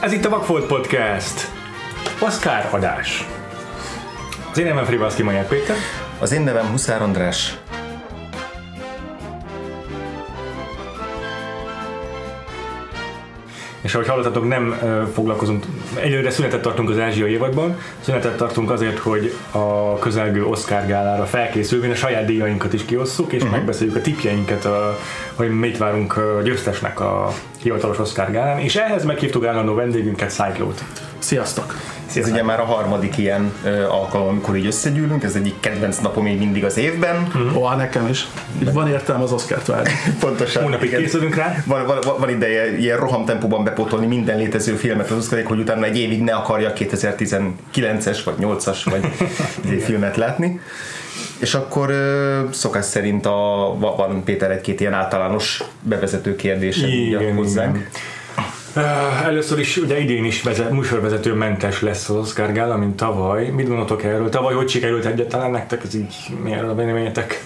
Ez itt a Vagfolt Podcast. Oscar adás. Az én nevem Frivalszki Majer Péter. Az én nevem Huszár András. És ahogy hallottatok, nem foglalkozunk, egyelőre szünetet tartunk az ázsiai évadban, szünetet tartunk azért, hogy a közelgő Oscar gálára felkészülvén a saját díjainkat is kiosszuk, és uh-huh. megbeszéljük a tipjeinket, a, hogy mit várunk a győztesnek a hivatalos Oscar gálán, és ehhez meghívtuk állandó vendégünket, Cyclót. Sziasztok! Ez ugye már a harmadik ilyen ö, alkalom, amikor így összegyűlünk, ez egyik kedvenc napom még mindig az évben. Mm. Ó, nekem is. Így van értelme az Oscar-t várni. Pontosan. Hónapig készülünk rá. Van, van, van, ideje ilyen rohamtempóban bepótolni minden létező filmet az oscar hogy utána egy évig ne akarja 2019-es vagy 8-as vagy filmet látni. És akkor szokás szerint a, van Péter egy-két ilyen általános bevezető kérdése hozzánk. Igen. Először is ugye idén is vezet, műsorvezető mentes lesz az Oscar Gála, mint tavaly. Mit gondoltok erről? Tavaly hogy sikerült egyáltalán nektek? Ez így mi a véleményetek?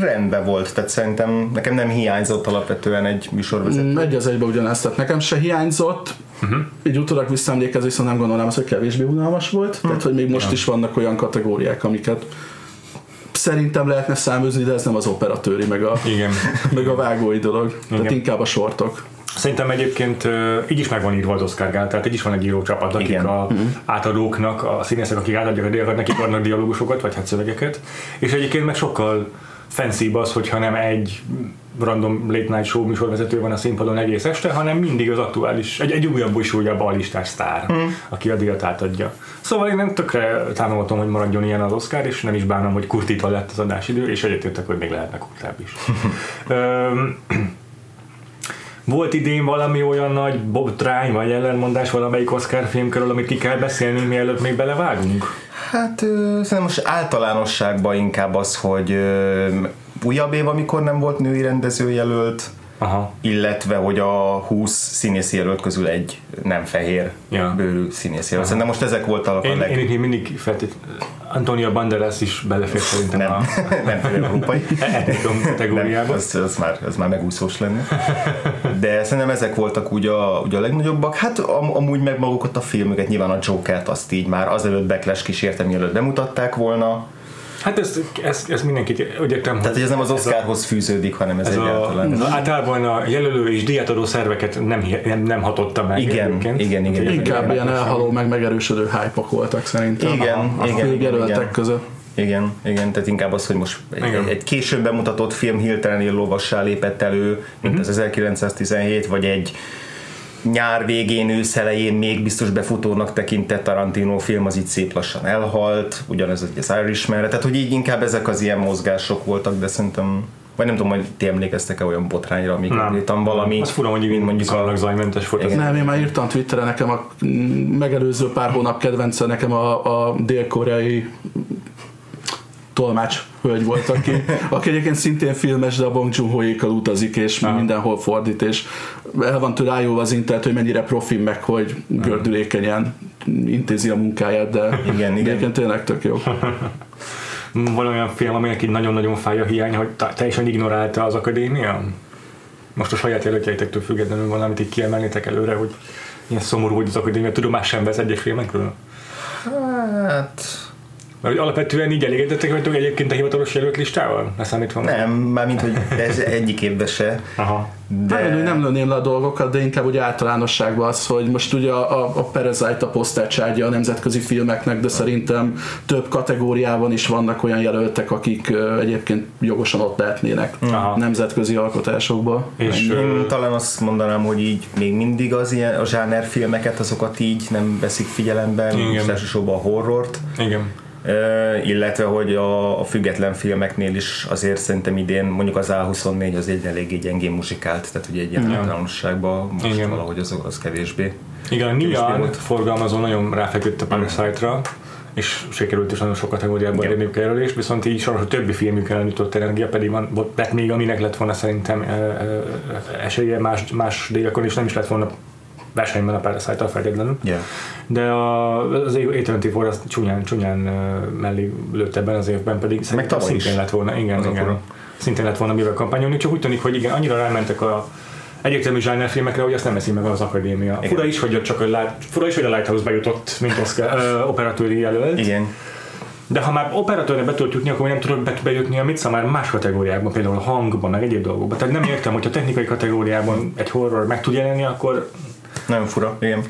rendben volt, tehát szerintem nekem nem hiányzott alapvetően egy műsorvezető. Egy az egybe ugyanezt, tehát nekem se hiányzott, uh-huh. így utólag visszaemlékezve, viszont nem gondolnám azt, hogy kevésbé unalmas volt, uh-huh. tehát hogy még most is vannak olyan kategóriák, amiket szerintem lehetne száműzni, de ez nem az operatőri, meg a, Igen. meg a vágói dolog, Igen. tehát inkább a sortok. Szerintem egyébként így is meg van írva az Oscar Gál, tehát így is van egy írócsapat, akik Igen. a uh-huh. átadóknak, a színészek, akik átadják a díjakat, nekik adnak dialógusokat, vagy hát szövegeket, és egyébként meg sokkal fancy az, hogyha nem egy random late night show műsorvezető van a színpadon egész este, hanem mindig az aktuális, egy, egy újabb és újabb alistás sztár, mm. aki a díjat átadja. Szóval én nem tökre támogatom, hogy maradjon ilyen az Oscar, és nem is bánom, hogy kurtítva lett az adásidő, és egyetértek, hogy még lehetne kurtább is. Volt idén valami olyan nagy botrány vagy ellenmondás valamelyik Oscar filmkörül, amit ki kell beszélnünk, mielőtt még belevágunk? Hát szerintem most általánosságban inkább az, hogy újabb év, amikor nem volt női rendezőjelölt, Aha. illetve hogy a 20 színész jelölt közül egy nem fehér ja. bőrű színész jelölt. Szerintem most ezek voltak a leg... Én, én mindig feltét... Antonia Banderas is belefér szerintem nem, a... nem európai etnikum kategóriába. Nem, ez, ez, már, ez már megúszós lenne. De szerintem ezek voltak úgy a, úgy a legnagyobbak. Hát am, amúgy meg magukat a filmüket, nyilván a Joker-t azt így már azelőtt backlash kísérte, mielőtt bemutatták volna Hát ez, ez, ez mindenki értem. Tehát, hogy ez nem az Oscarhoz a, fűződik, hanem ez, ez egyáltalán. A, általában a jelölő és díjatadó szerveket nem, nem, nem hatotta meg. Igen, igen, igen, igen. Inkább ilyen elhaló, meg megerősödő hype voltak szerintem. Igen, a, igen, a igen, igen. között. Igen, igen, tehát inkább az, hogy most egy, egy később bemutatott film hirtelen lovassá lépett elő, mint uh-huh. az 1917, vagy egy nyár végén, ősz elején még biztos befutónak tekintett Tarantino film, az így szép lassan elhalt, ugyanez az irishman tehát hogy így inkább ezek az ilyen mozgások voltak, de szerintem vagy nem tudom, hogy ti emlékeztek-e olyan botrányra, amíg írtam valami. Az fura, hogy így mondjuk a zajmentes volt. Igen. Nem, én már írtam Twitterre, nekem a megelőző pár hónap kedvence nekem a, a dél-koreai tolmács hölgy volt, aki, aki egyébként szintén filmes, de a Bong joon utazik, és ah. mindenhol fordít, és el van tőle az internet, hogy mennyire profi, meg hogy gördülékenyen intézi a munkáját, de igen, igen. egyébként tényleg tök jó. Van olyan film, aminek így nagyon-nagyon fáj a hiány, hogy teljesen ignorálta az akadémia? Most a saját jelöltjeitektől függetlenül valamit így kiemelnétek előre, hogy ilyen szomorú, hogy az akadémia tudomás sem vesz egyes filmekről? Hát mert alapvetően így elégedettek vagytok egyébként a hivatalos jelölt listával? Leszámítva? Nem, mármint, hogy ez egyik évben se. Aha. De... Hát, nem lőném le a dolgokat, de inkább úgy általánosságban az, hogy most ugye a, a Parasite a posztercságja a nemzetközi filmeknek, de szerintem több kategóriában is vannak olyan jelöltek, akik egyébként jogosan ott lehetnének Aha. nemzetközi alkotásokba. És én talán azt mondanám, hogy így még mindig az ilyen, a zsáner filmeket, azokat így nem veszik figyelembe, most elsősorban a horrort. Igen illetve hogy a, a független filmeknél is azért szerintem idén mondjuk az A24 az egy eléggé gyengén muzsikált, tehát ugye egy ilyen általánosságban most Igen. valahogy az, az kevésbé. Igen, a Nian forgalmazó nagyon ráfeküdt a Parasite-ra, és sikerült is nagyon sok kategóriában érni kerülést, viszont így soros a többi filmjük ellen jutott energia, pedig van, volt, még aminek lett volna szerintem esélye más, más díjakon, és nem is lett volna versenyben a Parasite-tal feltétlenül. Yeah. De a, az A24 az csúnyán, csúnyán mellé lőtt ebben az évben, pedig szerintem szintén is. lett volna, igen, az igen. Szintén lett volna mivel kampányolni, csak úgy tűnik, hogy igen, annyira rámentek a egyértelmű filmekre, hogy azt nem eszi meg az akadémia. Igen. Fura is, hogy csak a, fura is, hogy a Lighthouse bejutott, mint Oscar, uh, operatőri jelölt. Igen. De ha már operatőrre be tudod jutni, akkor nem tudod bejutni a mit már más kategóriákban, például a hangban, meg egyéb dolgokban. Tehát nem értem, hogy a technikai kategóriában egy horror meg tud jelenni, akkor nagyon fura, igen.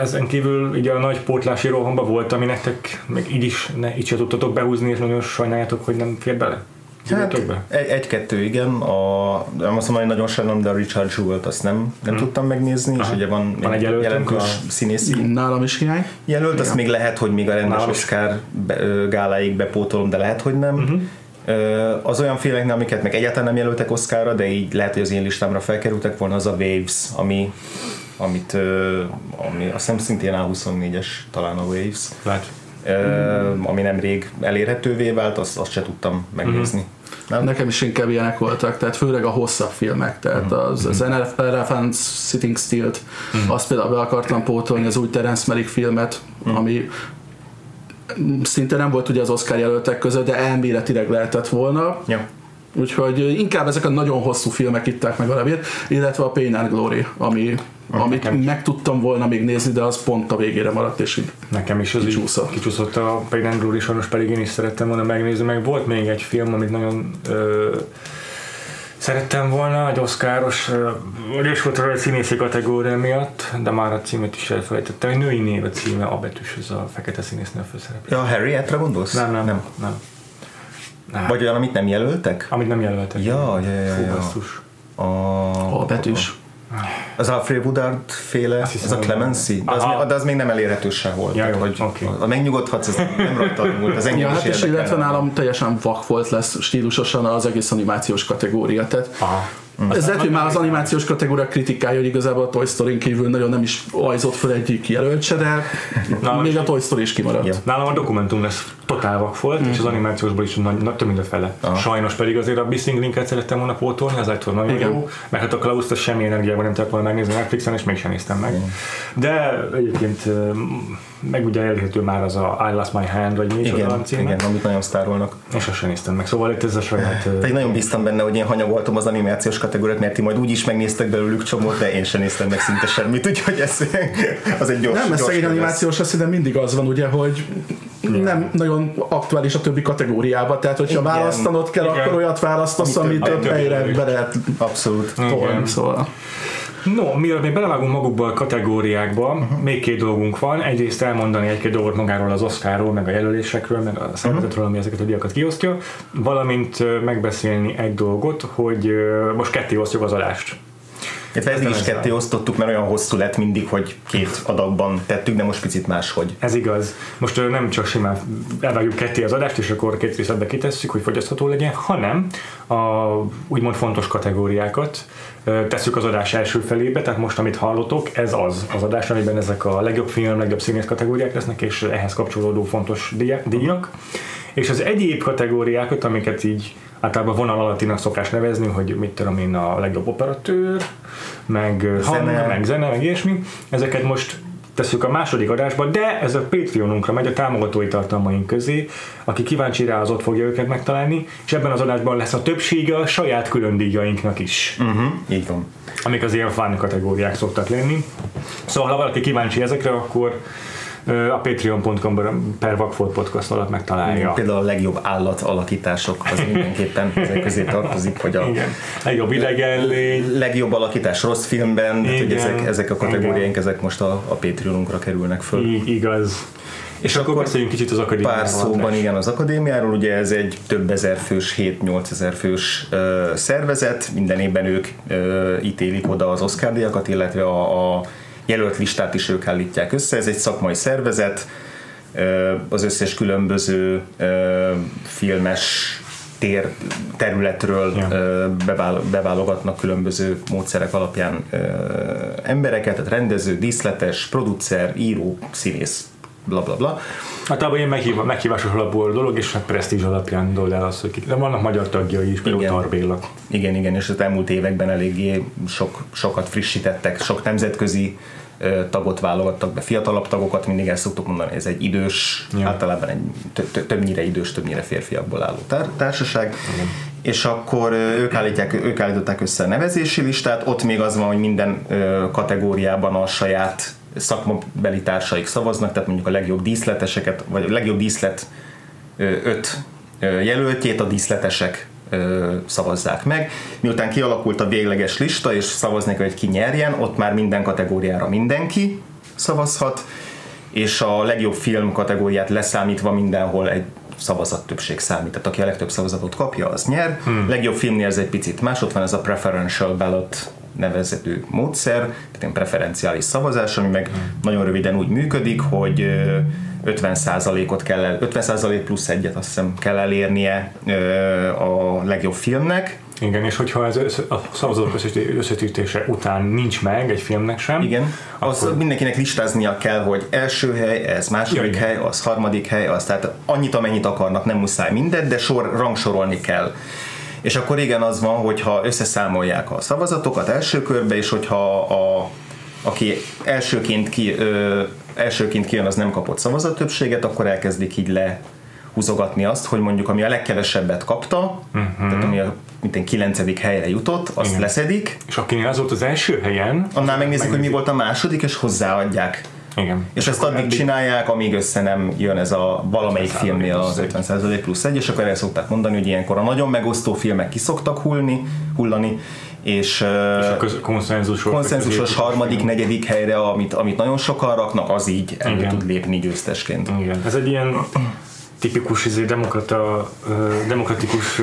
Ezen kívül ugye a nagy pótlási rohamba volt, ami nektek még így is ne, így se tudtatok behúzni, és nagyon sajnáljátok, hogy nem fér bele. Hát, egy, egy-kettő igen, a, nem azt mondom, hogy nagyon sajnálom, de a Richard Jewell-t azt nem, nem hmm. tudtam megnézni, Aha. és ugye van, van egy jelentős a színészi Nálam is hiány. Jelölt, azt még lehet, hogy még a rendes Oscar be, gáláig bepótolom, de lehet, hogy nem. Uh-huh. Az olyan filmeknél, amiket meg egyáltalán nem jelöltek Oscarra, de így lehet, hogy az én listámra felkerültek volna, az a Waves, ami amit ami azt hiszem szintén A24-es talán a Waves. Lehet. Uh, ami nemrég elérhetővé vált, azt, azt se tudtam megnézni. Uh-huh. Nem? Nekem is inkább ilyenek voltak, tehát főleg a hosszabb filmek, tehát uh-huh. az, az Elephant Sitting Still-t, uh-huh. azt például be akartam pótolni, az új Terence Malick filmet, uh-huh. ami szinte nem volt ugye az Oscar jelöltek között, de elméletileg lehetett volna. Ja. Úgyhogy inkább ezek a nagyon hosszú filmek itták meg a levét, illetve a Pain and Glory, ami amit nekem meg tudtam volna még nézni, de az pont a végére maradt, és így Nekem is az kicsúszott. kicsúszott a Pain and Glory, sajnos pedig én is szerettem volna megnézni, meg volt még egy film, amit nagyon ö, szerettem volna, egy oszkáros, is volt a színészi kategória miatt, de már a címet is elfelejtettem. Egy női név a címe, a betűs, ez a fekete színésznő a főszereplő. Ja, Harriet-re gondolsz? Nem, nem, nem. nem. Nem. Vagy olyan, amit nem jelöltek? Amit nem jelöltek. Ja, ja, ja. ja. Fú, a... a betűs. Az Alfred Woodard féle, ez a Clemency, de az, de az még nem elérhető sehol. Ja, jó, hogy okay. a megnyugodhatsz, ez nem raktad múlt, az engem ja, hát és illetve nálam teljesen vak volt lesz stílusosan az egész animációs kategória. Tehát Aha. Mm. Ez lehet, hogy már az animációs kategória kritikája, hogy igazából a Toy Story kívül nagyon nem is ajzott fel egyik jelölt se, de Nálam még a Toy Story is kimaradt. Yeah. Nálam a dokumentum lesz totál vak volt, mm. és az mm. animációsból is nagy, nagy, több mint a fele. Aha. Sajnos pedig azért a Bissing Linket szerettem volna pótolni, az volna nagyon Igen. jó, mert hát a Klaus-t semmi energiával nem tudtam volna megnézni Netflixen, és mégsem néztem meg. Igen. De egyébként meg ugye elérhető már az a I Lost My Hand, vagy mi is igen, az Igen, amit nagyon sztárolnak. És azt sem néztem meg, szóval itt ez a saját... Pedig nagyon bíztam benne, hogy én hanyagoltam az animációs kategóriát, mert ti majd úgy is megnéztek belőlük csomót, de én sem néztem meg szinte semmit, úgyhogy ez az egy gyors Nem, ez szegény animációs, azt hiszem mindig az van, ugye, hogy yeah. nem nagyon aktuális a többi kategóriába, tehát hogyha Igen. választanod kell, Igen. akkor olyat választasz, amit több helyre be lehet Abszolút. tolni, szóval. No, mielőtt még belevágunk magukba a kategóriákba, uh-huh. még két dolgunk van. Egyrészt elmondani egy-két dolgot magáról az Oscarról, meg a jelölésekről, meg a szervezetről, uh-huh. ami ezeket a diakat kiosztja, valamint megbeszélni egy dolgot, hogy most ketté osztjuk az adást. Illetve eddig is ketté osztottuk, mert olyan hosszú lett mindig, hogy két adagban tettük, de most picit máshogy. Ez igaz. Most nem csak simán elvágjuk ketté az adást, és akkor két részletbe kitesszük, hogy fogyasztható legyen, hanem a úgymond fontos kategóriákat tesszük az adás első felébe, tehát most, amit hallotok, ez az az adás, amiben ezek a legjobb film, legjobb színész kategóriák lesznek, és ehhez kapcsolódó fontos díjak. És az egyéb kategóriákat, amiket így általában vonal alattinak szokás nevezni, hogy mit tudom én a legjobb operatőr, meg hang, meg zene, meg ilyesmi. Ezeket most tesszük a második adásba, de ez a Patreonunkra megy a támogatói tartalmaink közé. Aki kíváncsi rá, az ott fogja őket megtalálni, és ebben az adásban lesz a többsége a saját külön díjainknak is. Uh-huh, így van. Amik az ilyen fán kategóriák szoktak lenni. Szóval ha valaki kíváncsi ezekre, akkor a patreon.com per Vagfolt podcast alatt megtalálja. Például a legjobb állat alakítások, az mindenképpen ezek közé tartozik, hogy a Igen. legjobb idegenlény. Legjobb alakítás rossz filmben, Igen. hogy ezek, ezek a kategóriáink, ezek most a, a Patreonunkra kerülnek föl. I- igaz. És, és akkor beszéljünk kicsit az akadémiáról. Pár szóban igen az akadémiáról, ugye ez egy több ezer fős, 7-8 ezer fős ö, szervezet, minden évben ők ö, ítélik oda az Oscar díjakat, illetve a, a jelölt listát is ők állítják össze. Ez egy szakmai szervezet, az összes különböző filmes tér, területről ja. beválogatnak különböző módszerek alapján embereket, tehát rendező, díszletes, producer, író, színész, bla bla bla. Hát abban ilyen meghív, meghívásos alapú dolog, és hát presztízs alapján dől el az, hogy de vannak magyar tagjai is, például Tarbéla. Igen, igen, és az elmúlt években eléggé sok, sokat frissítettek, sok nemzetközi tagot válogattak be, fiatalabb tagokat, mindig el szoktuk mondani, ez egy idős, ja. általában egy többnyire idős, többnyire férfiakból álló társaság, Igen. és akkor ők, állítják, ők állították össze a nevezési listát, ott még az van, hogy minden kategóriában a saját szakmabeli társaik szavaznak, tehát mondjuk a legjobb díszleteseket, vagy a legjobb díszlet öt jelöltjét a díszletesek szavazzák meg. Miután kialakult a végleges lista, és szavazni hogy ki nyerjen, ott már minden kategóriára mindenki szavazhat, és a legjobb film kategóriát leszámítva mindenhol egy szavazat többség számít, tehát aki a legtöbb szavazatot kapja, az nyer. Hmm. Legjobb filmnél ez egy picit más, ott van ez a preferential ballot nevezető módszer, tehát egy preferenciális szavazás, ami meg hmm. nagyon röviden úgy működik, hogy 50%-ot kell el, 50% plusz egyet azt hiszem kell elérnie a legjobb filmnek, igen, és hogyha ez a szavazók összesítése után nincs meg egy filmnek sem. Igen, az akkor... mindenkinek listáznia kell, hogy első hely, ez második ja, hely, az harmadik hely, az tehát annyit, amennyit akarnak, nem muszáj mindet, de sor, rangsorolni kell. És akkor igen, az van, hogyha összeszámolják a szavazatokat első körbe, és hogyha a, aki elsőként, ki, ö, elsőként kijön, az nem kapott szavazattöbbséget, akkor elkezdik így le húzogatni azt, hogy mondjuk ami a legkevesebbet kapta, uh-huh. tehát ami a mint egy kilencedik helyre jutott, azt Igen. leszedik. És akinél az volt az első helyen, annál megnézik, hogy mi volt a második, és hozzáadják. Igen. És, és ezt addig eddig... csinálják, amíg össze nem jön ez a valamelyik filmnél az 50% plusz egy, és akkor el szokták mondani, hogy ilyenkor a nagyon megosztó filmek ki szoktak hullni, hullani, és, és a köz, konszenzus konszenzusos harmadik, negyedik helyre, amit, amit nagyon sokan raknak, az így elő tud lépni győztesként. Igen. Ez egy ilyen tipikus izé, demokrata, demokratikus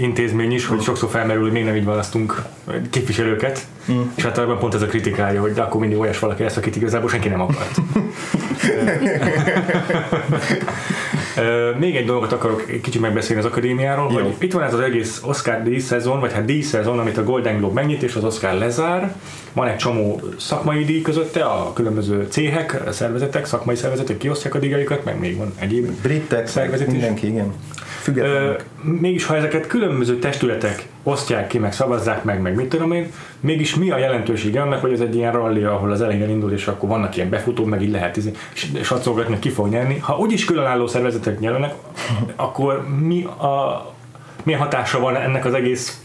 intézmény is, hogy sokszor felmerül, hogy még nem így választunk képviselőket, mm. és általában pont ez a kritikája, hogy akkor mindig olyas valaki lesz, akit igazából senki nem akart. Még egy dolgot akarok kicsit megbeszélni az akadémiáról, Jó. hogy itt van ez az egész Oscar díj szezon, vagy hát díj szezon, amit a Golden Globe megnyit, és az Oscar lezár. Van egy csomó szakmai díj közötte, a különböző céhek, szervezetek, szakmai szervezetek kiosztják a díjaikat, meg még van egyéb Britek, szervezet mindenki, igen. Függetlenek. Mégis, ha ezeket különböző testületek osztják ki, meg szavazzák meg, meg mit tudom én, mégis mi a jelentősége annak, hogy ez egy ilyen rally, ahol az elején indul, és akkor vannak ilyen befutók, meg így lehet satszolgatni, hogy ki fog nyerni. Ha úgyis különálló szervezetek nyernek, akkor mi a, milyen hatása van ennek az egész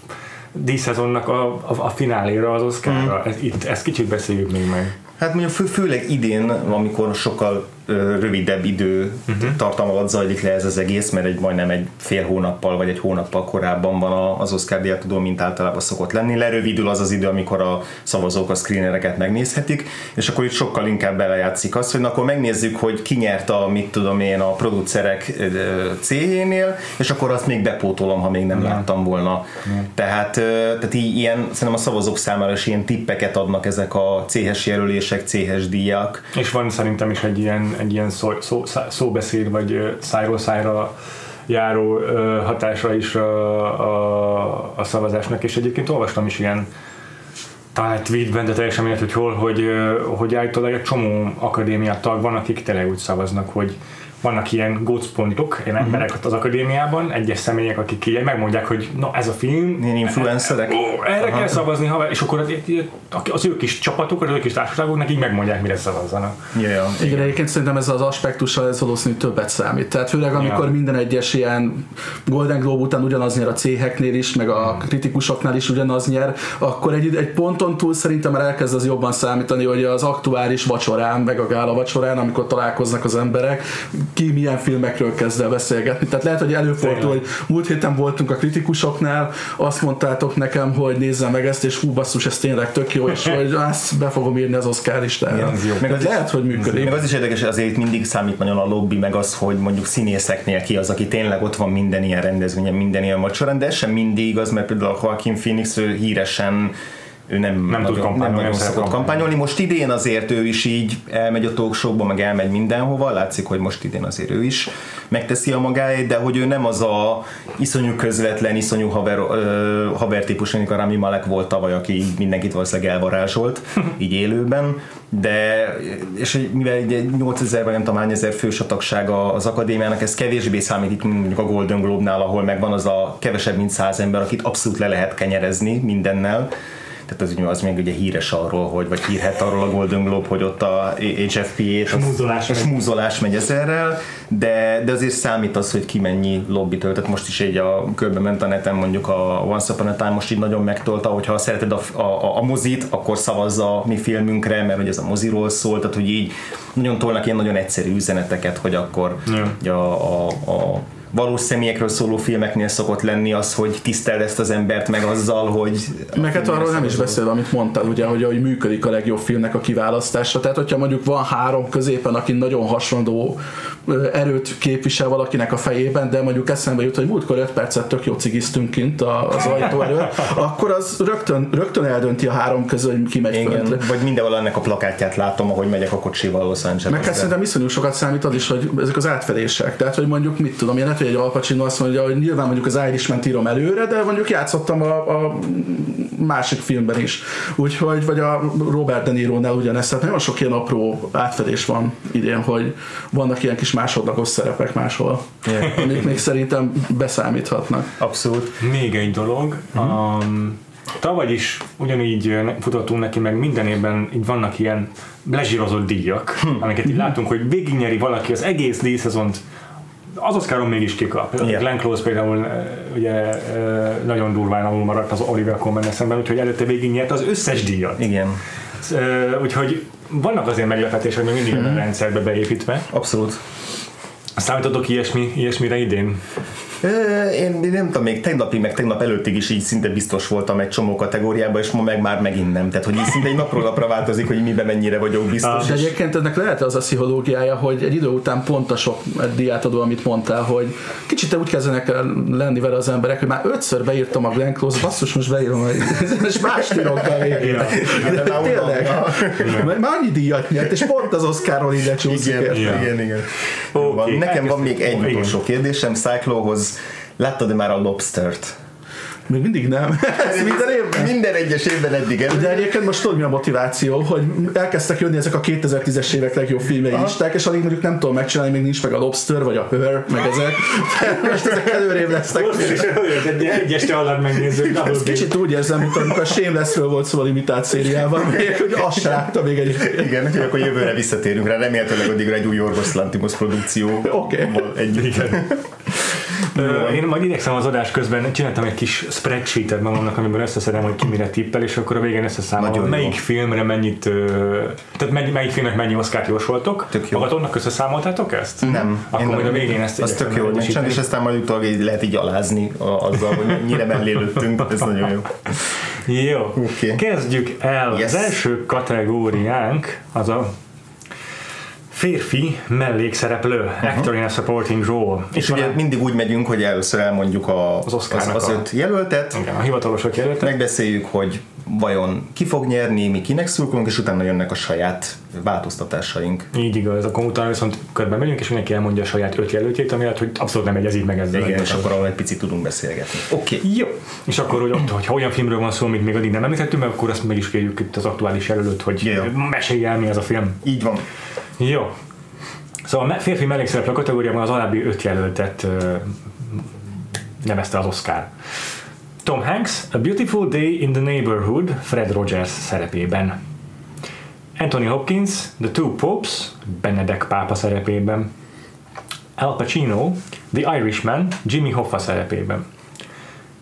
díszezonnak a, a, a fináléra, az Oscarra? Mm. Ez, itt, ezt kicsit beszéljük még meg. Hát mondjuk fő, főleg idén, amikor sokkal rövidebb idő uh-huh. tartalma alatt zajlik le ez az egész, mert egy majdnem egy fél hónappal vagy egy hónappal korábban van az Oscar díjátudó, mint általában szokott lenni. Lerövidül az az idő, amikor a szavazók a screenereket megnézhetik, és akkor itt sokkal inkább belejátszik az, hogy na, akkor megnézzük, hogy ki nyert a, mit tudom én, a producerek céhénél, és akkor azt még bepótolom, ha még nem uh-huh. láttam volna. Uh-huh. Tehát, tehát így, ilyen, szerintem a szavazók számára is ilyen tippeket adnak ezek a céhes jelölések, céhes díjak. És van szerintem is egy ilyen egy ilyen szó, szó, szóbeszéd, vagy szájról szájra járó hatása is a, a, a szavazásnak, és egyébként olvastam is ilyen talán tweetben, de teljesen mindegy, hogy hol, hogy, hogy állítólag egy csomó akadémiát tag van, akik tényleg úgy szavaznak, hogy vannak ilyen gócpontok, ilyen uh-huh. emberek az akadémiában, egyes személyek, akik ilyen megmondják, hogy na ez a film. Ilyen influencerek. Ó, erre Aha. kell szavazni, ha, és akkor az, az ő kis csapatok, az ő kis társaságok nekik megmondják, mire szavazzanak. Yeah, yeah. Igen, egyébként szerintem ez az aspektussal ez valószínűleg többet számít. Tehát főleg amikor yeah. minden egyes ilyen Golden Globe után ugyanaz nyer a céheknél is, meg a hmm. kritikusoknál is ugyanaz nyer, akkor egy, egy ponton túl szerintem már elkezd az jobban számítani, hogy az aktuális vacsorán, meg a gála vacsorán, amikor találkoznak az emberek, ki milyen filmekről kezd el beszélgetni. Tehát lehet, hogy előfordul, hogy múlt héten voltunk a kritikusoknál, azt mondtátok nekem, hogy nézzem meg ezt, és hú basszus, ez tényleg tök jó, és hogy azt be fogom írni az Oscar listára. Meg az lehet, hogy működik. Meg az is érdekes, azért mindig számít nagyon a lobby, meg az, hogy mondjuk színészeknél ki az, aki tényleg ott van minden ilyen rendezvényen, minden ilyen vacsorán, de ez sem mindig igaz, mert például a Joaquin Phoenix ő híresen ő nem, nem nagyon, tud kampányolni, nem nagyon szokott kampányolni. Most idén azért ő is így elmegy a talk meg elmegy mindenhova, látszik, hogy most idén azért ő is megteszi a magáét, de hogy ő nem az a iszonyú közvetlen, iszonyú haver, uh, haver típus, amikor Rami Malek volt tavaly, aki mindenkit valószínűleg elvarázsolt, így élőben, de és mivel egy 8000 vagy nem tudom hány ezer fős a tagsága az akadémiának, ez kevésbé számít itt mondjuk a Golden Globe-nál, ahol megvan az a kevesebb mint száz ember, akit abszolút le lehet kenyerezni mindennel, tehát az, az még ugye híres arról, hogy, vagy hírhet arról a Golden Globe, hogy ott a HFP smúzolás, a smúzolás megy ezerrel, de, de azért számít az, hogy ki mennyi lobby töltött. Most is egy a körbe ment a neten mondjuk a Once Upon a Time most így nagyon megtolta, hogy ha szereted a, a, a mozit, akkor szavazza a mi filmünkre, mert hogy ez a moziról szól, tehát hogy így nagyon tolnak ilyen nagyon egyszerű üzeneteket, hogy akkor ja. a, a, a valós személyekről szóló filmeknél szokott lenni az, hogy tiszteld ezt az embert meg azzal, hogy... Meg hát arról nem is beszél, amit mondtál, ugye, hogy, hogy működik a legjobb filmnek a kiválasztása. Tehát, hogyha mondjuk van három középen, aki nagyon hasonló erőt képvisel valakinek a fejében, de mondjuk eszembe jut, hogy múltkor 5 percet tök jó cigiztünk kint az ajtó előtt, akkor az rögtön, rögtön eldönti a három közül, hogy ki megy Igen. Vagy mindenhol ennek a plakátját látom, ahogy megyek a kocsival Los Angelesbe. Meg hát szerintem iszonyú sokat számít az is, hogy ezek az átfedések. Tehát, hogy mondjuk mit tudom, ilyen hogy egy Al Pacino azt mondja, hogy nyilván mondjuk az Irishman írom előre, de mondjuk játszottam a, a másik filmben is. Úgyhogy, vagy a Robert De Niro-nál ugyanezt, tehát nagyon sok ilyen apró átfedés van idén, hogy vannak ilyen kis másodlagos szerepek máshol, yeah. amik még szerintem beszámíthatnak. Abszolút. Még egy dolog, mm-hmm. um, tavaly is ugyanígy futottunk neki, meg minden évben így vannak ilyen lezsírozott díjak, hm. amiket így látunk, hogy végignyeri valaki az egész díjszezont az Oscaron mégis kikap. Yeah. Glenn Close például ugye nagyon durván alul maradt az Oliver Coleman szemben, úgyhogy előtte végig nyert az összes díjat. Igen. Úgyhogy vannak azért meglepetések, hogy mindig mm-hmm. a rendszerbe beépítve. Abszolút. Számítotok ilyesmi, ilyesmire idén? Én, én nem tudom, még tegnapig, meg tegnap előttig is így szinte biztos voltam egy csomó kategóriában, és ma meg már megint nem. Tehát, hogy így szinte egy napról napra változik, hogy miben mennyire vagyok biztos. De egyébként ennek lehet az a pszichológiája, hogy egy idő után pont a sok diátadó, amit mondtál, hogy kicsit úgy kezdenek lenni vele az emberek, hogy már ötször beírtam a Glenn Close, basszus, most beírom, és más írok be végére. Tényleg. Már annyi díjat nyert, és pont az Oscarról így lecsúszik. Igen, igen, igen. Okay. Nekem van még egy utolsó kérdésem Láttad-e már a Lobstert? Még mindig nem. Ez minden évben? Minden egyes évben eddig. Ez. De egyébként most tudod mi a motiváció, hogy elkezdtek jönni ezek a 2010-es évek legjobb filmei listák, és alig mondjuk nem tudom megcsinálni, még nincs meg a Lobster, vagy a Her, meg ezek. most ezek előrébb lesznek. Most is egy egyes alatt megnézzük. Ezt kicsit úgy érzem, mint amikor a Shamelessről volt szó a limitált szériában, hogy azt se látta még egy. Igen, hogy akkor jövőre visszatérünk rá, remélhetőleg addigra egy új Yorgos Lantimos produkció. Oké. Okay. Igen. Én majd idegszem az adás közben, csináltam egy kis spreadsheetet magamnak, amiben összeszedem, hogy ki mire tippel, és akkor a végén összeszámolom, melyik jó. filmre mennyit, tehát mely, melyik filmnek mennyi oszkát jósoltok. Tök jó. Magadonnak összeszámoltátok ezt? Nem. Akkor majd a végén ezt Az tök jó, és aztán majd utólag így lehet így alázni azzal, hogy mennyire mellé lőttünk, ez nagyon jó. Jó, okay. kezdjük el. Yes. Az első kategóriánk az a férfi mellékszereplő, uh-huh. actor in a supporting role. És, és ugye a... mindig úgy megyünk, hogy először elmondjuk a, az, az, az öt jelöltet, igen, a hivatalosok jelöltet. megbeszéljük, hogy vajon ki fog nyerni, mi kinek szurkolunk, és utána jönnek a saját változtatásaink. Így igaz, akkor utána viszont körbe megyünk, és mindenki elmondja a saját öt jelöltjét, ami hogy abszolút nem egyezik meg ezzel. Igen, és akkor egy picit tudunk beszélgetni. Oké. Okay. Jó. És akkor, hogy ott, hogyha olyan filmről van szó, amit még addig nem említettünk, meg akkor azt meg is kérjük itt az aktuális jelölőt, hogy yeah. mesélj el, mi az a film. Így van. Jó. Szóval a férfi mellékszereplő kategóriában az alábbi öt jelöltet nevezte az Oscar. Tom Hanks, A Beautiful Day in the Neighborhood, Fred Rogers szerepében. Anthony Hopkins, The Two Popes, Benedek pápa szerepében. Al Pacino, The Irishman, Jimmy Hoffa szerepében.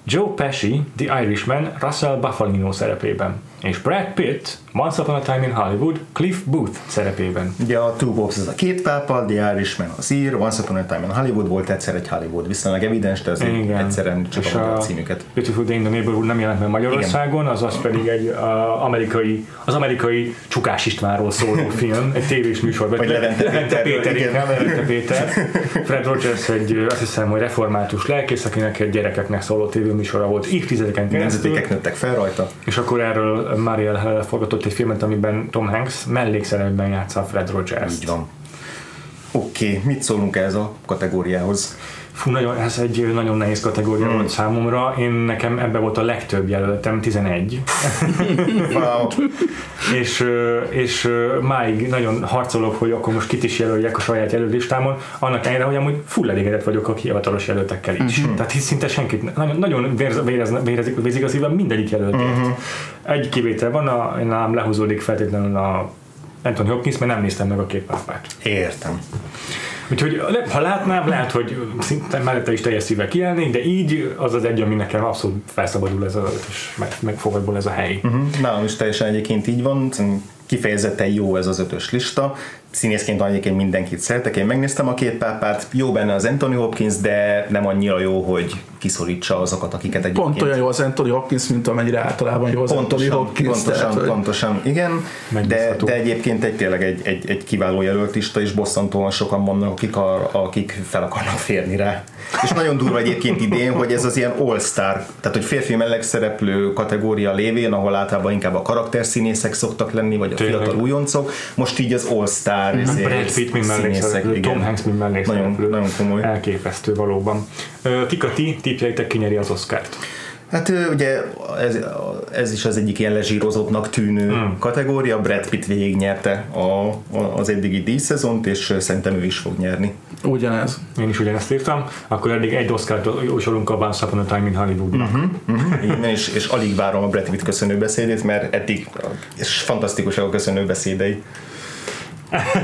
Joe Pesci, The Irishman, Russell Buffalino szerepében és Brad Pitt Once Upon a Time in Hollywood Cliff Booth szerepében. Ugye a Two Popes az a két pápa, The Irishman az ír, Once Upon a Time in Hollywood volt egyszer egy Hollywood, viszonylag evidens, de azért Igen. egyszerűen csak a, a címüket. Beautiful Day in the Neighborhood nem jelent meg Magyarországon, Igen. az az pedig egy a, amerikai, az amerikai Csukás Istvánról szóló film, egy tévés műsor, vagy, Levente, Levente Péter, Péter Levente Péter. Fred Rogers egy azt hiszem, hogy református lelkész, akinek egy gyerekeknek szóló tévéműsora volt évtizedeken keresztül. Nemzetékek nőttek fel rajta. És akkor erről Maria Gabriel forgatott egy filmet, amiben Tom Hanks mellékszerepben játsza Fred Rogers. Így van. Oké, okay. mit szólunk ez a kategóriához? Fú, nagyon, ez egy nagyon nehéz kategória volt számomra. Én nekem ebbe volt a legtöbb jelöltem, 11. wow. és, és máig nagyon harcolok, hogy akkor most kit is jelöljek a saját jelölistámon, annak ellenére, hogy amúgy full elégedett vagyok a hivatalos jelöltekkel is. Uh-huh. Tehát szinte senkit, nagyon, nagyon vérez, vérez, vérezik, vérezik a szívem mindegyik jelöltért. Uh-huh. Egy kivétel van, a, nálam lehúzódik feltétlenül a Anthony Hopkins, mert nem néztem meg a két pápát. Értem. Úgyhogy ha látnám, lehet, hogy szinte mellette is teljes szívvel kiállnék, de így az az egy, ami nekem abszolút felszabadul ez a, és megfogadból ez a hely. Uh-huh. Nálam is teljesen egyébként így van, kifejezetten jó ez az ötös lista színészként egyébként mindenkit szeretek, én megnéztem a két pápát, jó benne az Anthony Hopkins, de nem annyira jó, hogy kiszorítsa azokat, akiket egyébként... Pont olyan jó az Anthony Hopkins, mint amennyire általában jó az pontosan, Anthony Hopkins. Pontosan, tehát, pontosan, igen, de, de egyébként egy, tényleg egy, egy, egy kiváló jelöltista, és bosszantóan sokan vannak, akik, a, akik fel akarnak férni rá. És nagyon durva egyébként idén, hogy ez az ilyen all-star, tehát hogy férfi melleg szereplő kategória lévén, ahol általában inkább a karakterszínészek szoktak lenni, vagy a Tényleg. fiatal újoncok, most így az all-star mm-hmm. Brad Pitt, mint mellékszereplő, Tom Hanks, mint mellékszereplő. Nagyon, nagyon komoly. Elképesztő valóban. Kik a ti tippjeitek kinyeri az Oscárt? Hát ugye ez, ez is az egyik ilyen lezsírozottnak tűnő mm. kategória, Brad Pitt végignyerte a, a, az eddigi díjszezont, és szerintem ő is fog nyerni. Ugyanez. Én is ugyanezt írtam. Akkor eddig egy Oscar-t jósolunk a Once Upon a Time in Hollywoodnak. Uh-huh, uh-huh. Igen, és, és alig várom a Brad Pitt köszönőbeszédét, mert eddig és fantasztikus a köszönőbeszédei.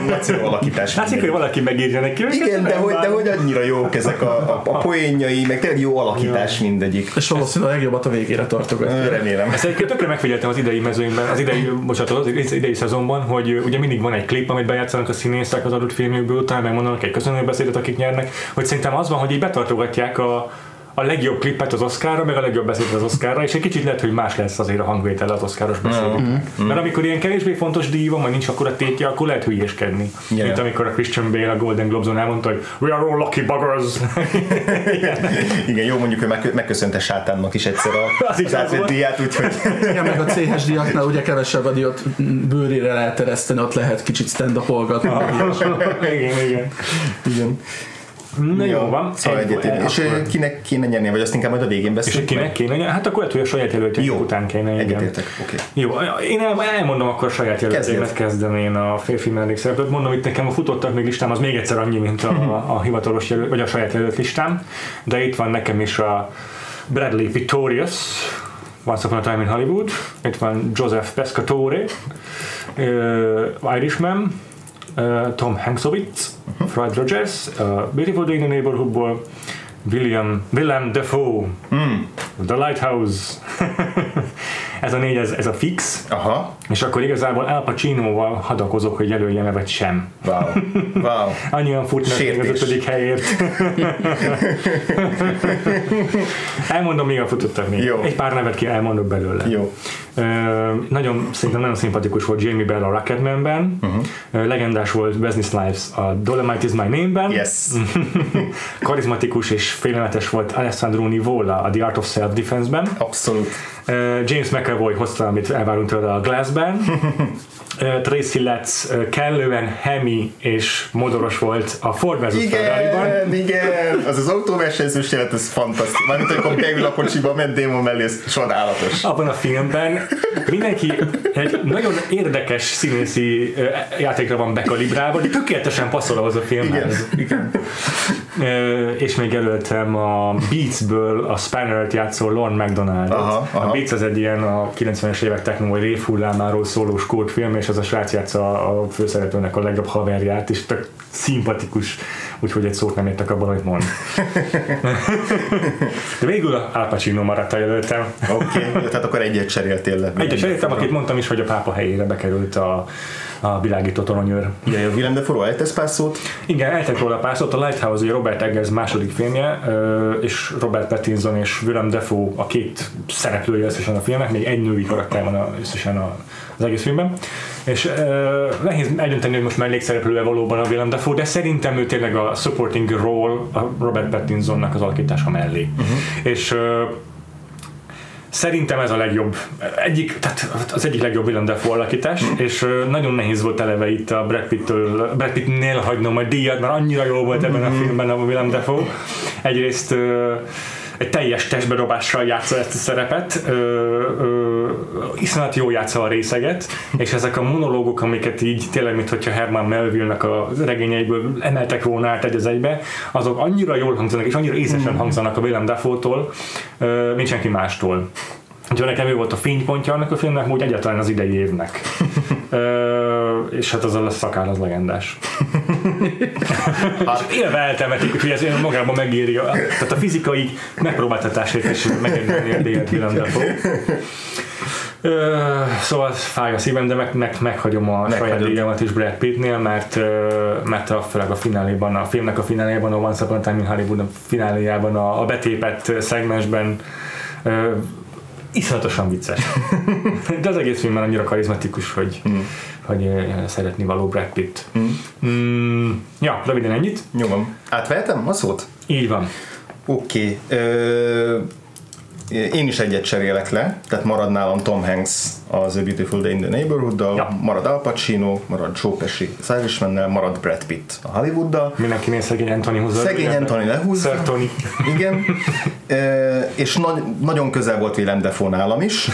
Nagyszerű alakítás. Látszik, hogy valaki megírja neki. Igen, de hogy, de hogy annyira jók ezek a, a, a poénjai, meg tényleg jó alakítás jó. mindegyik. És valószínűleg a legjobbat a végére tartogatja. Remélem. Ezt egyébként tökre megfigyeltem az idei mezőnyben, az idei, bocsánat, az idei szezonban, hogy ugye mindig van egy klip, amit bejátszanak a színészek az adott filmjükből, utána megmondanak egy köszönőbeszédet, akik nyernek, hogy szerintem az van, hogy így betartogatják a, a legjobb klippet az Oscarra, meg a legjobb beszédet az Oscarra, és egy kicsit lehet, hogy más lesz azért a hangvétel az Oscaros beszéd. Mm-hmm. Mert amikor ilyen kevésbé fontos díj van, vagy nincs akkor a tétje, akkor lehet hülyéskedni. Yeah. Mint amikor a Christian Bale a Golden Globes-on elmondta, hogy we are all lucky buggers. Igen, jó mondjuk, hogy megköszönte sátánnak is egyszer a, az, az átvett díját, úgyhogy... Igen, meg a CH díjaknál ugye kevesebb a díjat bőrére lehet tereszteni, ott lehet kicsit stand up igen, igen. igen. Na jó, van. Szóval egy, egyetlen. És akkor... kinek kéne nyerni, vagy azt inkább majd a végén beszélünk? És kinek kéne nyerni? Hát akkor lehet, hogy a saját jelöltjük után kéne. Egyetértek, oké. Okay. Jó, én el, elmondom akkor a saját jelöltjémet kezdem én a férfi mellékszereplőt. Mondom, hogy nekem a futottak még listám az még egyszer annyi, mint a, a hivatalos jelölt, vagy a saját jelölt listám, de itt van nekem is a Bradley Victorious, Once Upon a Time in Hollywood, itt van Joseph Pescatore, uh, Irishman, Tom Hanksovitz, uh-huh. Fred Rogers, uh, Beautiful Day in the Neighborhoodból, William, Willem Dafoe, mm. The Lighthouse, ez a négy, ez, ez a fix, Aha. és akkor igazából Al Pacino-val hadakozok, hogy jelöljem-e vagy sem. Wow. wow. Annyian futnak még az ötödik helyért. Elmondom, még a futottak még. Jó. Egy pár nevet ki elmondok belőle. Jó. Uh, nagyon, szerintem nagyon szimpatikus volt Jamie Bell a Rocketman-ben, uh-huh. uh, legendás volt Wesley Snipes a Dolomite is my name-ben, yes. karizmatikus és félelmetes volt Alessandro Nivola a The Art of Self-Defense-ben. Abszolút. James McAvoy hozta, amit elvárunk tőle a Glassben. Tracy Letts kellően hemi és modoros volt a Ford vs. Igen, igen, az az autóversenyzős jelet, ez fantasztikus. Mármint, amikor beül a kocsiba, ment Damon mellé, ez csodálatos. Abban a filmben mindenki egy nagyon érdekes színészi játékra van bekalibrálva, de tökéletesen passzol ahhoz a filmhez. Igen. igen. És még jelöltem a Beats-ből a Spanner-t játszó Lorne McDonald. Aha, aha. Beats az egy ilyen a 90-es évek techno vagy révhullámáról szóló skót film, és az a srác játsza a főszereplőnek a legjobb haverját, és tök szimpatikus, úgyhogy egy szót nem értek abban, amit mond. De végül a Al Pacino maradt a jelöltem. Oké, okay, tehát akkor egyet cseréltél le. Egyet cseréltem, akit mondtam is, hogy a pápa helyére bekerült a a világító toronyőr. Igen, a Willem Dafoe eltesz pár szót? Igen, eltett róla pár szót. A Lighthouse, ugye Robert Eggers második filmje, és Robert Pattinson és Willem Dafoe a két szereplője összesen a filmnek, még egy női karakter van összesen az egész filmben. És uh, nehéz eldönteni, hogy most mellékszereplője valóban a Willem Dafoe, de szerintem ő tényleg a supporting role a Robert Pattinsonnak az alakítása mellé. Uh-huh. És uh, Szerintem ez a legjobb, egyik, tehát az egyik legjobb Willem Dafoe alakítás, mm. és nagyon nehéz volt eleve itt a Brad, Pitt-től, Brad Pitt-nél hagynom a díjat, mert annyira jó volt ebben a filmben a Willem Dafoe. Egyrészt egy teljes testbedobással játsza ezt a szerepet, ö, ö, iszonyat jó játsza a részeget, és ezek a monológok, amiket így tényleg, mint hogyha Herman Melville-nek a regényeiből emeltek volna át egy az egybe, azok annyira jól hangzanak, és annyira észesen hmm. hangzanak a Willem Dafoe-tól, mint senki mástól. Úgyhogy nekem ő volt a fénypontja annak a filmnek, úgy egyáltalán az idei évnek. És hát az a szakál az legendás. hát élve eltemetik, hogy ez magában megéri. Tehát a fizikai megpróbáltatásért is megérdemli a Willem Dafoe. szóval fáj a szívem, de meg, meg, meghagyom a Meghagyod. saját díjamat is Brad Pittnél, mert, mert a, főleg a fináléban, a filmnek a fináléban, a Once Upon a Time in Hollywood a fináléjában, a, a betépett szegmensben iszonyatosan vicces. De az egész film már annyira karizmatikus, hogy, mm. hogy szeretni való Brad Pitt. Mm. Mm, ja, röviden ennyit. Nyomom. Átvehetem a szót? Így van. Oké. Okay én is egyet cserélek le, tehát marad nálam Tom Hanks az A Beautiful Day in the neighborhood ja. marad Al Pacino, marad Joe Pesci az irishman marad Brad Pitt a Hollywooddal. Mindenkinél szegény Anthony húzza. Szegény Anthony lehúzza. Sir Tony. Igen. E, és nagy, nagyon közel volt Willem Dafoe nálam is,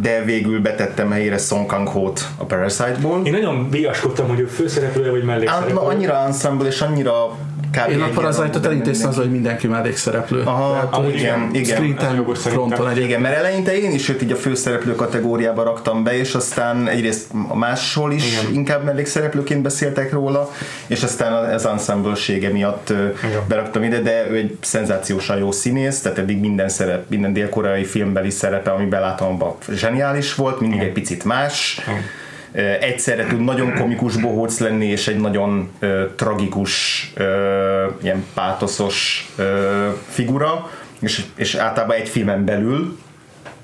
de végül betettem helyére Song Kang Ho-t a Parasite-ból. Én nagyon viaskodtam, hogy ő főszereplő vagy mellékszereplő. Annyira ensemble és annyira kb. Én a Parasite-ot elintéztem az, hogy mindenki mellékszereplő. Aha, Tehát, ah, igen, igen. Screen time fronton egy. Igen, mert eleinte én is őt így a főszereplő kategóriába raktam be, és aztán egyrészt máshol is igen. inkább mellékszereplőként beszéltek róla, és aztán az ensemble miatt igen. beraktam ide, de ő egy szenzációsan jó színész, tehát eddig minden szerep, minden dél-koreai filmbeli szerepe, ami belátom, zseniális volt, mindig igen. egy picit más. Igen egyszerre tud nagyon komikus bohóc lenni, és egy nagyon ö, tragikus, ö, ilyen pátoszos ö, figura, és, és általában egy filmen belül,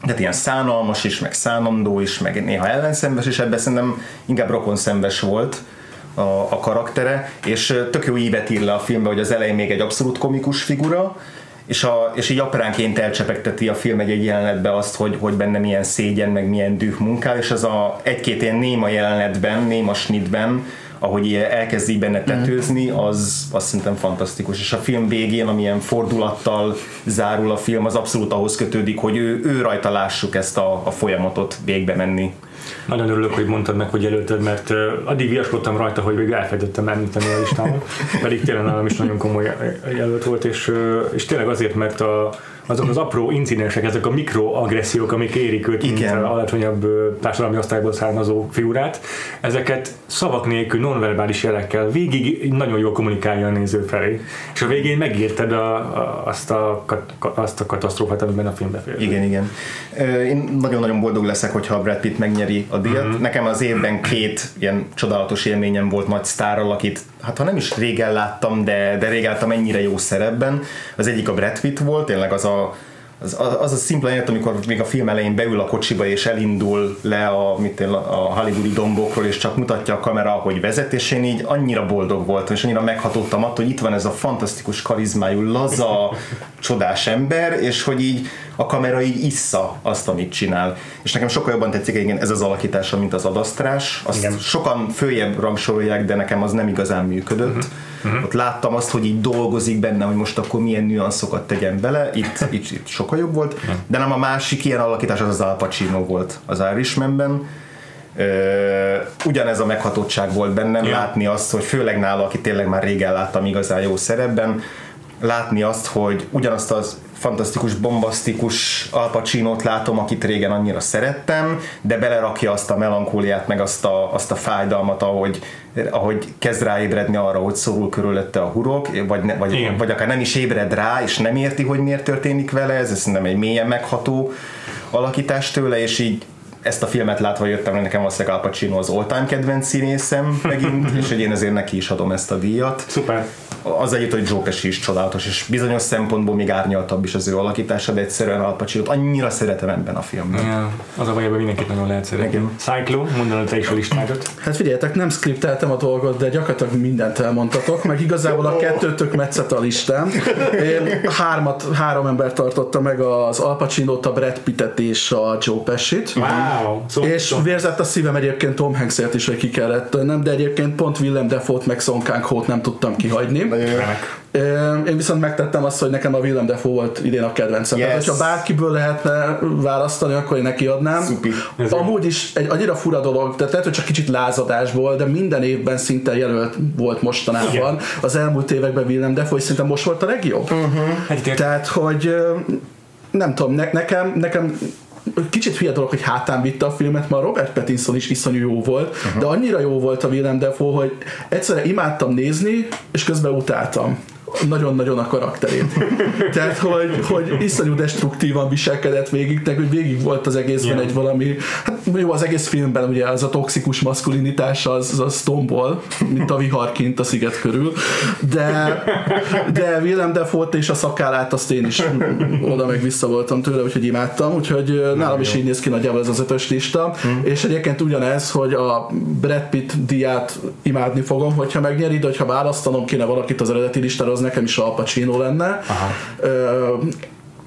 tehát ilyen szánalmas is, meg szánandó is, meg néha ellenszenves, és ebben szerintem inkább rokonszenves volt a, a karaktere, és tök jó ívet ír le a filmbe, hogy az elején még egy abszolút komikus figura, és, a, és így apránként elcsepegteti a film egy, egy jelenetbe azt, hogy, hogy benne milyen szégyen, meg milyen düh munkál, és az a egy-két ilyen néma jelenetben, néma snitben, ahogy elkezdi benne tetőzni, az, az szerintem fantasztikus. És a film végén, amilyen fordulattal zárul a film, az abszolút ahhoz kötődik, hogy ő, ő rajta lássuk ezt a, a folyamatot végbe menni. Nagyon örülök, hogy mondtad meg, hogy jelölted, mert addig viaskodtam rajta, hogy még elfelejtettem említeni a listámat, pedig tényleg nálam is nagyon komoly jelölt volt, és, és tényleg azért, mert a, azok az apró incidensek, ezek a mikroagressziók, amik érik őt, mint alacsonyabb társadalmi osztályból származó figurát, ezeket szavak nélkül, nonverbális jelekkel végig nagyon jól kommunikálja a néző felé. És a végén megérted a, a, azt, a, azt a katasztrófát, amiben a film befér. Igen, igen. Én nagyon-nagyon boldog leszek, hogyha Brad Pitt megnyeri a díjat. Uh-huh. Nekem az évben két ilyen csodálatos élményem volt nagy sztárral, akit hát ha nem is régen láttam, de, de régen láttam ennyire jó szerepben. Az egyik a Brad Pitt volt, tényleg az a az, az a szimpla jelenet, amikor még a film elején beül a kocsiba és elindul le a, mit én, a hollywoodi dombokról, és csak mutatja a kamera, hogy vezet, és én így annyira boldog voltam, és annyira meghatottam attól, hogy itt van ez a fantasztikus karizmájú, laza, csodás ember, és hogy így a kamera így issza azt, amit csinál. És nekem sokkal jobban tetszik igen, ez az alakítása, mint az adasztrás. Azt igen. sokan följebb rangsorolják, de nekem az nem igazán működött. Uh-huh uh-huh. ott láttam azt, hogy így dolgozik benne, hogy most akkor milyen nüanszokat tegyen bele, itt, itt, itt sokkal jobb volt, uh-huh. de nem a másik ilyen alakítás az az Al Pacino volt az Irishmanben, Uh, ugyanez a meghatottság volt bennem, yeah. látni azt, hogy főleg nála, aki tényleg már régen láttam igazán jó szerepben, látni azt, hogy ugyanazt az fantasztikus, bombasztikus Al Pacino-t látom, akit régen annyira szerettem, de belerakja azt a melankóliát, meg azt a, azt a fájdalmat, ahogy, ahogy kezd ráébredni arra, hogy szorul körülötte a hurok, vagy, ne, vagy, vagy akár nem is ébred rá, és nem érti, hogy miért történik vele, ez szerintem egy mélyen megható alakítás tőle, és így ezt a filmet látva jöttem, hogy nekem valószínűleg Al Pacino az all-time kedvenc színészem megint, és hogy én ezért neki is adom ezt a díjat. Szuper. Az együtt, hogy Joe Pesci is csodálatos, és bizonyos szempontból még árnyaltabb is az ő alakítása, de egyszerűen Al Pacino-t annyira szeretem ebben a filmben. Ja, az a baj, hogy mindenkit nagyon lehet szeretni. Cyclo, mondanod te is a listádat. Hát figyeljetek, nem skripteltem a dolgot, de gyakorlatilag mindent elmondtatok, meg igazából a kettőtök metszett a listám. Én hármat, három ember tartotta meg az Al Pacino-t, a Brad Pittet és a Joe Pesci-t. Wow! Szóval, és szóval. vérzett a szívem egyébként Tom Hanksért is, hogy ki kellett nem, de egyébként pont Willem Dafoe-t meg Song Kang-ho nem tudtam kihagyni. Én viszont megtettem azt, hogy nekem a Willem Dafoe volt idén a kedvencem. Yes. Tehát, hogyha bárkiből lehetne választani, akkor én neki adnám. Szupi. Amúgy is egy annyira fura dolog, tehát lehet, hogy csak kicsit lázadásból, de minden évben szinte jelölt volt mostanában. Igen. Az elmúlt években Willem Dafoe, és szerintem most volt a legjobb. Uh-huh. Tehát, hogy nem tudom, ne, nekem, nekem kicsit hülye dolog, hogy hátán vitte a filmet, mert Robert Pattinson is iszonyú jó volt, uh-huh. de annyira jó volt a Willem Dafoe, hogy egyszerre imádtam nézni, és közben utáltam nagyon-nagyon a karakterét. Tehát, hogy, hogy iszonyú destruktívan viselkedett végig, tehát, hogy végig volt az egészben yeah. egy valami, hát jó, az egész filmben ugye az a toxikus maszkulinitás az, az tombol, mint a viharként a sziget körül, de, de Willem Dafoe és a szakállát azt én is oda meg vissza voltam tőle, úgyhogy imádtam, úgyhogy Na, nálam jó. is így néz ki nagyjából ez az ötös lista, hmm. és egyébként ugyanez, hogy a Brad Pitt diát imádni fogom, hogyha megnyeri, de hogyha választanom kéne valakit az eredeti listára, az nekem is Al Pacino lenne. Aha.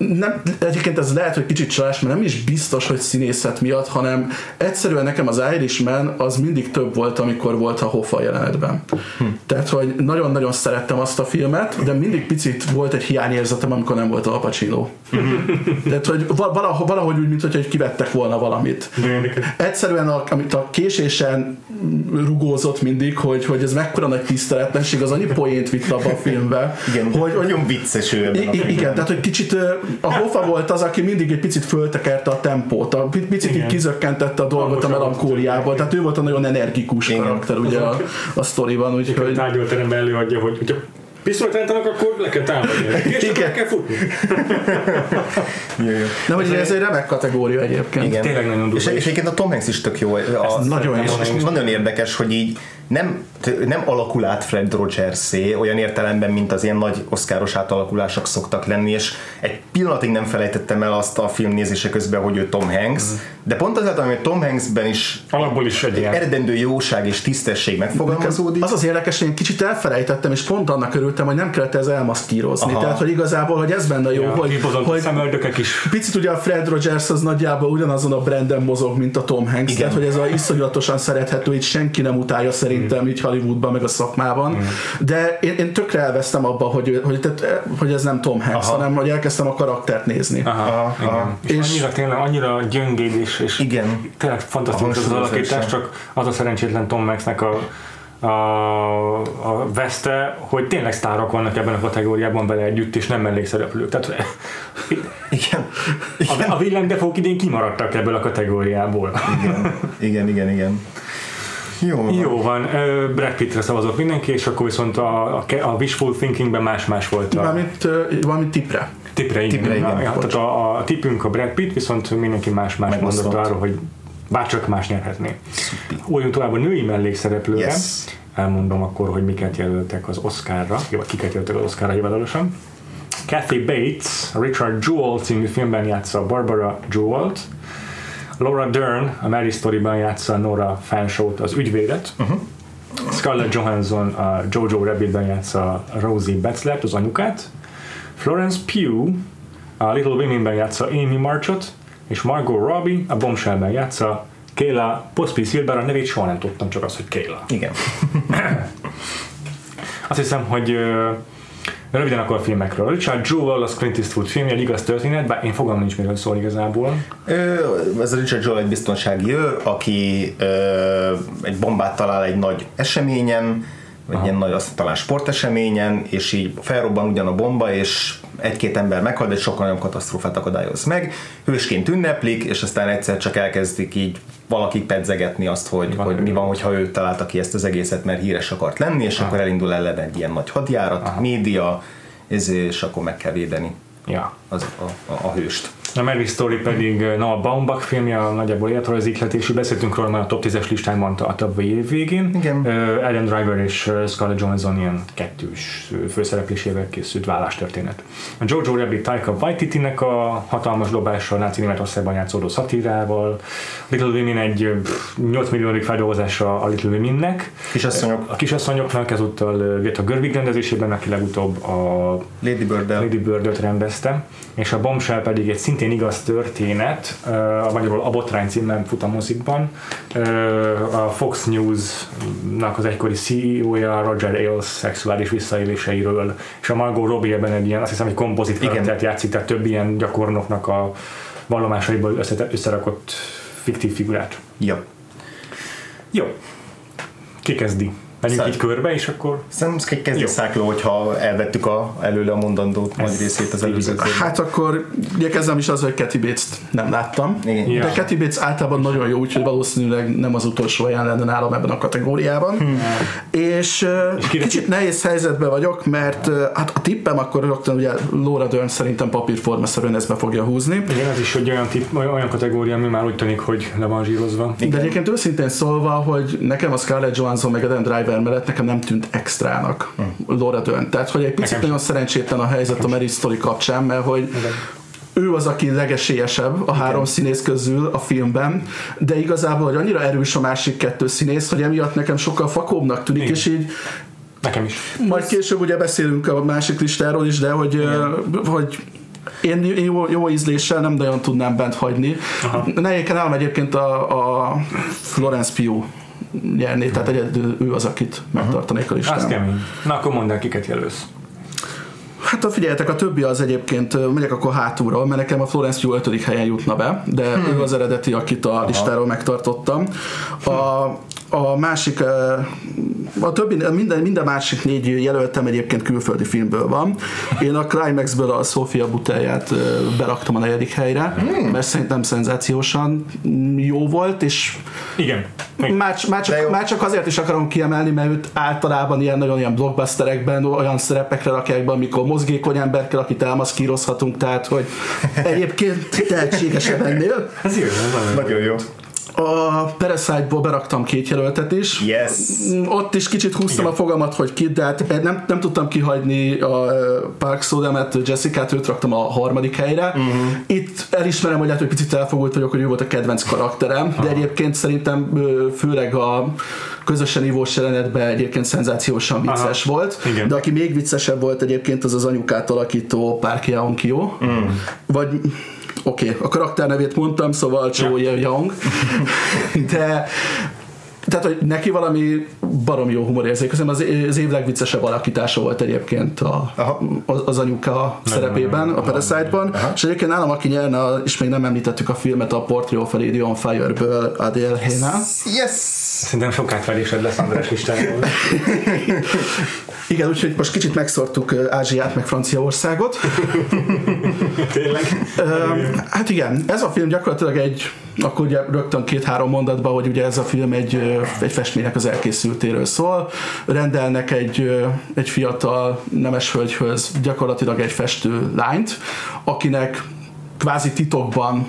Nem, egyébként ez lehet, hogy kicsit csalás, mert nem is biztos, hogy színészet miatt, hanem egyszerűen nekem az Irishman az mindig több volt, amikor volt a Hoffa jelenetben. Hm. Tehát, hogy nagyon-nagyon szerettem azt a filmet, de mindig picit volt egy hiányérzetem, amikor nem volt a Pacino. Hm. Tehát, hogy valahogy, valahogy úgy, mint hogy kivettek volna valamit. Egyszerűen, a, amit a késésen rugózott mindig, hogy, hogy ez mekkora nagy tiszteletlenség, az annyi poént vitt abba a filmbe. Igen, hogy, nagyon vicces ő. Igen, tehát, hogy kicsit a Hoffa volt az, aki mindig egy picit föltekerte a tempót, a picit így kizökkentette a dolgot a melankóliából, tehát ő volt a nagyon energikus Igen. karakter ugye a, a sztoriban. Úgyhogy... A tárgyalteremben előadja, hogy hogyha pisztolyt rántanak, akkor le kell támadni. És kell futni. Na, hogy ez egy remek kategória egyébként. Igen. Tényleg nagyon és, és egyébként a Tom Hanks is tök jó. A, nagyon. És, és nagyon érdekes, hogy így nem, nem alakul át Fred rogers olyan értelemben, mint az ilyen nagy oszkáros átalakulások szoktak lenni, és egy pillanatig nem felejtettem el azt a film nézése közben, hogy ő Tom Hanks, mm. de pont azáltal, hogy Tom Hanksben is alapból is egy ilyen. eredendő jóság és tisztesség megfogalmazódik. Az az érdekes, hogy én kicsit elfelejtettem, és pont annak örültem, hogy nem kellett ez elmaszkírozni. Aha. Tehát, hogy igazából, hogy ez benne jó, ja, hogy, hogy is. picit ugye a Fred Rogers az nagyjából ugyanazon a branden mozog, mint a Tom Hanks, Igen. tehát, hogy ez a iszonyatosan szerethető, hogy senki nem utálja szerint szerintem így Hollywoodban, meg a szakmában, mm. de én, én tökre elvesztem abba, hogy, hogy, tehát, hogy ez nem Tom Hanks, Aha. hanem hogy elkezdtem a karaktert nézni. Aha, Aha. Aha. És, és, annyira tényleg annyira gyöngéd és, és igen. tényleg fantasztikus az alakítás, csak az a szerencsétlen Tom Hanksnek a a, a veszte, hogy tényleg sztárok vannak ebben a kategóriában vele együtt, és nem mellékszereplők. Tehát igen. A, a Willem Dafoe idén kimaradtak ebből a kategóriából. Igen, igen, igen. igen. Jó van. Jó van. Brad Pittre szavazott mindenki, és akkor viszont a, a, a wishful thinkingben más-más volt. A... Valamint, valamint tipre. Tipre, igen. Tipre, igen. Ja, tehát a, a tipünk a Brad Pitt, viszont mindenki más-más mondott arról, hogy bárcsak más nyerhetné. Újjunk tovább a női mellékszereplőre. Yes. Elmondom akkor, hogy miket jelöltek az Oscarra, vagy kiket jelöltek az Oscarra hivatalosan. Kathy Bates, Richard Jewell című filmben játsza Barbara Jewell-t, Laura Dern a Mary Story-ban játsza Nora Fanshaw-t, az ügyvédet. Uh-huh. Scarlett Johansson a Jojo Rabbit-ben játsza Rosie Betzlert, az anyukát. Florence Pugh a Little Women-ben játsza Amy Marchot, és Margot Robbie a Bombshell-ben játsza Kayla Pospisil, bár a nevét soha nem tudtam, csak az, hogy Kayla. Igen. Azt hiszem, hogy Röviden akkor a filmekről. Richard Jewell, az Clint Eastwood filmje, egy igaz történet, bár én fogalmam nincs miről szól igazából. Ez a Richard Jewell egy biztonsági ő, aki ö, egy bombát talál egy nagy eseményen, Aha. ilyen nagy, azt talán sporteseményen, és így felrobban ugyan a bomba, és egy-két ember meghal, de sokkal nagyobb katasztrófát akadályoz meg. Hősként ünneplik, és aztán egyszer csak elkezdik így valaki pedzegetni azt, hogy, van, hogy mi van, hogyha ő találta ki ezt az egészet, mert híres akart lenni, és Aha. akkor elindul ellen egy ilyen nagy hadjárat, Aha. média, és akkor meg kell védeni ja. az, a, a, a hőst. A Mary Story pedig Noah Baumbach filmje, a nagyjából életrajzi ihletésű. Beszéltünk róla már a top 10-es listámon a tavalyi év végén. Igen. Uh, Adam Driver és Scarlett Johansson ilyen kettős főszereplésével készült vállástörténet. A Jojo Rabbit Taika Waititi-nek a hatalmas dobással, náci Németországban játszódó szatírával. Little Women egy 8 milliódik feldolgozása a Little Womennek. Kisasszonyok. A kisasszonyoknak ezúttal Greta Gerwig rendezésében, aki legutóbb a Lady bird Lady Bird-öt rendezte, és a Bombshell pedig egy szintén igaz történet, a magyarul A Botrány címmel fut a mozikban. A Fox News-nak az egykori CEO-ja Roger Ailes szexuális visszaéléseiről, és a Margot Robbie ebben egy ilyen, azt hiszem, hogy kompozit karaktert játszik, tehát több ilyen gyakornoknak a vallomásaiból összerakott fiktív figurát. Ja. Jó. Ki kezdi? Menjünk így körbe, és akkor... Szerintem kezdjük szákló, hogyha elvettük a, előle a mondandót nagy részét az előző Hát akkor ugye kezdem is az, hogy Kathy bates nem láttam. Igen. Ja. De Kathy Bates általában nagyon jó, úgyhogy valószínűleg nem az utolsó olyan lenne nálam ebben a kategóriában. Hmm. És, és kicsit nehéz helyzetben vagyok, mert hát a tippem akkor rögtön ugye Laura Dern szerintem papírformaszerűen ezt be fogja húzni. Igen, ez is hogy olyan, tipp, olyan kategória, ami már úgy tűnik, hogy le van zsírozva. De egyébként őszintén szólva, hogy nekem a Scarlett Johansson meg a Dan Driver Driver mellett nekem nem tűnt extrának hmm. Laura Dern. Tehát, hogy egy picit nagyon szerencsétlen a helyzet a Mary Story kapcsán, mert hogy Igen ő az, aki legesélyesebb a három Igen. színész közül a filmben, de igazából hogy annyira erős a másik kettő színész, hogy emiatt nekem sokkal fakóbbnak tűnik, Igen. és így Nekem is. Majd később ugye beszélünk a másik listáról is, de hogy, uh, hogy én jó, jó ízléssel nem nagyon tudnám bent hagyni. Nehéken állom egyébként a, a Florence Pugh nyerni, tehát egyedül ő az, akit megtartanék a listán. Az kemény. Na akkor mondd el, kiket jelölsz. Hát a figyeljetek, a többi az egyébként, megyek akkor hátulról, mert nekem a Florence Pugh 5. helyen jutna be, de hmm. ő az eredeti, akit a listáról megtartottam. A, a másik, a többi, minden, minden másik négy jelöltem egyébként külföldi filmből van. Én a Climaxből a Sofia Butelját beraktam a negyedik helyre, hmm. mert szerintem szenzációsan jó volt, és igen. Már, már, csak, már csak azért is akarom kiemelni, mert őt általában ilyen nagyon ilyen blockbusterekben olyan szerepekre rakják be, amikor mozgékony ember kell, akit elmaszkírozhatunk, tehát hogy egyébként tehetségesebb ennél. Ez jó, nagyon jó. A Parasite-ból beraktam két jelöltet is. Yes. Ott is kicsit húztam Igen. a fogamat, hogy ki, de hát nem, nem tudtam kihagyni a Park Sodemet, Jessica-t, őt raktam a harmadik helyre. Uh-huh. Itt elismerem, hogy lehet, hogy picit elfogult vagyok, hogy ő volt a kedvenc karakterem, uh-huh. de egyébként szerintem főleg a közösen ivós jelenetben egyébként szenzációsan vicces Aha. volt, Igen. de aki még viccesebb volt egyébként az az anyukát alakító Park Yeon-kyo, uh-huh. vagy oké, okay, a karakter nevét mondtam, szóval Cho ja. Young, de tehát, hogy neki valami barom jó humorérzék. Az, az év legviccesebb alakítása volt egyébként a, az, az anyuka nem, szerepében, nem, nem, a Parasite-ban. És egyébként nálam, aki nyerne, és még nem említettük a filmet, a Portrait of a Lady on Fire-ből Adele yes. Hena. Yes! Szerintem sok átverésed lesz András listájából. Igen, úgyhogy most kicsit megszortuk Ázsiát, meg Franciaországot. Tényleg? hát igen, ez a film gyakorlatilag egy, akkor ugye rögtön két-három mondatban, hogy ugye ez a film egy, egy festménynek az elkészültéről szól. Rendelnek egy, egy fiatal nemes hölgyhöz gyakorlatilag egy festő lányt, akinek kvázi titokban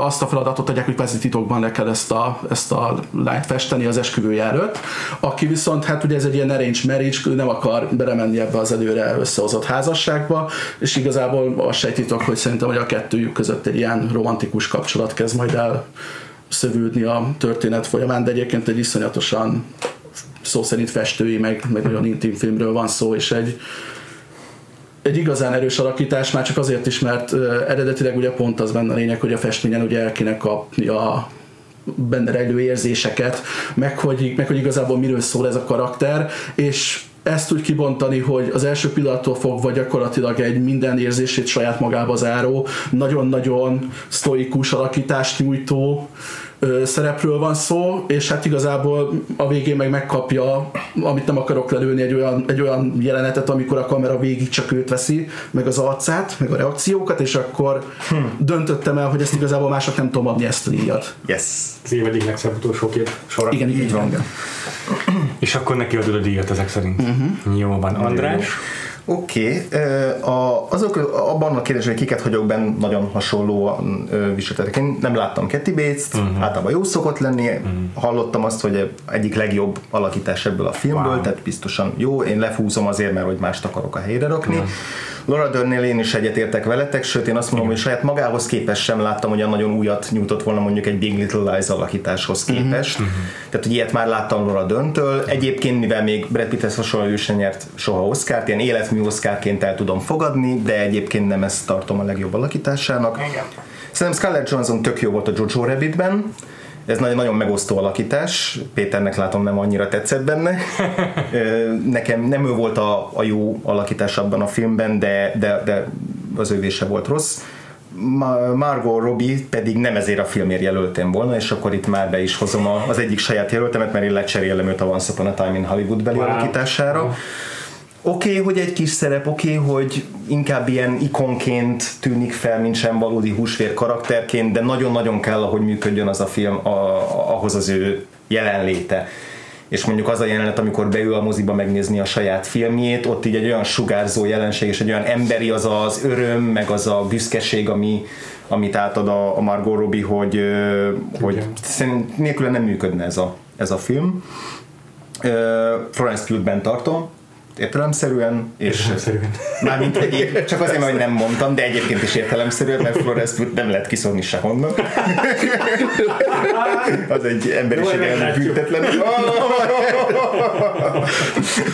azt a feladatot adják, hogy kvázi titokban le kell ezt a, ezt a lányt festeni az esküvője előtt, aki viszont hát ugye ez egy ilyen arrange marriage, nem akar belemenni ebbe az előre összehozott házasságba, és igazából az se titok, hogy szerintem hogy a kettőjük között egy ilyen romantikus kapcsolat kezd majd el szövődni a történet folyamán, de egyébként egy iszonyatosan szó szerint festői, meg, meg nagyon intim filmről van szó, és egy, egy igazán erős alakítás, már csak azért is, mert eredetileg ugye pont az benne a lényeg, hogy a festményen ugye el kéne kapni a benne rejlő érzéseket, meg hogy, meg hogy igazából miről szól ez a karakter, és ezt úgy kibontani, hogy az első pillanattól fogva gyakorlatilag egy minden érzését saját magába záró, nagyon-nagyon sztoikus alakítást nyújtó szerepről van szó, és hát igazából a végén meg megkapja, amit nem akarok lelőni, egy olyan, egy olyan jelenetet, amikor a kamera végig csak őt veszi, meg az arcát, meg a reakciókat, és akkor hmm. döntöttem el, hogy ezt igazából mások nem tudom adni ezt a díjat. Yes. Az év egyik legszebb utolsó két sora. Igen, így van. És akkor neki adod a díjat ezek szerint. Uh-huh. Jó van. András? Oké, okay. azok abban a kérdésben, hogy kiket hagyok benne, nagyon hasonló viseltetek. Én nem láttam Ketty Bates-t, uh-huh. általában jó szokott lenni, uh-huh. hallottam azt, hogy egyik legjobb alakítás ebből a filmből, wow. tehát biztosan jó, én lefúzom azért, mert hogy mást akarok a helyre rakni. Uh-huh. Laura Dörnél én is egyetértek veletek, sőt én azt mondom, hogy saját magához képest sem láttam, hogy nagyon újat nyújtott volna mondjuk egy Big Little Lies alakításhoz mhm. képest. Uh-huh. Tehát, hogy ilyet már láttam Laura Dörntől. Egyébként, mivel még Brad Pitthez hasonlóan sem nyert soha Oscar-t, ilyen életmű Oscar-ként el tudom fogadni, de egyébként nem ezt tartom a legjobb alakításának. Igen. Szerintem Scarlett Johansson tök jó volt a Jojo Rabbitben, ez nagyon, nagyon megosztó alakítás, Péternek látom nem annyira tetszett benne. Nekem nem ő volt a, a jó alakítás abban a filmben, de, de, de az ővése volt rossz. Margot Robbie pedig nem ezért a filmért jelöltem volna, és akkor itt már be is hozom az egyik saját jelöltemet, mert én lecserélem őt a Once Upon a Time in Hollywood beli wow. alakítására. Wow oké, okay, hogy egy kis szerep, oké, okay, hogy inkább ilyen ikonként tűnik fel, mint sem valódi húsvér karakterként, de nagyon-nagyon kell, hogy működjön az a film a, ahhoz az ő jelenléte. És mondjuk az a jelenet, amikor beül a moziba megnézni a saját filmjét, ott így egy olyan sugárzó jelenség, és egy olyan emberi az az öröm, meg az a büszkeség, ami, amit átad a, a Margot Robbie, hogy, hogy szerint nélkül nem működne ez a, ez a film. Florence Pugh-ben tartom, értelemszerűen, és értelemszerűen. mármint egyéb, csak azért, hogy nem mondtam, de egyébként is értelemszerűen, mert Flores nem lehet kiszorni sehonnan. az egy emberiség ellen büntetlen.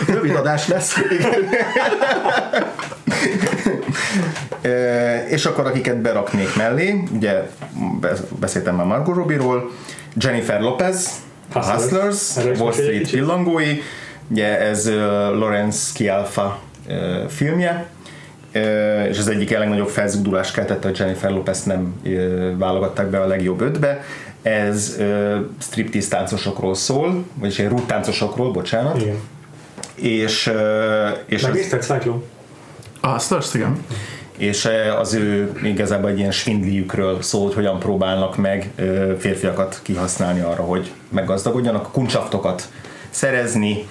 Rövid adás lesz. és akkor akiket beraknék mellé, ugye beszéltem már Margot Robbie-ról, Jennifer Lopez, Hustlers, Hustlers Wall Street pillangói, Ugye ez Lawrence Kialfa filmje, és az egyik legnagyobb felzúdulást keltette, hogy Jennifer Lopez nem válogatták be a legjobb ötbe. Ez striptease táncosokról szól, vagyis egy táncosokról, bocsánat. Igen. És, és Megnézted Cyclone? Ah, azt igen és az ő igazából egy ilyen svindliükről szól, hogy hogyan próbálnak meg férfiakat kihasználni arra, hogy meggazdagodjanak, kuncsaftokat szerezni,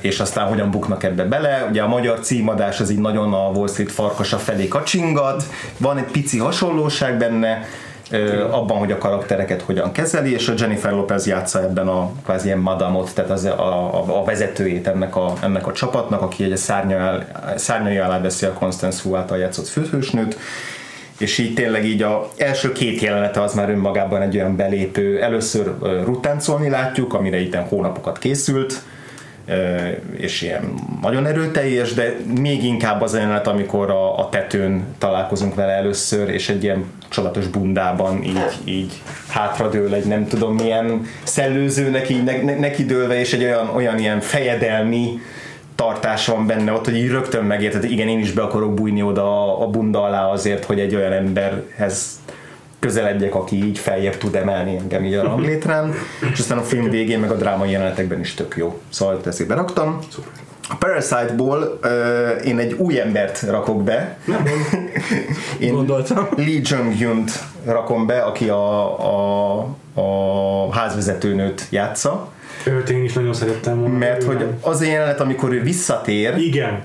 és aztán hogyan buknak ebbe bele. Ugye a magyar címadás az így nagyon a Wall Street farkasa felé kacsingat, van egy pici hasonlóság benne, abban, hogy a karaktereket hogyan kezeli, és a Jennifer Lopez játsza ebben a kvázi ilyen madamot, tehát az a, a, a vezetőjét ennek a, ennek a csapatnak, aki egy szárnyai alá veszi a Constance Wu által játszott főhősnőt, és így tényleg így a első két jelenete az már önmagában egy olyan belépő, először rutáncolni látjuk, amire itt hónapokat készült, és ilyen nagyon erőteljes, de még inkább az jelenet, amikor a, a tetőn találkozunk vele először, és egy ilyen csodatos bundában így, így hátradől egy nem tudom milyen szellőzőnek így ne, ne, neki dőlve, és egy olyan, olyan ilyen fejedelmi tartás van benne ott, hogy így rögtön megérted, igen, én is be akarok bújni oda a bunda alá azért, hogy egy olyan emberhez közeledjek, aki így feljebb tud emelni engem így a ranglétrán, és aztán a film végén meg a drámai jelenetekben is tök jó. Szóval ezt beraktam. A Parasite-ból uh, én egy új embert rakok be. én Gondoltam. Lee jung rakom be, aki a, a, a házvezetőnőt játsza. Őt én is nagyon szerettem volna. Mert hogy az a jelenet, amikor ő visszatér, Igen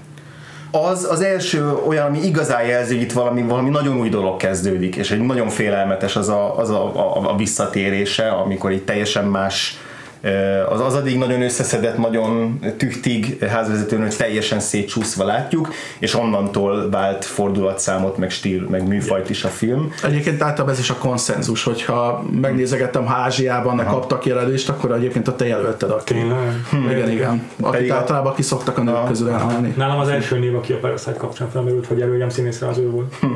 az az első olyan, ami igazán jelzi, hogy itt valami, valami nagyon új dolog kezdődik, és egy nagyon félelmetes az a, az a, a, a visszatérése, amikor itt teljesen más az az addig nagyon összeszedett, nagyon tüchtig házvezetőnőt teljesen szétcsúszva látjuk, és onnantól vált fordulatszámot, meg stíl, meg műfajt is a film. Egyébként általában ez is a konszenzus, hogyha megnézegettem, ha Ázsiában ne kaptak jelölést, akkor egyébként a te jelölted a Tényleg? Hm. Igen, igen. Akik Pedig általában kiszoktak a nők a, közül elhalni. Nálam az első név, aki a Parasite kapcsán felmerült, hogy jelöljem színészre, az ő volt. Hm.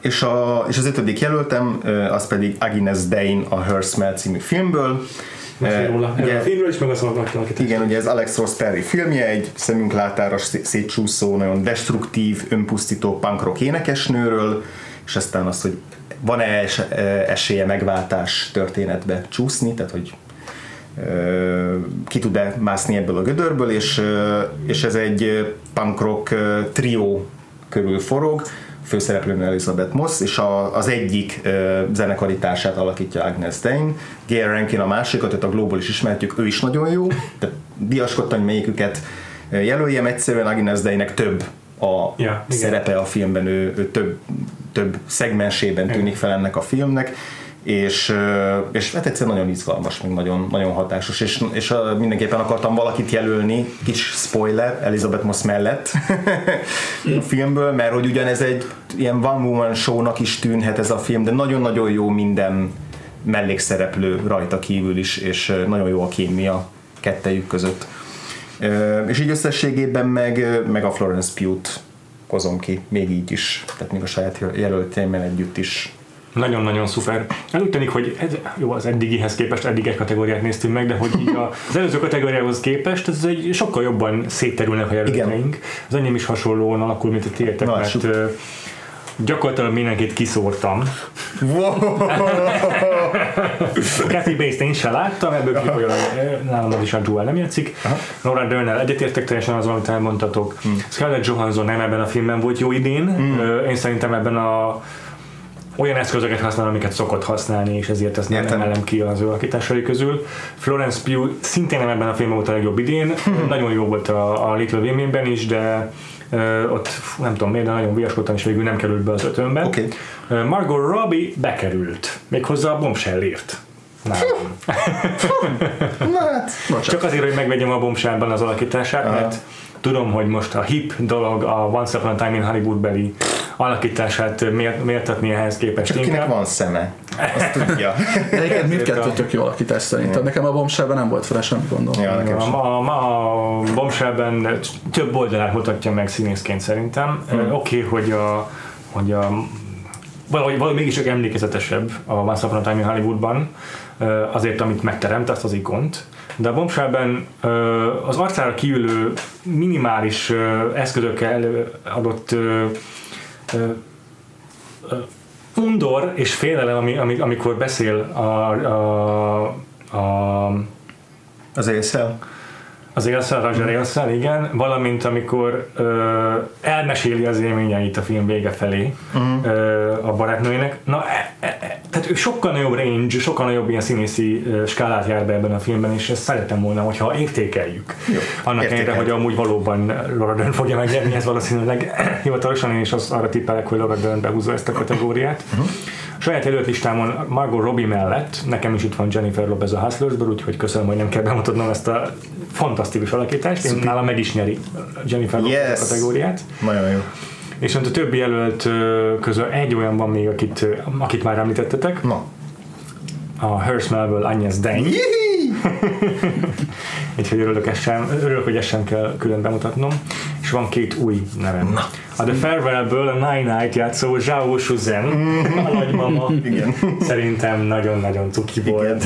És, a, és az ötödik jelöltem, az pedig Agnes Dane a Her Smell című filmből, róla. Ugye, a filmről is, meg a Igen, ugye ez Alex Ross Perry filmje, egy szemünk látára szétcsúszó, nagyon destruktív, önpusztító punk rock énekesnőről, és aztán az, hogy van-e es- esélye megváltás történetbe csúszni, tehát hogy ki tud-e mászni ebből a gödörből, és, és ez egy punk rock trió körül forog, főszereplőnő Elizabeth Moss, és a, az egyik uh, zenekari társát alakítja Agnes Dane, Gail Rankin a másikat, tehát a Global is ismertük, ő is nagyon jó, tehát diaskodtam, hogy melyiküket jelöljem, egyszerűen Agnes Dei-nek több a igen. szerepe a filmben, ő, ő több, több szegmensében tűnik fel ennek a filmnek, és, és hát egyszer nagyon izgalmas, meg nagyon, nagyon hatásos, és, és mindenképpen akartam valakit jelölni, kis spoiler, Elizabeth Moss mellett a filmből, mert hogy ugyanez egy ilyen one woman show-nak is tűnhet ez a film, de nagyon-nagyon jó minden mellékszereplő rajta kívül is, és nagyon jó a kémia kettejük között. És így összességében meg, meg a Florence Pugh-t kozom ki, még így is, tehát még a saját jelöltjeimmel együtt is. Nagyon-nagyon szuper. El úgy tűnik, hogy ez, jó, az eddigihez képest eddig egy kategóriát néztünk meg, de hogy így a- az előző kategóriához képest ez egy sokkal jobban szétterülnek a jelölteink. Az enyém is hasonlóan alakul, mint a tiétek, mert ö, gyakorlatilag mindenkit kiszórtam. Kathy Bates-t én se láttam, ebből kifolyólag nálam az is a Joel nem játszik. Laura Dern-nel egyetértek teljesen az, amit elmondtatok. Hmm. Scarlett Johansson nem ebben a filmben volt jó idén. Ö, Én szerintem ebben a olyan eszközöket használ, amiket szokott használni, és ezért ezt nem emelem ki az ő alakításai közül. Florence Pugh szintén nem ebben a filmben volt a legjobb idén, nagyon jó volt a, a Little Women-ben is, de ö, ott nem tudom miért, de nagyon viaskodtam, és végül nem került be az ötönbe. Oké. Ö, Margot Robbie bekerült, méghozzá a bombshellért. Na hát, Csak azért, hogy megvegyem a bombshellben az alakítását, mert tudom, hogy most a hip dolog a Once Upon a Time in Hollywood beli alakítását mértatni ehhez képest csak kinek inkább. van szeme, azt tudja. De egyébként mindkettő a- tök jó alakítás szerintem. Nekem a bombshellben nem volt fel semmi gondom. Ja, nekem sem. A, a, a Bombshellben több oldalát mutatja meg színészként szerintem. Hmm. Oké, okay, hogy a, hogy a valahogy, valahogy mégis csak emlékezetesebb a Once Upon a Time in Hollywoodban, azért, amit megteremt, azt az ikont. De a Bombshellben az arcára kiülő minimális eszközökkel ö, undor és félelem, ami, ami, amikor beszél a, a, a Az élszel? Az élszel, Roger élszel, igen, valamint amikor ö, elmeséli az élményeit a film vége felé uh-huh. ö, a barátnőjének. Na, e, e, e, tehát ő sokkal nagyobb range, sokkal nagyobb ilyen színészi skálát jár be ebben a filmben, és ezt szeretem volna, hogyha értékeljük. Jó, Annak ellenére, hogy amúgy valóban Laura Dern fogja megnyerni, ez valószínűleg hivatalosan én is az, arra tippelek, hogy Laura Dern behúzza ezt a kategóriát. Uh-huh. Saját előtt listámon Margot Robbie mellett, nekem is itt van Jennifer Lopez a Hustlersből, úgyhogy köszönöm, hogy nem kell bemutatnom ezt a fantasztikus alakítást. Én nálam meg is nyeri Jennifer Lopez Yes. kategóriát. Nagyon jó. És a többi jelölt közül egy olyan van még, akit, akit már említettetek. Na. A Hearst Melville Agnes Dane. Úgyhogy örülök, ezt sem, örülök, hogy ezt sem kell külön bemutatnom. És van két új nevem. Na. A The Farewell-ből a Nine Night játszó Zhao Shuzhen, a nagymama. Igen. Szerintem nagyon-nagyon cuki volt.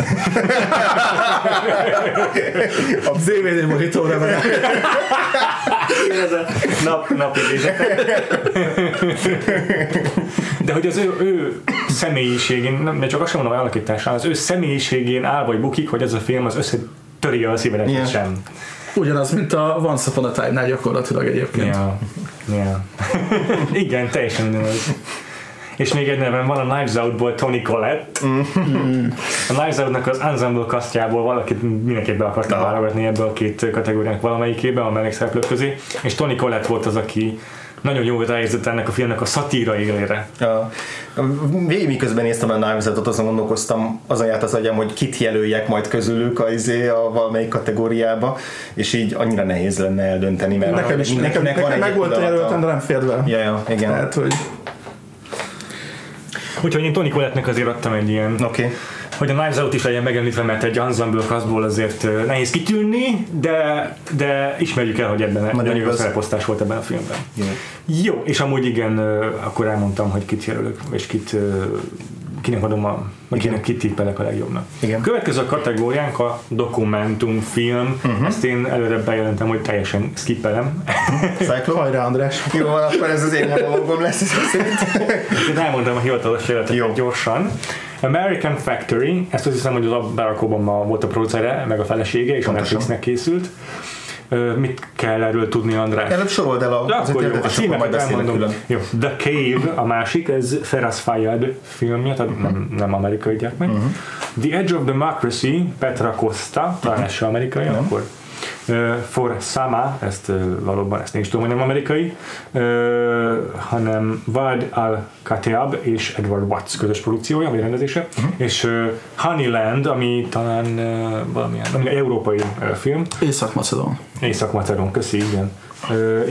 A DVD monitorra meg Ez a nap, napi De hogy az ő, ő személyiségén, nem csak azt sem mondom alakításán, az ő személyiségén áll vagy bukik, hogy ez a film az összetöri a szívedet, yeah. sem. Ugyanaz, mint a Once Upon a Time-nál gyakorlatilag egyébként. Ja. Ja. Igen, teljesen ugyanaz. És még egy nevem van, a Knives Out-ból Tony Collette. A Knives Out-nak az ensemble kasztjából valakit mindenképp be akartam válogatni ebbe a két kategóriának valamelyikébe, a mellékszereplők közé. És Tony Collette volt az, aki nagyon jól ráérzett ennek a filmnek a szatíra élére. A, végig miközben néztem a Knives Out-ot, azon gondolkoztam, azon járt az agyam, hogy kit jelöljek majd közülük a, izé, a valamelyik kategóriába, és így annyira nehéz lenne eldönteni, mert Nekem is, nekem, nekem egy meg volt a jelöltem, de nem fért be. Ja, ja, igen. Tehát, hogy Úgyhogy én Tony Collette-nek azért adtam egy ilyen, Oké. Okay. Hogy a Knives Out is legyen megemlítve, mert egy ensemble kaszból azért nehéz kitűnni, de, de ismerjük el, hogy ebben Nagyon nagyon jó igaz. szereposztás volt ebben a filmben. Jó. Jó, és amúgy igen, akkor elmondtam, hogy kit jelölök, és kit, kinek adom a, vagy kinek kit tippelek a legjobbnak. Igen. Következő a kategóriánk a dokumentumfilm. Uh-huh. Ezt én előre bejelentem, hogy teljesen skippelem. Cyclo? hajrá András. Jó, van, akkor ez az én monológom lesz ezek szerint. Én elmondtam a hivatalos Jó. gyorsan. American Factory, ezt azt hiszem, hogy az a Barack Obama volt a producere, meg a felesége, és a. Netflixnek készült. Mit kell erről tudni, András? Előbb sorold el a, De az akkor jó, a címeket elmondom. külön. Jó, The Cave a másik, ez Feras Fayad filmje, tehát nem, nem amerikai gyermek. Mhm. The Edge of Democracy, Petra Costa, talán se amerikai, akkor For Sama, ezt valóban ezt nincs tudom, hogy nem amerikai, hanem Wad al-Kateab és Edward Watts közös produkciója, vagy rendezése, uh-huh. és Honeyland, ami talán valamilyen, ami európai film. Észak-Macedon. Észak-Macedon, köszi, igen.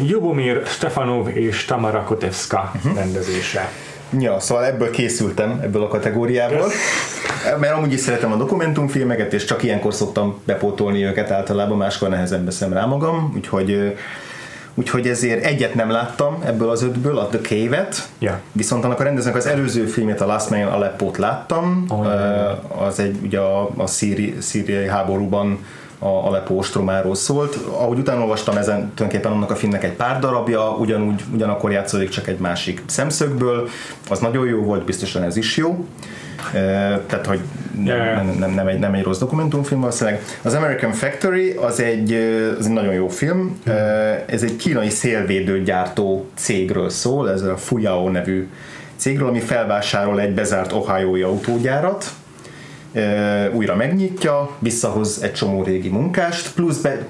Jubomir Stefanov és Tamara Kotevska uh-huh. rendezése. Ja, szóval ebből készültem, ebből a kategóriából. Mert amúgy is szeretem a dokumentumfilmeket, és csak ilyenkor szoktam bepótolni őket általában, máskor nehezebb veszem rá magam, úgyhogy úgyhogy ezért egyet nem láttam ebből az ötből, a The Cave-et, yeah. viszont annak a rendezőnek az előző filmét, a Last Man Aleppo-t láttam, oh, yeah. az egy ugye a, a szíri, szíriai háborúban a Aleppo ostromáról szólt. Ahogy utána olvastam ezen, tulajdonképpen annak a filmnek egy pár darabja, ugyanúgy, ugyanakkor játszódik csak egy másik szemszögből. Az nagyon jó volt, biztosan ez is jó. Tehát, hogy nem, nem, nem, egy, nem egy rossz dokumentumfilm valószínűleg. Az American Factory az egy, az egy nagyon jó film. Ez egy kínai szélvédőgyártó cégről szól, ez a Fuyao nevű cégről, ami felvásárol egy bezárt Ohio-i autógyárat, újra megnyitja, visszahoz egy csomó régi munkást, plusz be,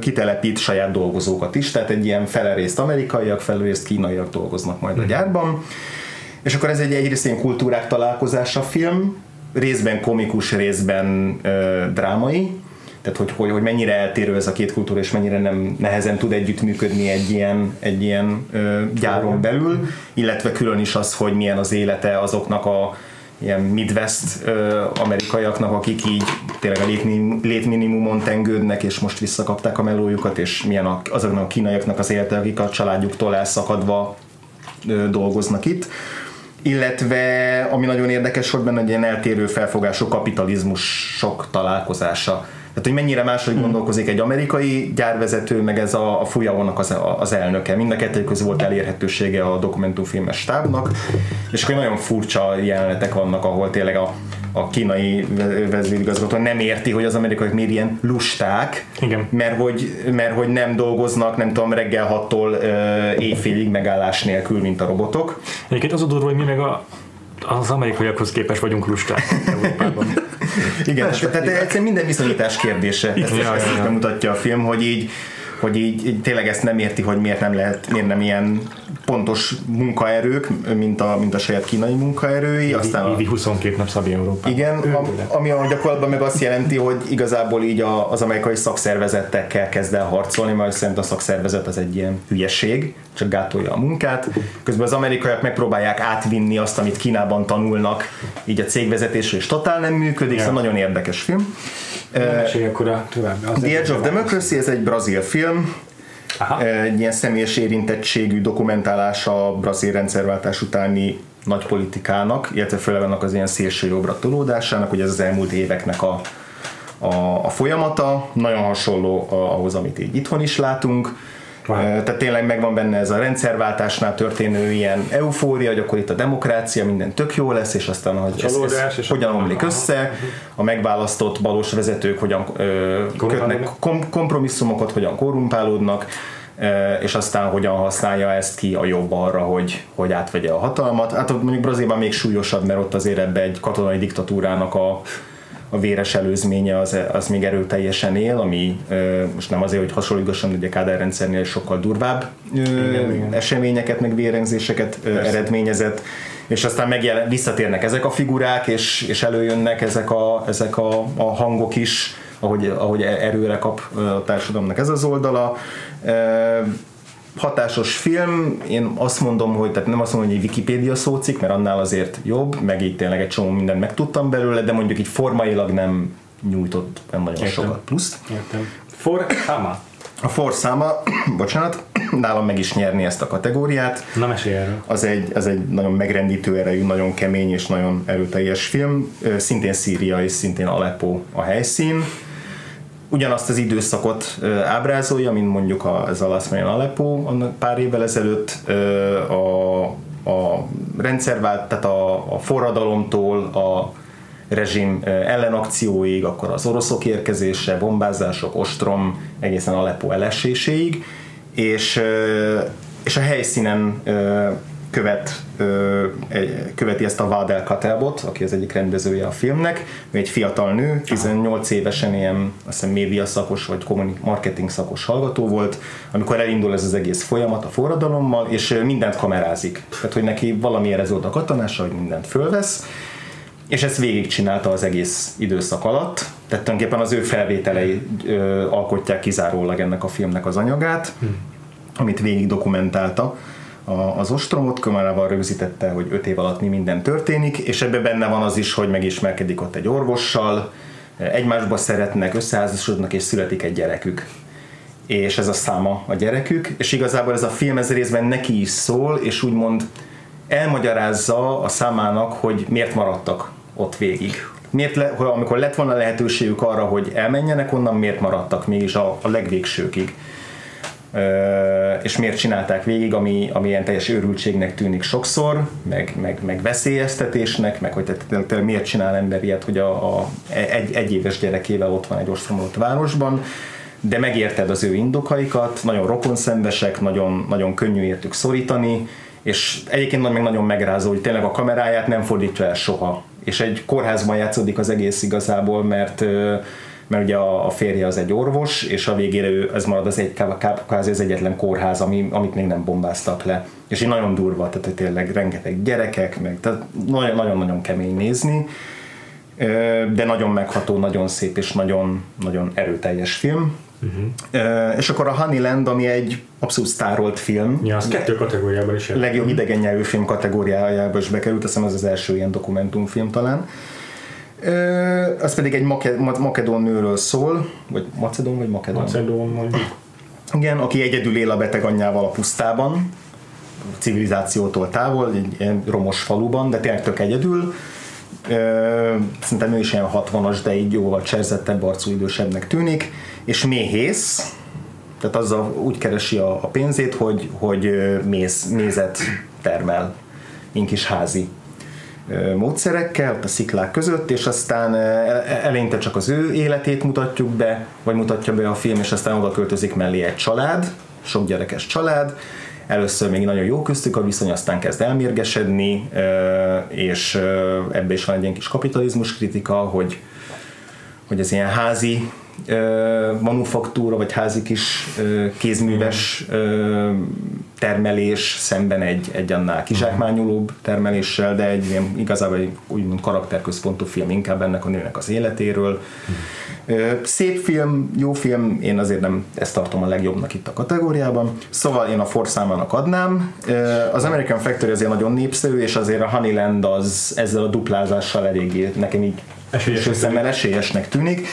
kitelepít saját dolgozókat is, tehát egy ilyen felerészt amerikaiak, felerészt kínaiak dolgoznak majd a mhm. gyárban. És akkor ez egy egyrészt ilyen kultúrák találkozása film, részben komikus, részben ö, drámai, tehát hogy, hogy, hogy mennyire eltérő ez a két kultúra, és mennyire nem nehezen tud együttműködni egy ilyen, egy ilyen ö, gyáron belül, illetve külön is az, hogy milyen az élete azoknak a ilyen Midwest ö, amerikaiaknak, akik így tényleg a létminimumon tengődnek, és most visszakapták a melójukat, és milyen a, azoknak a kínaiaknak az élete, akik a családjuktól elszakadva ö, dolgoznak itt illetve ami nagyon érdekes volt benne, egy ilyen eltérő felfogású kapitalizmusok találkozása tehát, hogy mennyire máshogy hmm. gondolkozik egy amerikai gyárvezető, meg ez a, a Fuyao-nak az, az elnöke. Mind a kettő közül volt elérhetősége a dokumentumfilmes stábnak, és akkor nagyon furcsa jelenetek vannak, ahol tényleg a, a kínai vezérigazgató nem érti, hogy az amerikaiak miért ilyen lusták, Igen. Mert, hogy, mert hogy nem dolgoznak, nem tudom, reggel 6-tól éjfélig megállás nélkül, mint a robotok. Egyébként az a durva, hogy mi meg a, az amerikaiakhoz képes vagyunk lusták Európában. Igen, tehát, tehát egyszerűen minden viszonyítás kérdése. Ezt, ja, ezt, ezt mutatja a film, hogy így hogy így, így tényleg ezt nem érti, hogy miért nem lehet, miért nem ilyen pontos munkaerők, mint a, mint a saját kínai munkaerői. Aztán a, 22 nap Szabi Európa. Igen, a, ami a gyakorlatban meg azt jelenti, hogy igazából így a, az amerikai szakszervezetekkel kezd el harcolni, mert szerint a szakszervezet az egy ilyen hülyeség, csak gátolja a munkát. Közben az amerikaiak megpróbálják átvinni azt, amit Kínában tanulnak, így a cégvezetésre, és totál nem működik, yeah. szóval nagyon érdekes film. Uh, akkor a tovább. The Edge of Democracy, ez egy brazil film, Aha. egy ilyen személyes érintettségű dokumentálása a brazil rendszerváltás utáni nagy politikának, illetve főleg annak az ilyen szélső jobbra tolódásának, hogy ez az elmúlt éveknek a, a, a folyamata, nagyon hasonló ahhoz, amit így itthon is látunk. Tehát tényleg megvan benne ez a rendszerváltásnál történő ilyen eufória, hogy akkor itt a demokrácia, minden tök jó lesz, és aztán hogy ez, ez és hogyan omlik össze, a megválasztott valós vezetők hogyan ö, kötnek kom- kompromisszumokat, hogyan korrumpálódnak, és aztán hogyan használja ezt ki a jobb arra, hogy, hogy átvegye a hatalmat. Hát mondjuk Brazílban még súlyosabb, mert ott azért ebbe egy katonai diktatúrának a a véres előzménye az, az még erőteljesen él, ami most nem azért, hogy hasonlítgassam, de a Kádár rendszernél sokkal durvább igen, igen. eseményeket, meg vérengzéseket Persze. eredményezett és aztán megjelen, visszatérnek ezek a figurák, és, és előjönnek ezek a, ezek a, a hangok is, ahogy, ahogy erőre kap a társadalomnak ez az oldala hatásos film, én azt mondom, hogy tehát nem azt mondom, hogy egy Wikipédia szócik, mert annál azért jobb, meg így tényleg egy csomó mindent megtudtam belőle, de mondjuk így formailag nem nyújtott nem nagyon Értem. sokat pluszt. Értem. For Hama. A For száma, bocsánat, nálam meg is nyerni ezt a kategóriát. Na mesélj erről. Az egy, az egy nagyon megrendítő erejű, nagyon kemény és nagyon erőteljes film. Szintén Szíria és szintén Aleppo a helyszín ugyanazt az időszakot ábrázolja, mint mondjuk a, ez a Last Man Aleppo pár évvel ezelőtt a, a rendszervált, tehát a, a forradalomtól a rezsim ellenakcióig, akkor az oroszok érkezése, bombázások, ostrom, egészen Aleppo eleséséig, és, és a helyszínen követ, követi ezt a Vádel Katelbot, aki az egyik rendezője a filmnek. Ő egy fiatal nő, 18 évesen ilyen azt hiszem média szakos vagy marketing szakos hallgató volt, amikor elindul ez az egész folyamat a forradalommal, és mindent kamerázik. Tehát, hogy neki valami éreződ a katonása, hogy mindent fölvesz, és ezt végigcsinálta az egész időszak alatt, tehát tulajdonképpen az ő felvételei ö, alkotják kizárólag ennek a filmnek az anyagát, hmm. amit végig dokumentálta az ostromot, kamerával rögzítette, hogy öt év alatt mi minden történik, és ebben benne van az is, hogy megismerkedik ott egy orvossal, egymásba szeretnek, összeházasodnak, és születik egy gyerekük. És ez a száma a gyerekük, és igazából ez a film ez részben neki is szól, és úgymond elmagyarázza a számának, hogy miért maradtak ott végig. Miért le, amikor lett volna lehetőségük arra, hogy elmenjenek onnan, miért maradtak mégis a, a legvégsőkig és miért csinálták végig, ami, ami ilyen teljes őrültségnek tűnik sokszor, meg, meg, meg veszélyeztetésnek, meg hogy te, te, te miért csinál ember ilyet, hogy a, a egy, egy éves gyerekével ott van egy ostromolott városban, de megérted az ő indokaikat, nagyon rokonszembesek, nagyon, nagyon könnyű értük szorítani, és egyébként meg nagyon megrázó, hogy tényleg a kameráját nem fordítja el soha. És egy kórházban játszódik az egész igazából, mert mert ugye a, a férje az egy orvos, és a végére ő, ez marad az egy kvázi az egyetlen kórház, ami, amit még nem bombáztak le. És így nagyon durva, tehát tényleg rengeteg gyerekek, meg, tehát nagyon-nagyon kemény nézni, de nagyon megható, nagyon szép és nagyon, nagyon erőteljes film. Uh-huh. És akkor a Honeyland, ami egy abszolút sztárolt film. Ja, az kettő kategóriában is. Legjobb idegen nyelvű film kategóriájába is bekerült, azt hiszem az az első ilyen dokumentumfilm talán az pedig egy make- makedón nőről szól, vagy macedón, vagy makedón? Macedón, mondjuk. Igen, aki egyedül él a beteg anyjával a pusztában, civilizációtól távol, egy ilyen romos faluban, de tényleg tök egyedül. Szerintem ő is ilyen 60-as, de így jóval cserzettebb, arcú idősebbnek tűnik, és méhész, tehát azzal úgy keresi a, a pénzét, hogy, hogy méz, mézet termel, mint kis házi módszerekkel a sziklák között, és aztán eleinte csak az ő életét mutatjuk be, vagy mutatja be a film, és aztán oda költözik mellé egy család, sok gyerekes család, először még nagyon jó köztük a viszony, aztán kezd elmérgesedni, és ebbe is van egy ilyen kis kapitalizmus kritika, hogy, hogy ez ilyen házi manufaktúra, vagy házi kis kézműves termelés szemben egy, egy annál kizsákmányolóbb termeléssel, de egy ilyen, igazából egy úgymond karakterközpontú film inkább ennek a nőnek az életéről. Szép film, jó film, én azért nem ezt tartom a legjobbnak itt a kategóriában. Szóval én a Forszámának adnám. Az American Factory azért nagyon népszerű, és azért a Honeyland az ezzel a duplázással eléggé nekem így esélyes szemmel esélyesnek tűnik.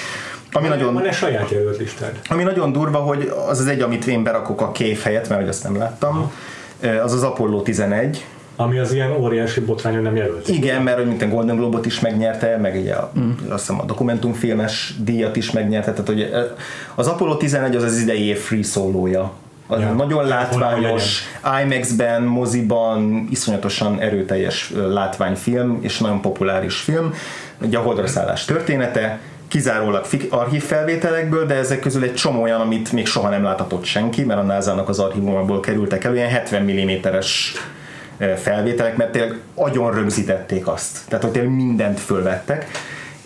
Ami van, nagyon, van egy saját jelölt listád? Ami nagyon durva, hogy az az egy, amit én berakok a kép helyett, mert hogy azt nem láttam, az az Apollo 11, ami az ilyen óriási botrány, nem jelölt. Igen, mert hogy mint a Golden Globe-ot is megnyerte, meg ugye a, mm. azt hiszem a dokumentumfilmes díjat is megnyerte, tehát hogy az Apollo 11 az az idei év free szólója. Az ja. nagyon látványos, IMAX-ben, moziban, iszonyatosan erőteljes látványfilm, és nagyon populáris film. Ugye a holdra szállás története, kizárólag archív felvételekből, de ezek közül egy csomó olyan, amit még soha nem láthatott senki, mert a NASA-nak az archívumából kerültek elő, ilyen 70 mm-es felvételek, mert tényleg agyon rögzítették azt. Tehát, hogy tényleg mindent fölvettek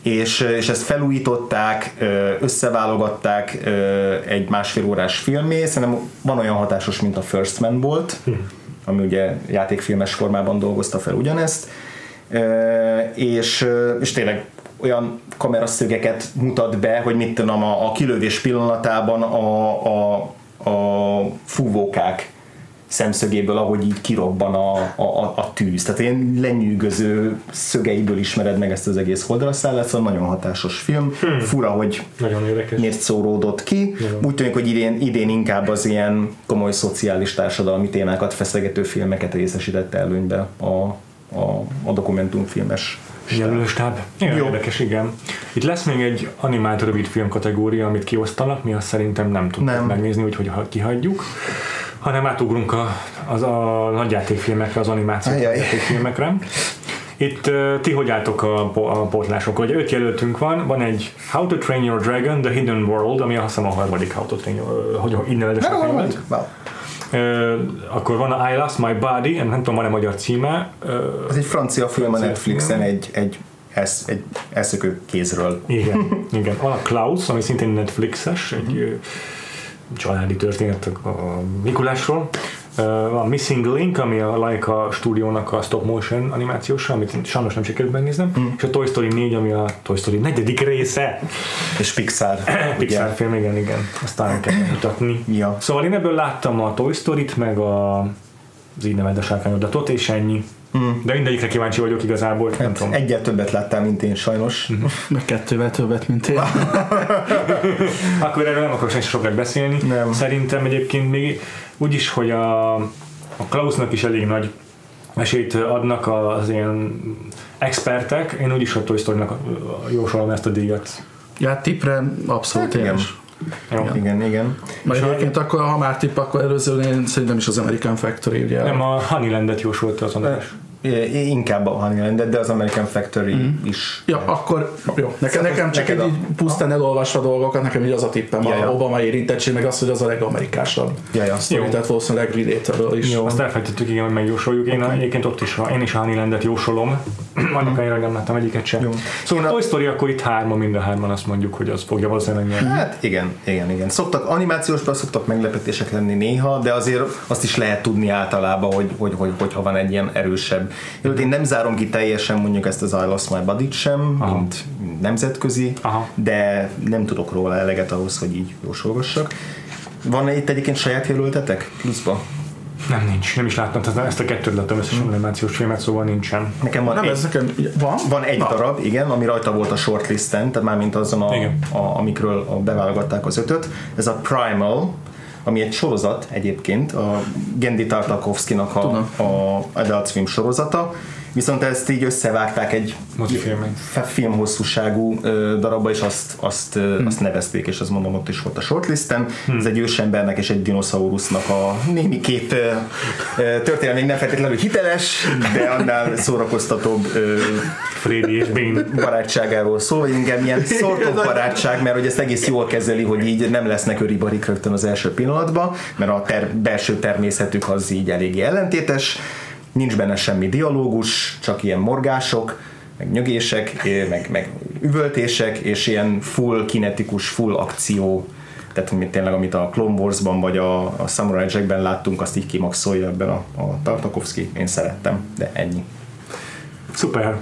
és, és ezt felújították, összeválogatták egy másfél órás filmé, szerintem van olyan hatásos, mint a First Man volt, hm. ami ugye játékfilmes formában dolgozta fel ugyanezt, és, és tényleg olyan kameraszögeket mutat be, hogy mit tudom, a, a kilövés pillanatában a, a, a fúvókák szemszögéből, ahogy így kirobban a, a, a tűz. Tehát én lenyűgöző szögeiből ismered meg ezt az egész holdra szállat, szóval nagyon hatásos film. Hmm. Fura, hogy nagyon érdekes. miért szóródott ki. Nagyon. Úgy tűnik, hogy idén, idén inkább az ilyen komoly szociális társadalmi témákat feszegető filmeket részesítette előnybe a, a, a dokumentumfilmes Jelölőstáb. Igen, Jó. érdekes, igen. Itt lesz még egy animált rövidfilm kategória, amit kiosztanak, mi azt szerintem nem tudjuk nem. megnézni, úgyhogy kihagyjuk hanem átugrunk a, az a nagyjátékfilmekre, az animációs játékfilmekre. Itt uh, ti hogy álltok a, a pótlások? Hogy öt jelöltünk van, van egy How to Train Your Dragon, The Hidden World, ami azt hiszem a harmadik How to Train Your, hogy nevezett a filmet. Ö, akkor van a I Lost My Body, nem tudom, van-e magyar címe. Ö, Ez egy francia film a Netflixen, film. egy, egy, esz, egy elszökő kézről. igen, igen. Van a Klaus, ami szintén Netflixes, egy ö, családi történet a a Mikulásról. Van Missing Link, ami a Laika stúdiónak a stop motion animációsa, amit sajnos nem sikerült megnéznem, Mhm. és a Toy Story 4, ami a Toy Story negyedik része. És Pixar. Pixar ugye? film, igen, igen. Aztán kell mutatni. Ja. Szóval én ebből láttam a Toy Story-t, meg a az így neved a sárkányodatot, és ennyi. Mm. De mindegyikre kíváncsi vagyok igazából, nem tudom. Hát Egyet többet láttál, mint én sajnos. Meg kettővel többet, mint én. Akkor erről nem akarok sem sokat beszélni. Nem. Szerintem egyébként még úgyis, hogy a, a Klausnak is elég nagy esélyt adnak az ilyen expertek, én úgyis a Toy Story-nak jósolom ezt a díjat. Ja, tipre abszolút Hát én igen. Igen, igen. Majd egyébként akkor, ha már tipp, akkor előző én szerintem is az American Factory, ugye. Nem, a Honeylandet jósolta az András. Inkább a Honeyland, de az American Factory is. Ja, akkor jó. Nekem, nekem csak Neked egy a- pusztán elolvasva dolgokat, nekem így az a tippem, Ja, a ja. Obama érintettség, meg az, hogy az a legamerikásabb. Ja, ja. Sztori, Jó. tehát valószínűleg relatable is. Jó. Azt elfelejtettük, igen, hogy megjósoljuk. Én okay. egyébként ott is, én is a Honeylandet jósolom. Annak annyira nem láttam egyiket sem. Jó. Szóval a Toy Story akkor itt hárma, mind a hárman azt mondjuk, hogy az fogja valószínűleg nyerni. Hát igen, igen, igen. Szoktak, animációsban szoktak meglepetések lenni néha, de azért azt is lehet tudni általában, hogy, hogy, hogy, hogyha van egy ilyen erősebb. Jó, én nem zárom ki teljesen mondjuk ezt az I Lost My Body-t sem, Aha. mint nemzetközi, Aha. de nem tudok róla eleget ahhoz, hogy így jósolgassak. Van itt egyébként saját jelöltetek pluszba? Nem, nincs. Nem is láttam, tehát ezt a kettőt láttam összesen animációs filmet, szóval nincsen. Nekem van Nem, egy, ez nekem van? van egy Na. darab, igen, ami rajta volt a shortlisten, tehát mármint azon, a, Igen. a, amikről a, beválogatták az ötöt. Ez a Primal, ami egy sorozat egyébként, a Gendi Tartakovskynak a, Tudom. a Adult Swim sorozata, viszont ezt így összevágták egy filmhosszúságú ö, darabba, és azt, azt, hmm. azt nevezték, és azt mondom, ott is volt a shortlisten. Hmm. Ez egy ősembernek és egy dinoszaurusznak a némiképp ö, ö, történelmi nem feltétlenül hiteles, de annál szórakoztatóbb Freddy és Bane. barátságáról szól, vagy inkább ilyen szortok barátság, mert hogy ezt egész jól kezeli, hogy így nem lesznek öribarik rögtön az első pillanatban, mert a ter- belső természetük az így eléggé ellentétes, nincs benne semmi dialógus, csak ilyen morgások, meg nyögések, meg, meg üvöltések, és ilyen full kinetikus, full akció, tehát mint tényleg, amit a Clone Wars-ban vagy a, a Samurai Jack-ben láttunk, azt így kimaxolja ebben a, a Tartakovsky. Én szerettem, de ennyi. Szuper.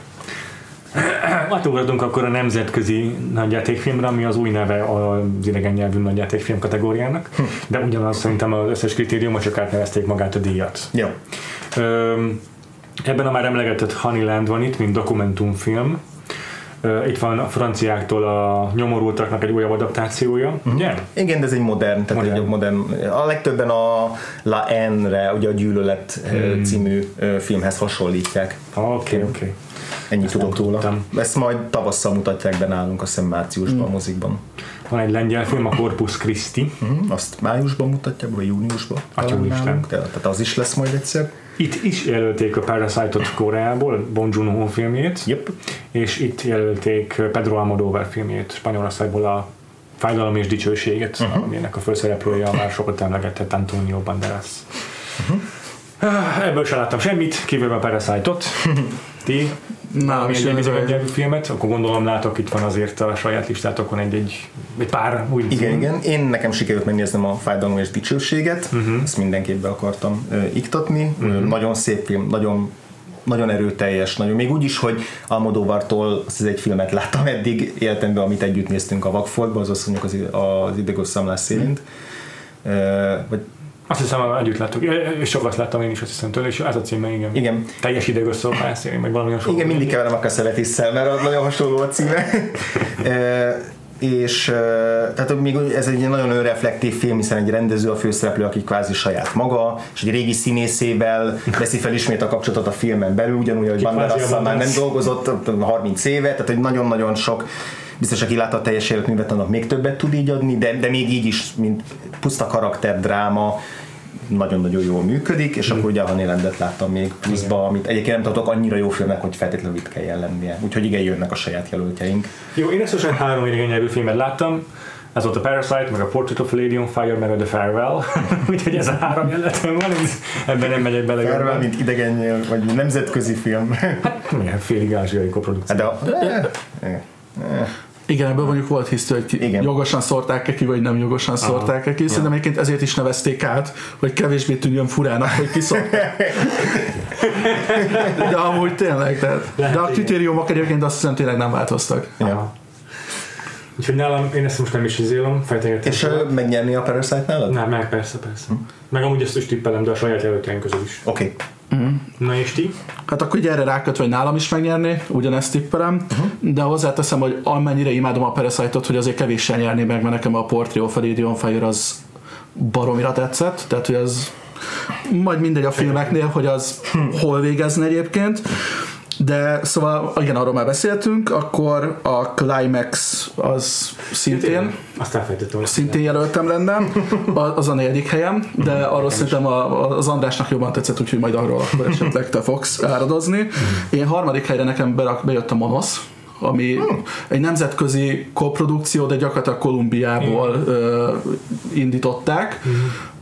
Átugratunk akkor a nemzetközi nagyjátékfilmre, ami az új neve az idegen nyelvű nagyjátékfilm kategóriának, de ugyanaz szerintem az összes kritériumot csak átnevezték magát a díjat. Jó. Ebben a már emlegetett Honeyland van itt, mint dokumentumfilm. Itt van a franciáktól a nyomorultaknak egy újabb adaptációja, ugye? Igen, de ez egy modern, tehát Modern. egy modern. A legtöbben a La N-re, ugye a Gyűlölet hmm. című filmhez hasonlítják. Oké, oké. Ennyit tudok róla. Ezt majd tavasszal mutatják be nálunk, azt hiszem márciusban a mozikban. Van egy lengyel film, a Corpus Christi. Hmm. Azt májusban mutatják, vagy júniusban. talán úristen. nálunk. Tehát tehát az is lesz majd egyszer. Itt is jelölték a Parasite-ot Koreából, Bon Joon-ho filmjét, Yep. és itt jelölték Pedro Almodóvar filmjét Spanyolországból a Fájdalom és Dicsőséget, uh-huh. aminek a főszereplője a már sokat emlegetett Antonio Banderas. Uh-huh. Ebből sem láttam semmit, kivéve a Parasite-ot. Ti? Nálam is egy nyelvű filmet, akkor gondolom látok, itt van azért a saját listátokon egy, egy, pár új Igen, film. igen. Én nekem sikerült megnéznem a Fájdalom és Dicsőséget, uh-huh. ezt mindenképp be akartam ö, iktatni. Uh-huh. Nagyon szép film, nagyon nagyon erőteljes, nagyon, még úgy is, hogy Almodóvartól az egy filmet láttam eddig életemben, amit együtt néztünk a Vagfoltban, az azt mondjuk az, az idegos számlás szélint. Ö, Vagy Azt hiszem, együtt láttuk, és sokat láttam én is, azt hiszem tőle, és ez a címe, igen. Igen. Teljes ideg összeopászélni, meg valami hasonló. Igen, mindig keverem a kaszeletisszel, mert az nagyon hasonló a címe. És tehát még ez egy nagyon önreflektív film, hiszen egy rendező a főszereplő, aki kvázi saját maga, és egy régi színészével veszi fel ismét a kapcsolatot a filmen belül, ugyanúgy, hogy kvázi a Banderasszal már nem dolgozott 30 éve, tehát hogy nagyon-nagyon sok biztos, aki látta a teljes életművet, annak még többet tud így adni, de, de még így is, mint puszta karakter, dráma, nagyon-nagyon jól működik, és akkor ugye a Honeylandet láttam még pluszba, amit egyébként nem tartok annyira jó filmnek, hogy feltétlenül itt kelljen lennie. Úgyhogy igen, jönnek a saját jelöltjeink. Jó, én összesen három idegen nyelvű filmet láttam. Ez volt a Parasite, meg a Portrait of a Lady on Fire, meg a The Farewell. Úgyhogy ez a három jelenetem van, ebben nem megyek bele. Farewell, mint idegen vagy nemzetközi film. Hát milyen félig ázsiai koprodukció. Hát de a, eh, eh, eh. Igen, ebből mondjuk volt hisztő, hogy Igen. jogosan szórták-e ki, vagy nem jogosan szórták-e ki. Szerintem egyébként ezért is nevezték át, hogy kevésbé tűnjön furának, hogy kiszórták. De amúgy tényleg, tehát. de a kritériumok egyébként azt hiszem tényleg nem változtak. Ja. Úgyhogy nálam, én ezt most nem is izélom, fejtegetem. És uh, megnyerni a Parasite nálad? Nem, meg persze, persze. Hm. Meg amúgy ezt is tippelem, de a saját jelöltjeim közül is. Oké. Okay. Uh-huh. Na és ti? Hát akkor ugye erre rákötve, hogy nálam is megnyerni, ugyanezt tippelem, uh-huh. de hozzáteszem, hogy amennyire imádom a Parasite-ot, hogy azért kevéssel nyerni meg, mert nekem a Portrait of a Lady on Fire az baromira tetszett, tehát hogy az majd mindegy a filmeknél, hogy az hol végezne egyébként. De szóval, igen, arról már beszéltünk, akkor a Climax az szintén, Azt szintén jelöltem lenne, az a negyedik helyem, de arról szerintem az Andrásnak jobban tetszett, úgyhogy majd arról akkor esetleg te fogsz áradozni. Én harmadik helyre nekem bejött a Monosz, ami egy nemzetközi koprodukció, de gyakorlatilag Kolumbiából indították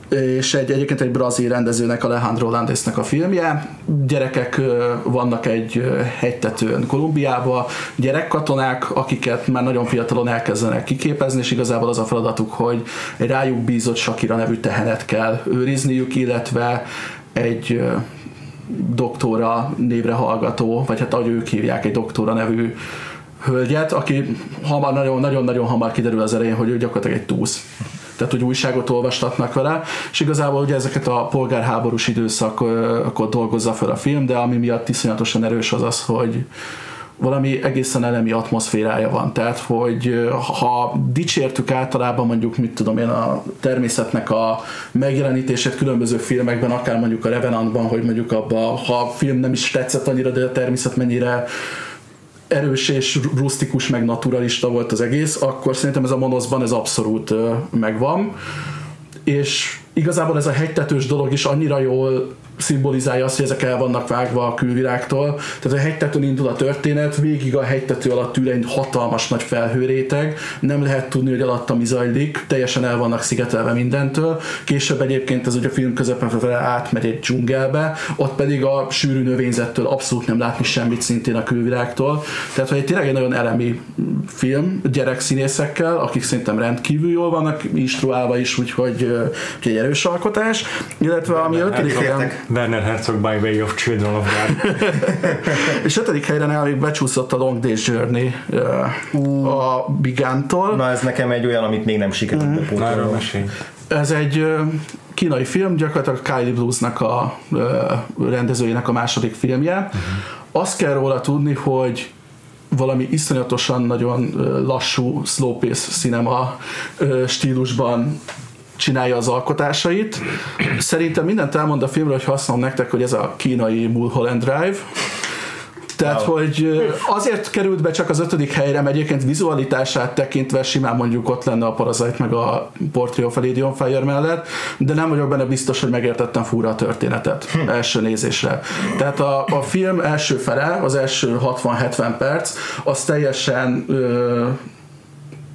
és egy, egyébként egy brazil rendezőnek, Alejandro Landesnek a filmje. Gyerekek vannak egy hegytetőn Kolumbiába, gyerekkatonák, akiket már nagyon fiatalon elkezdenek kiképezni, és igazából az a feladatuk, hogy egy rájuk bízott Shakira nevű tehenet kell őrizniük, illetve egy doktora névre hallgató, vagy hát ahogy ők hívják, egy doktora nevű hölgyet, aki hamar, nagyon-nagyon hamar kiderül az elején, hogy ő gyakorlatilag egy túsz tehát hogy újságot olvastatnak vele, és igazából ugye ezeket a polgárháborús időszakot dolgozza fel a film, de ami miatt iszonyatosan erős az az, hogy valami egészen elemi atmoszférája van. Tehát, hogy ha dicsértük általában mondjuk, mit tudom én, a természetnek a megjelenítését különböző filmekben, akár mondjuk a Revenantban, hogy mondjuk abban, ha a film nem is tetszett annyira, de a természet mennyire erős és rustikus, meg naturalista volt az egész, akkor szerintem ez a monoszban ez abszolút megvan. És igazából ez a hegytetős dolog is annyira jól szimbolizálja azt, hogy ezek el vannak vágva a külvilágtól. Tehát a hegytetőn indul a történet, végig a hegytető alatt ül egy hatalmas nagy felhőréteg, nem lehet tudni, hogy alatta mi zajlik, teljesen el vannak szigetelve mindentől. Később egyébként ez ugye a film közepén átmegy egy dzsungelbe, ott pedig a sűrű növényzettől abszolút nem látni semmit szintén a külvilágtól. Tehát, hogy egy tényleg egy nagyon elemi film gyerekszínészekkel, akik szerintem rendkívül jól vannak instruálva is, úgyhogy, úgyhogy egy erős alkotás. Illetve ami ötödik Werner Herzog by Way of Children of God. és ötödik helyre elég becsúszott a Long Day's Journey uh, a Bigántól. Na ez nekem egy olyan, amit még nem sikerült mm. bepótolni. Ez egy uh, kínai film, gyakorlatilag Kylie Blues-nak a uh, rendezőjének a második filmje. Uh-huh. Azt kell róla tudni, hogy valami iszonyatosan nagyon lassú slow pace cinema stílusban csinálja az alkotásait. Szerintem mindent elmond a filmről, hogy használom nektek, hogy ez a kínai Mulholland Drive. Tehát, wow. hogy azért került be csak az ötödik helyre, mert egyébként vizualitását tekintve simán mondjuk ott lenne a Parasite meg a Portrait of a Lady on Fire mellett, de nem vagyok benne biztos, hogy megértettem fura a történetet hm. első nézésre. Tehát a, a film első fele, az első 60-70 perc, az teljesen ö,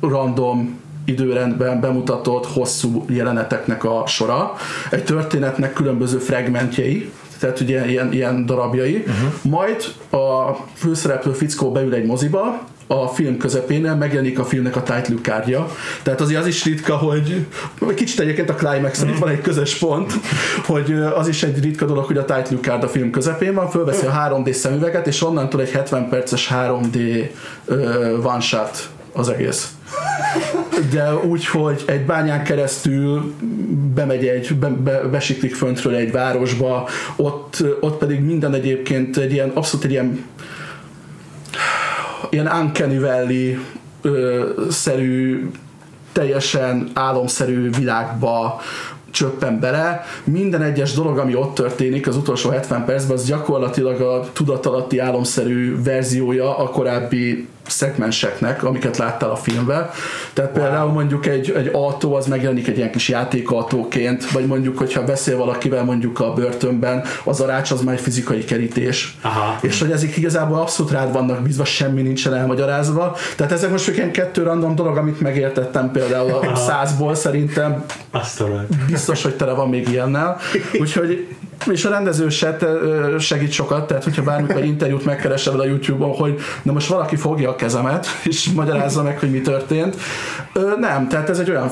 random időrendben bemutatott hosszú jeleneteknek a sora, egy történetnek különböző fragmentjei, tehát ugye ilyen, ilyen darabjai, uh-huh. majd a főszereplő fickó beül egy moziba, a film közepén megjelenik a filmnek a title kártya. Tehát azért az is ritka, hogy kicsit egyébként a climax itt van egy közös pont, hogy az is egy ritka dolog, hogy a title card a film közepén van, fölveszi a 3D szemüveget, és onnantól egy 70 perces 3D uh, one shot az egész de úgy, hogy egy bányán keresztül bemegy egy, be, be, besiklik föntről egy városba, ott, ott pedig minden egyébként egy ilyen, abszolút egy ilyen ilyen Uncanny Valley ö, szerű teljesen álomszerű világba csöppen bele. Minden egyes dolog, ami ott történik az utolsó 70 percben, az gyakorlatilag a tudatalatti álomszerű verziója a korábbi szegmenseknek, amiket láttál a filmben. Tehát wow. például mondjuk egy, egy autó, az megjelenik egy ilyen kis játékautóként, vagy mondjuk, hogyha beszél valakivel mondjuk a börtönben, az a rács az már egy fizikai kerítés. Aha. És hogy ezek igazából abszolút rád vannak bízva, semmi nincsen elmagyarázva. Tehát ezek most ilyen kettő random dolog, amit megértettem például a százból szerintem. Biztos, hogy tele van még ilyennel. Úgyhogy és a rendező se segít sokat, tehát hogyha bármikor interjút megkeresel a YouTube-on, hogy na most valaki fogja a kezemet, és magyarázza meg, hogy mi történt. Nem, tehát ez egy olyan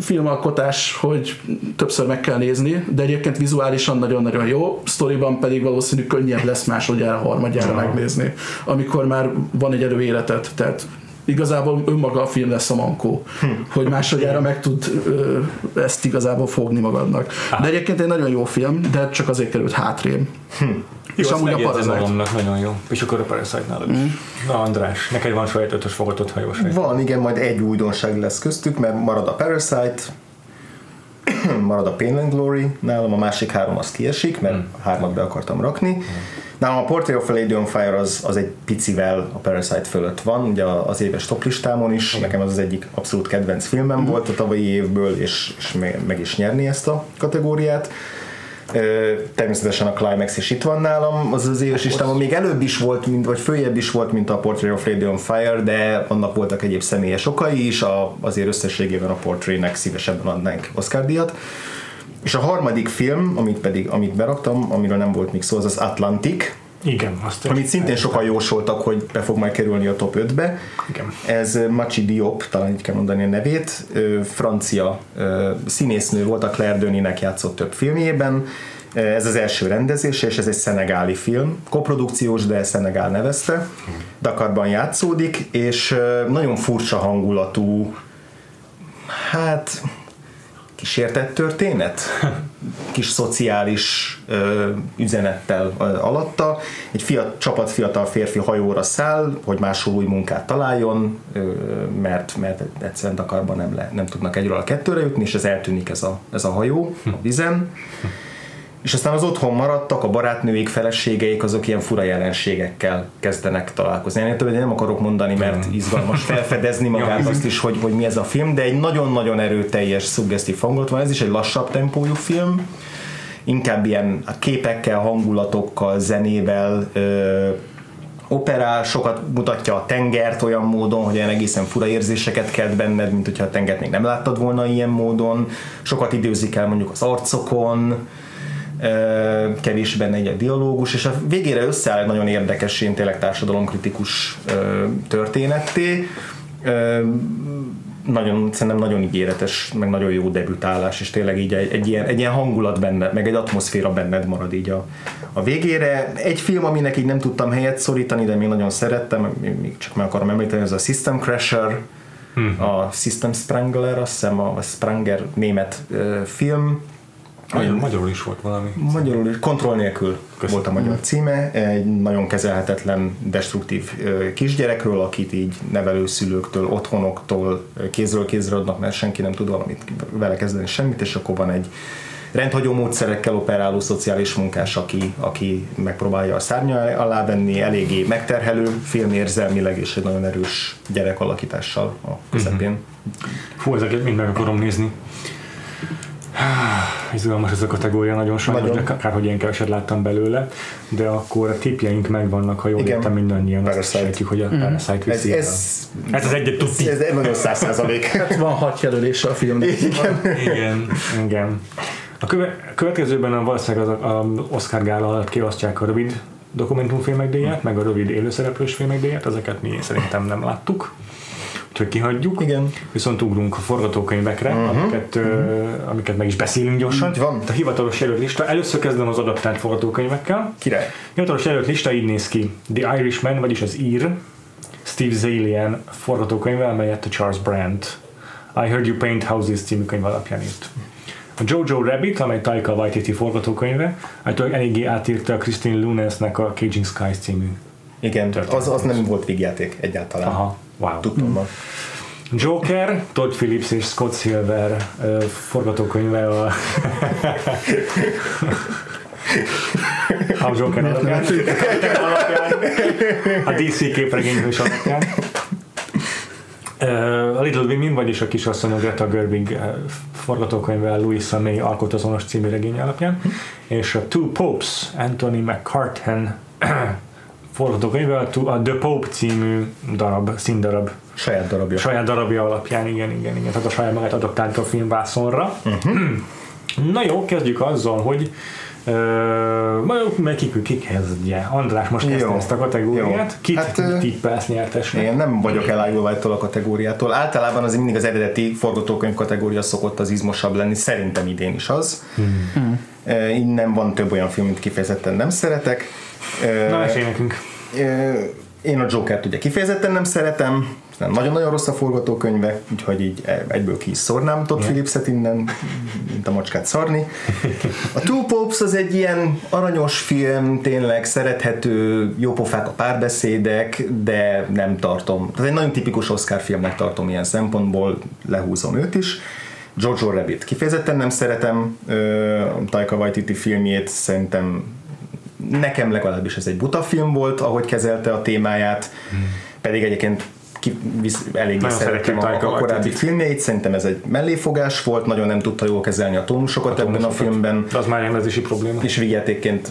filmalkotás, hogy többször meg kell nézni, de egyébként vizuálisan nagyon-nagyon jó, sztoriban pedig valószínű könnyebb lesz másodjára, harmadjára megnézni, amikor már van egy erőéletet, tehát igazából önmaga a film lesz a mankó, hm. hogy másodjára meg tud ö, ezt igazából fogni magadnak. Hát. De egyébként egy nagyon jó film, de csak azért került hátrém. Hm. És jó, amúgy a Parasite. nagyon jó. És akkor a Parasite nálad is. Mm. Na András, neked van saját ötös fogatott hajós Van, igen, majd egy újdonság lesz köztük, mert marad a Parasite, marad a Pain and Glory, nálam a másik három az kiesik, mert mm. hármat be akartam rakni. Mm. Nálam a Portrait of a Lady on Fire az, az egy picivel a Parasite fölött van, ugye az éves toplistámon is, mm. nekem az az egyik abszolút kedvenc filmem mm. volt a tavalyi évből, és, és meg is nyerni ezt a kategóriát. Természetesen a Climax is itt van nálam, az az éves listámon még előbb is volt, mint, vagy följebb is volt, mint a Portrait of Lady on Fire, de annak voltak egyéb személyes okai is, a, azért összességében a Portraitnek szívesebben adnánk Oscar díjat. És a harmadik film, amit pedig amit beraktam, amiről nem volt még szó, az az Atlantic, igen, azt Amit szintén sokan jósoltak, hogy be fog majd kerülni a top 5-be. Igen. Ez Machi Diop, talán így kell mondani a nevét, francia színésznő volt, a Claire Denis-nek játszott több filmjében. Ez az első rendezése, és ez egy szenegáli film. Koprodukciós, de Szenegál nevezte. Dakarban játszódik, és nagyon furcsa hangulatú, hát kísértett történet, kis szociális ö, üzenettel ö, alatta. Egy fiat, csapat fiatal férfi hajóra száll, hogy máshol új munkát találjon, ö, mert, mert egyszerűen Dakarban nem, le, nem tudnak egyről a kettőre jutni, és ez eltűnik ez a, ez a hajó a vizen és aztán az otthon maradtak, a barátnőik, feleségeik, azok ilyen fura jelenségekkel kezdenek találkozni. Én többet nem akarok mondani, mert izgalmas felfedezni magát azt is, hogy, hogy mi ez a film, de egy nagyon-nagyon erőteljes, szuggesztív hangot van. Ez is egy lassabb tempójú film, inkább ilyen képekkel, hangulatokkal, zenével, ö, operál, sokat mutatja a tengert olyan módon, hogy olyan egészen fura érzéseket kelt benned, mint hogyha a tengert még nem láttad volna ilyen módon. Sokat időzik el mondjuk az arcokon, kevés benne egy dialógus, és a végére összeáll egy nagyon érdekes, én tényleg társadalomkritikus történetté. Nagyon, szerintem nagyon ígéretes, meg nagyon jó debütálás, és tényleg így egy, egy, ilyen, egy ilyen hangulat benne, meg egy atmoszféra benned marad így a, a végére. Egy film, aminek így nem tudtam helyet szorítani, de még nagyon szerettem, még csak meg akarom említeni, ez a System Crasher, hmm. a System Sprangler, azt hiszem a Spranger német film, Magyar, magyarul is volt valami. Magyarul is, kontroll nélkül Köszönöm. volt a magyar címe, egy nagyon kezelhetetlen, destruktív kisgyerekről, akit így nevelőszülőktől, otthonoktól kézről kézre adnak, mert senki nem tud valamit vele kezdeni semmit, és akkor van egy rendhagyó módszerekkel operáló szociális munkás, aki, aki megpróbálja a szárnya alá venni, eléggé megterhelő film érzelmileg, és egy nagyon erős gyerek alakítással a közepén. Mm-hmm. Fú, ezeket mind meg akarom nézni. Izgalmas ez a kategória, nagyon sajnos, nagyon. akár hogy én keveset láttam belőle, de akkor a tipjeink megvannak, ha jól Igen. értem mindannyian, Parasite. azt sejtjük, hogy a mm. Parasite viszi ez, ez, ez, az egyet tudni. Ez, ez nagyon száz százalék. hát van hat jelölése a filmnek. Igen. igen, igen. A köve, következőben a valószínűleg az a, a Oscar gála alatt kiosztják a rövid dokumentumfilmek díját, meg a rövid élőszereplős filmek díját, ezeket mi szerintem nem láttuk kihagyjuk. Igen. Viszont ugrunk a forgatókönyvekre, uh-huh. amiket, uh, amiket meg is beszélünk gyorsan. Így van. A hivatalos jelölt lista. Először kezdem az adaptált forgatókönyvekkel. Király. Hivatalos jelölt lista így néz ki. The Irishman, vagyis az ír, Steve Zalian forgatókönyve, amelyet a Charles Brandt I Heard You Paint Houses című könyv alapján írt. A Jojo Rabbit, amely Taika Waititi forgatókönyve, általában eléggé átírta a Christine Lunesnek a Caging Skies című igen, az, az nem volt végjáték egyáltalán. Aha, wow. Tudtam mm. Joker, Todd Phillips és Scott Silver uh, forgatókönyve a A Joker alapján. A DC képregényhős alapján. A Little Women, vagyis a kisasszonyok Greta Gerwig forgatókönyvvel Louisa May alkotazonos című regény alapján, és a Two Popes, Anthony McCartan forgatókönyvvel a The Pope című darab, színdarab. Saját darabja. Saját darabja alapján, igen, igen, igen. Tehát a saját magát adaptált a filmvászonra. Uh-huh. Na jó, kezdjük azzal, hogy Uh, meg ki, ki kezdje? András most kezdte ezt a kategóriát. Jó. Kit hát, tippelsz nyertesnek? Én nem vagyok elájulva ettől a kategóriától. Általában az mindig az eredeti forgatókönyv kategória szokott az izmosabb lenni. Szerintem idén is az. Hmm. Innen van több olyan film, amit kifejezetten nem szeretek. Na, esély nekünk. Én a Jokert ugye kifejezetten nem szeretem, nagyon-nagyon rossz a forgatókönyve, úgyhogy így egyből ki is szórnám Todd. Phillipset innen, mint a macskát szarni. A Two Popes az egy ilyen aranyos film, tényleg szerethető, jópofák a párbeszédek, de nem tartom. Ez egy nagyon tipikus Oscar filmnek tartom ilyen szempontból, lehúzom őt is. Jojo Rabbit kifejezetten nem szeretem, Taika Waititi filmjét szerintem nekem legalábbis ez egy buta film volt, ahogy kezelte a témáját, hmm. pedig egyébként eléggé szerettem a, a korábbi filmjeit, szerintem ez egy melléfogás volt, nagyon nem tudta jól kezelni a tónusokat ebben a filmben. De az már rendezési probléma. És vigyátékként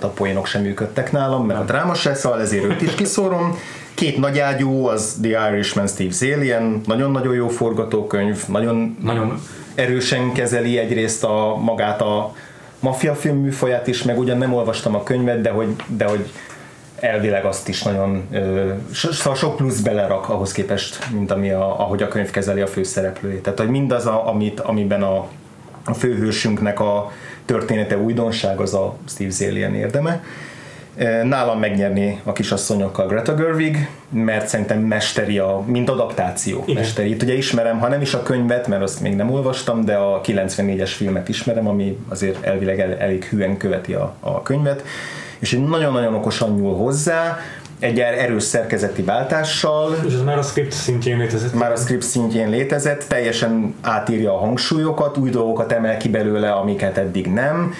a poénok sem működtek nálam, mert a dráma se, szóval ezért őt is kiszórom. Két nagy ágyú, az The Irishman Steve Zalian, nagyon-nagyon jó forgatókönyv, nagyon, nagyon erősen kezeli egyrészt a magát a maffia film műfaját is, meg ugyan nem olvastam a könyvet, de hogy, de hogy elvileg azt is nagyon szóval sok plusz belerak ahhoz képest, mint ami a, ahogy a könyv kezeli a főszereplőjét. Tehát, hogy mindaz, a, amit, amiben a, a főhősünknek a története újdonság, az a Steve Zalian érdeme. Nálam megnyerni a kisasszonyokkal Greta Gerwig, mert szerintem mesteri, a, mint adaptáció Igen. mesteri. Itt ugye ismerem, ha nem is a könyvet, mert azt még nem olvastam, de a 94-es filmet ismerem, ami azért elvileg el, elég hűen követi a, a könyvet és egy nagyon-nagyon okosan nyúl hozzá, egy er- erős szerkezeti váltással. És ez már a script szintjén létezett? Már a script szintjén létezett, teljesen átírja a hangsúlyokat, új dolgokat emel ki belőle, amiket eddig nem,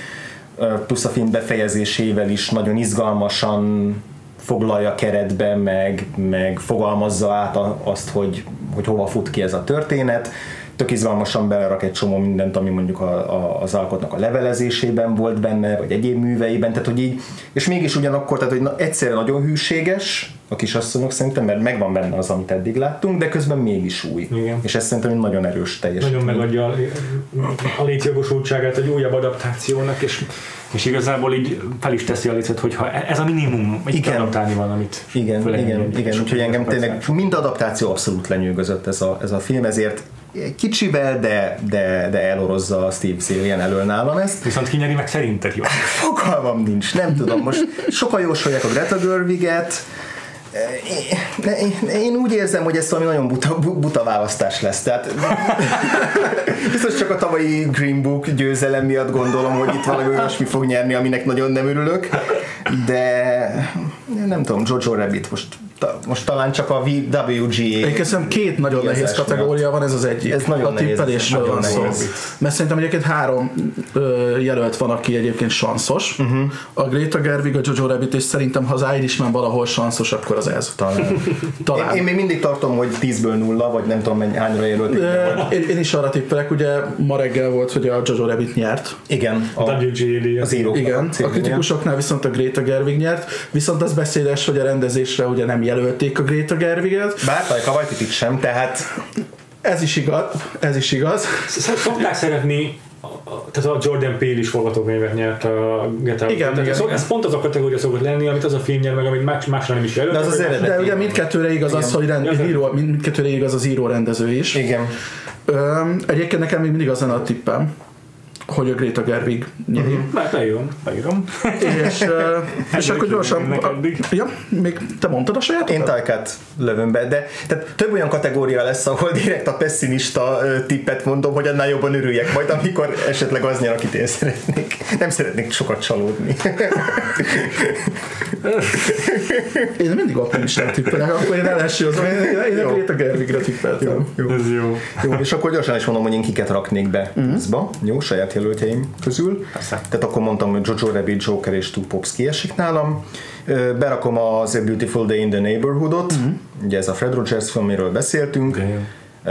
plusz a film befejezésével is nagyon izgalmasan foglalja keretbe, meg, meg fogalmazza át azt, hogy, hogy hova fut ki ez a történet tök izgalmasan belerak egy csomó mindent, ami mondjuk a, a, az alkotnak a levelezésében volt benne, vagy egyéb műveiben, tehát hogy így, és mégis ugyanakkor, tehát hogy na, egyszerre nagyon hűséges, a kisasszonyok szerintem, mert megvan benne az, amit eddig láttunk, de közben mégis új. Igen. És ez szerintem egy nagyon erős teljesítmény. Nagyon megadja a, a létjogosultságát egy újabb adaptációnak, és, és igazából így fel is teszi a lécet, hogyha ez a minimum, hogy igen. adaptálni valamit. Igen, igen, igen. úgyhogy engem tényleg mind adaptáció abszolút lenyűgözött ez a, ez a film, ezért kicsivel, de, de, de elorozza a Steve Zillian elől nálam ezt. Viszont kinyeri meg szerinted jó? Fogalmam nincs, nem tudom. Most sokan jósolják a Greta Gerwiget, én, én úgy érzem, hogy ez valami nagyon buta, buta választás lesz. Tehát biztos csak a tavalyi Green Book győzelem miatt gondolom, hogy itt valami olyasmi fog nyerni, aminek nagyon nem örülök, de nem tudom, Jojo Rabbit most most talán csak a WGA. Egyébként két nagyon nehéz kategória van, ez az egyik. Ez nagyon a tippelésről van szó. Mert szerintem egyébként három ö, jelölt van, aki egyébként sanszos. Uh-huh. A Greta Gerwig, a Jojo Rabbit, és szerintem ha az Irishman valahol sanszos, akkor az ez. Talán. talán. Én, én, még mindig tartom, hogy 10-ből nulla, vagy nem tudom mennyi, hányra jelölték. Én, én, is arra tippelek, ugye ma reggel volt, hogy a Jojo Rabbit nyert. Igen. A, a WGA az írók. Igen. A, a kritikusoknál viszont a Greta Gerwig nyert, viszont az beszédes, hogy a rendezésre ugye nem jelölték a Greta Gerwiget. Bár Taika Waititi sem, tehát ez is igaz, ez is igaz. Szokták szeretni tehát a Jordan Peele is forgatókönyvet nyert a Get Out. Igen, igen, ez, igen. ez pont az a kategória szokott lenni, amit az a film nyer meg, amit más, másra nem is jelölt. De, az az eredeti. De ugye mindkettőre igaz igen. az, hogy rend, író, mindkettőre igaz az író rendező is. Igen. Ö, egyébként nekem még mindig az a tippem, hogy a Greta Gerwig nyeri. Uh-huh. Leírom, leírom. És, uh, és akkor gyorsan, a, ja, még te mondtad a saját? Én Tajkát lövöm be, de tehát több olyan kategória lesz, ahol direkt a pessimista tippet mondom, hogy annál jobban örüljek majd, amikor esetleg az nyer, akit én szeretnék. Nem szeretnék sokat csalódni. én mindig optimistán tippelek, akkor én elesőzöm, én, én a Greta Gerwigre tippeltem. Jó, jó. Ez jó. jó. És akkor gyorsan is mondom, hogy én kiket raknék be uh-huh. jó, saját jelöltjeim közül. Persze. Tehát akkor mondtam, hogy Jojo Rabbit, Joker és Two Pops kiesik nálam. Berakom az A Beautiful Day in the Neighborhoodot, mm-hmm. ugye ez a Fred Rogers film, amiről beszéltünk. Igen, jó.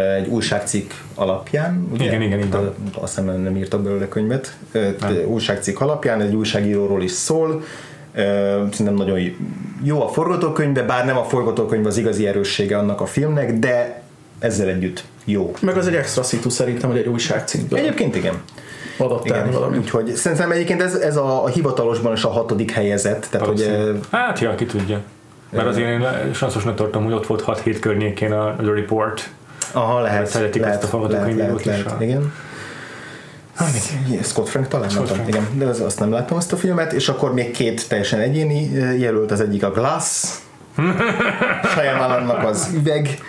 Egy újságcikk alapján, ugye? Igen, igen, van. Azt hiszem nem, nem írtak belőle könyvet. Ö, Újságcikk alapján, egy újságíróról is szól. Szerintem nagyon jó a forgatókönyve, bár nem a forgatókönyv az igazi erőssége annak a filmnek, de ezzel együtt jó. Meg az egy extra szitu szerintem, hogy egy újságcikkből Egyébként igen. Adaptálni Igen, valamit. úgyhogy szerintem egyébként ez, ez a, a hivatalosban is a hatodik helyezett, tehát hogy Valószínű. Hát, ja, ki tudja. Mert azért én sanszosnak tartom, hogy ott volt 6-7 környékén a, a The Report. aha, lehet, Szeretik lehet, ezt a forgatókönyvírót lehet, is, lehet, a- igen. Igen, Scott Frank talán Scott nem tudom, Frank. igen, de az, azt nem láttam azt a filmet, és akkor még két teljesen egyéni jelölt, az egyik a Glass, Shyamalannak az üveg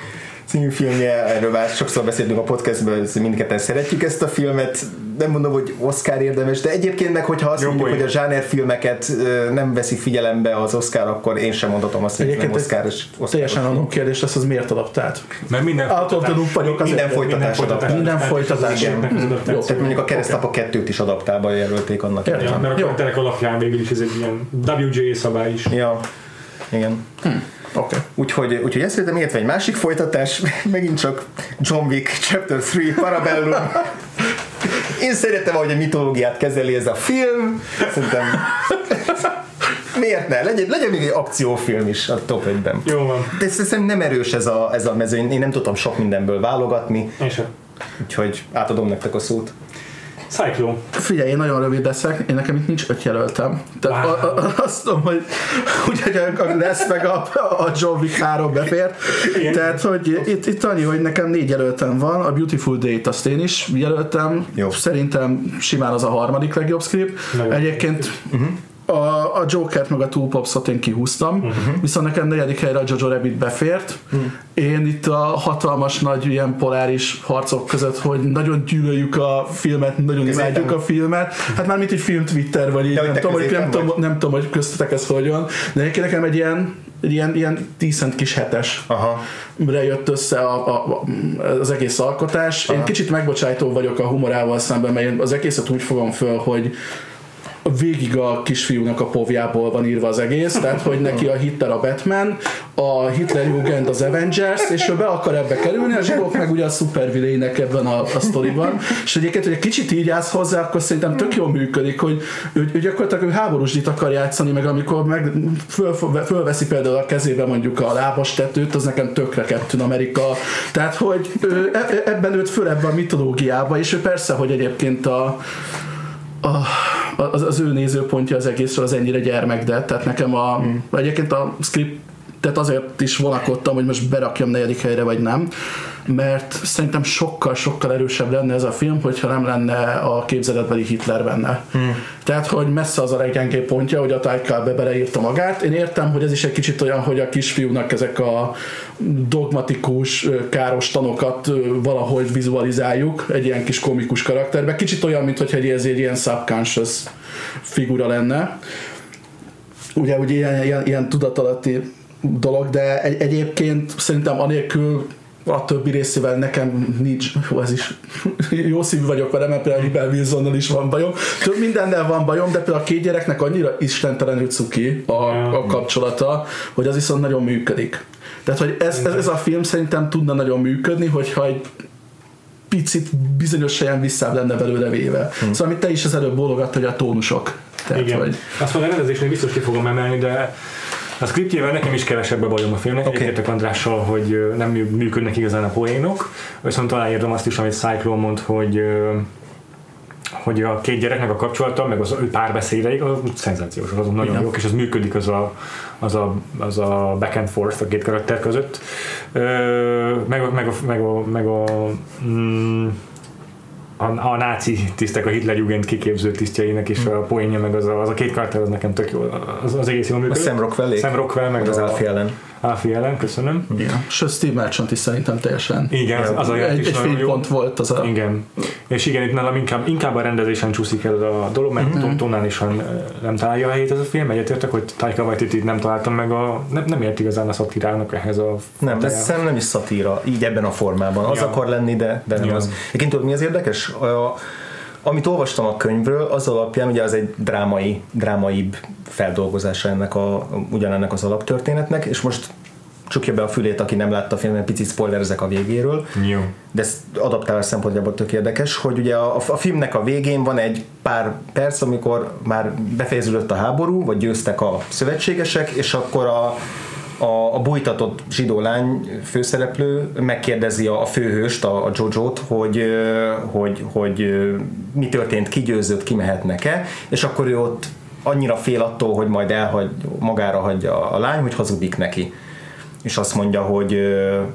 című filmje, erről már sokszor beszéltünk a podcastban, hogy mindketten szeretjük ezt a filmet, nem mondom, hogy Oscar érdemes, de egyébként meg, hogyha azt Jó mondjuk, hogy a zsánerfilmeket ö, nem veszi figyelembe az Oscar, akkor én sem mondhatom azt, hogy nem Egyébként ez Oscaros. Oscaros Teljesen adó kérdés lesz, az miért adaptált? Mert minden loop vagyok azért. Minden folytatás. Minden folytatás. Igen. Jó. Tehát mondjuk a keresztapa kettőt is adaptálba jelölték annak. Ja, mert a alapján végül is ez egy ilyen WGA szabály is. Ja, igen. Oké. Úgyhogy, úgyhogy ezt szerintem illetve egy másik folytatás, megint csak John Wick Chapter 3 Parabellum. Én szeretem, ahogy a mitológiát kezeli ez a film. Szerintem miért ne? Legyen, legyen még egy akciófilm is a top 5-ben. Jó van. De szerintem nem erős ez a, ez a mező, én nem tudtam sok mindenből válogatni, Én sem. úgyhogy átadom nektek a szót. Cyclone. Figyelj, én nagyon rövid leszek, én nekem itt nincs öt jelöltem. Tehát Wow. a, a, azt tudom, hogy ugye lesz meg a, a John Wick 3 befért. Igen. Tehát, hogy itt, itt annyi, hogy nekem négy jelöltem van, a Beautiful Date azt én is jelöltem. Jó. Szerintem simán az a harmadik legjobb script. Nagyon Egyébként a, a Jokert meg a Two Popsot én kihúztam, uh-huh. viszont nekem negyedik helyre a Jojo Rabbit befért. Uh-huh. Én itt a hatalmas nagy ilyen poláris harcok között, hogy nagyon gyűlöljük a filmet, nagyon imádjuk a filmet. Hát már mint egy film Twitter, vagy így, nem, tudom, hogy, nem, tudom, nem tudom, hogy köztetek ez hogy van, de egyébként nekem egy ilyen, egy ilyen, ilyen decent kis hetes Aha. mire jött össze a, a, az egész alkotás. Én kicsit megbocsájtó vagyok a humorával szemben, mert én az egészet úgy fogom föl, hogy végig a kisfiúnak a povjából van írva az egész, tehát hogy neki a Hitler a Batman, a Hitler Jugend az Avengers, és ő be akar ebbe kerülni, a zsidók meg ugye a szupervilének ebben a, a sztoriban, és egyébként, hogy egy kicsit így állsz hozzá, akkor szerintem tök jól működik, hogy ő, ő gyakorlatilag ő háborúsdit akar játszani, meg amikor meg föl, fölveszi például a kezébe mondjuk a lábas tetőt, az nekem tökre Captain Amerika, tehát hogy ő, e- ebben őt föl ebben a mitológiába, és ő persze, hogy egyébként a, a, az, az ő nézőpontja az egészről az ennyire gyermek, de tehát nekem a, mm. egyébként a script tehát azért is vonakodtam, hogy most berakjam negyedik helyre, vagy nem, mert szerintem sokkal-sokkal erősebb lenne ez a film, hogyha nem lenne a képzeletbeli Hitler benne. Hmm. Tehát, hogy messze az a leggyengébb pontja, hogy a Taika beleírta magát. Én értem, hogy ez is egy kicsit olyan, hogy a kisfiúnak ezek a dogmatikus, káros tanokat valahogy vizualizáljuk egy ilyen kis komikus karakterbe. Kicsit olyan, mint hogy ez egy ilyen subconscious figura lenne ugye, ugye ilyen, ilyen, ilyen tudatalatti dolog, de egy, egyébként szerintem anélkül a többi részével nekem nincs, jó, ez is jó szívű vagyok vele, mert például Rebel Wilsonnal is van bajom. Több mindennel van bajom, de például a két gyereknek annyira istentelenül cuki a, a kapcsolata, hogy az viszont nagyon működik. Tehát, hogy ez, ez, ez a film szerintem tudna nagyon működni, hogyha egy picit bizonyos helyen visszább lenne belőle véve. Hmm. Szóval, amit te is az előbb bólogat, hogy a tónusok. Tehát, Igen. Hogy, Azt mondom, a rendezésnél biztos ki fogom emelni, de a skriptjével nekem is kevesebb a bajom a filmnek. Okay. Egyetértek Andrással, hogy nem mű- működnek igazán a poénok, viszont aláírtam azt is, amit Cyclone mond, hogy hogy a két gyereknek a kapcsolata, meg az ő párbeszédeik, azok szenzációs, azok nagyon Igen. jók, és az működik az a, az a, az a back and forth a két karakter között. Ö, meg, a- meg, a, meg a, meg a mm, a, a náci tisztek, a Hitler Jugend kiképző tisztjeinek is a poénja, meg az a, az a két karakter, az nekem tök jó, az, az egész jól A működik. Sam Rockwell Sam Rockwell, meg az a, Alfie ellen. Alfie ellen, köszönöm. Igen. És Steve Merchant is szerintem teljesen Igen, az, az egy, is egy fénypont volt az a... Igen. És igen, itt nálam inkább, inkább a rendezésen csúszik el a dolog, mert Mhm. mm-hmm. tonálisan ö, nem találja a helyét ez a film. Egyetértek, hogy Taika Waititi nem találtam meg a... Nem, nem ért igazán a szatirának ehhez a... Nem, de szerintem nem is szatíra, így ebben a formában. Az Ja. akar lenni, de, de nem Ja. az. Egyébként tudod, mi az érdekes? A, amit olvastam a könyvről, az alapján, ugye az egy drámai, drámaibb feldolgozása ennek a, ugyanennek az alaptörténetnek, és most csukja be a fülét, aki nem látta a filmet, picit spoilerezek a végéről. Jó. De ez adaptálás szempontjából tök érdekes, hogy ugye a, a filmnek a végén van egy pár perc, amikor már befejeződött a háború, vagy győztek a szövetségesek, és akkor a, a, a bújtatott zsidó lány főszereplő megkérdezi a, a főhőst, a, a Jojo-t, hogy, hogy, hogy mi történt, ki győzött, ki mehetnek-e, és akkor ő ott annyira fél attól, hogy majd elhagy, magára hagyja a lány, hogy hazudik neki és azt mondja, hogy,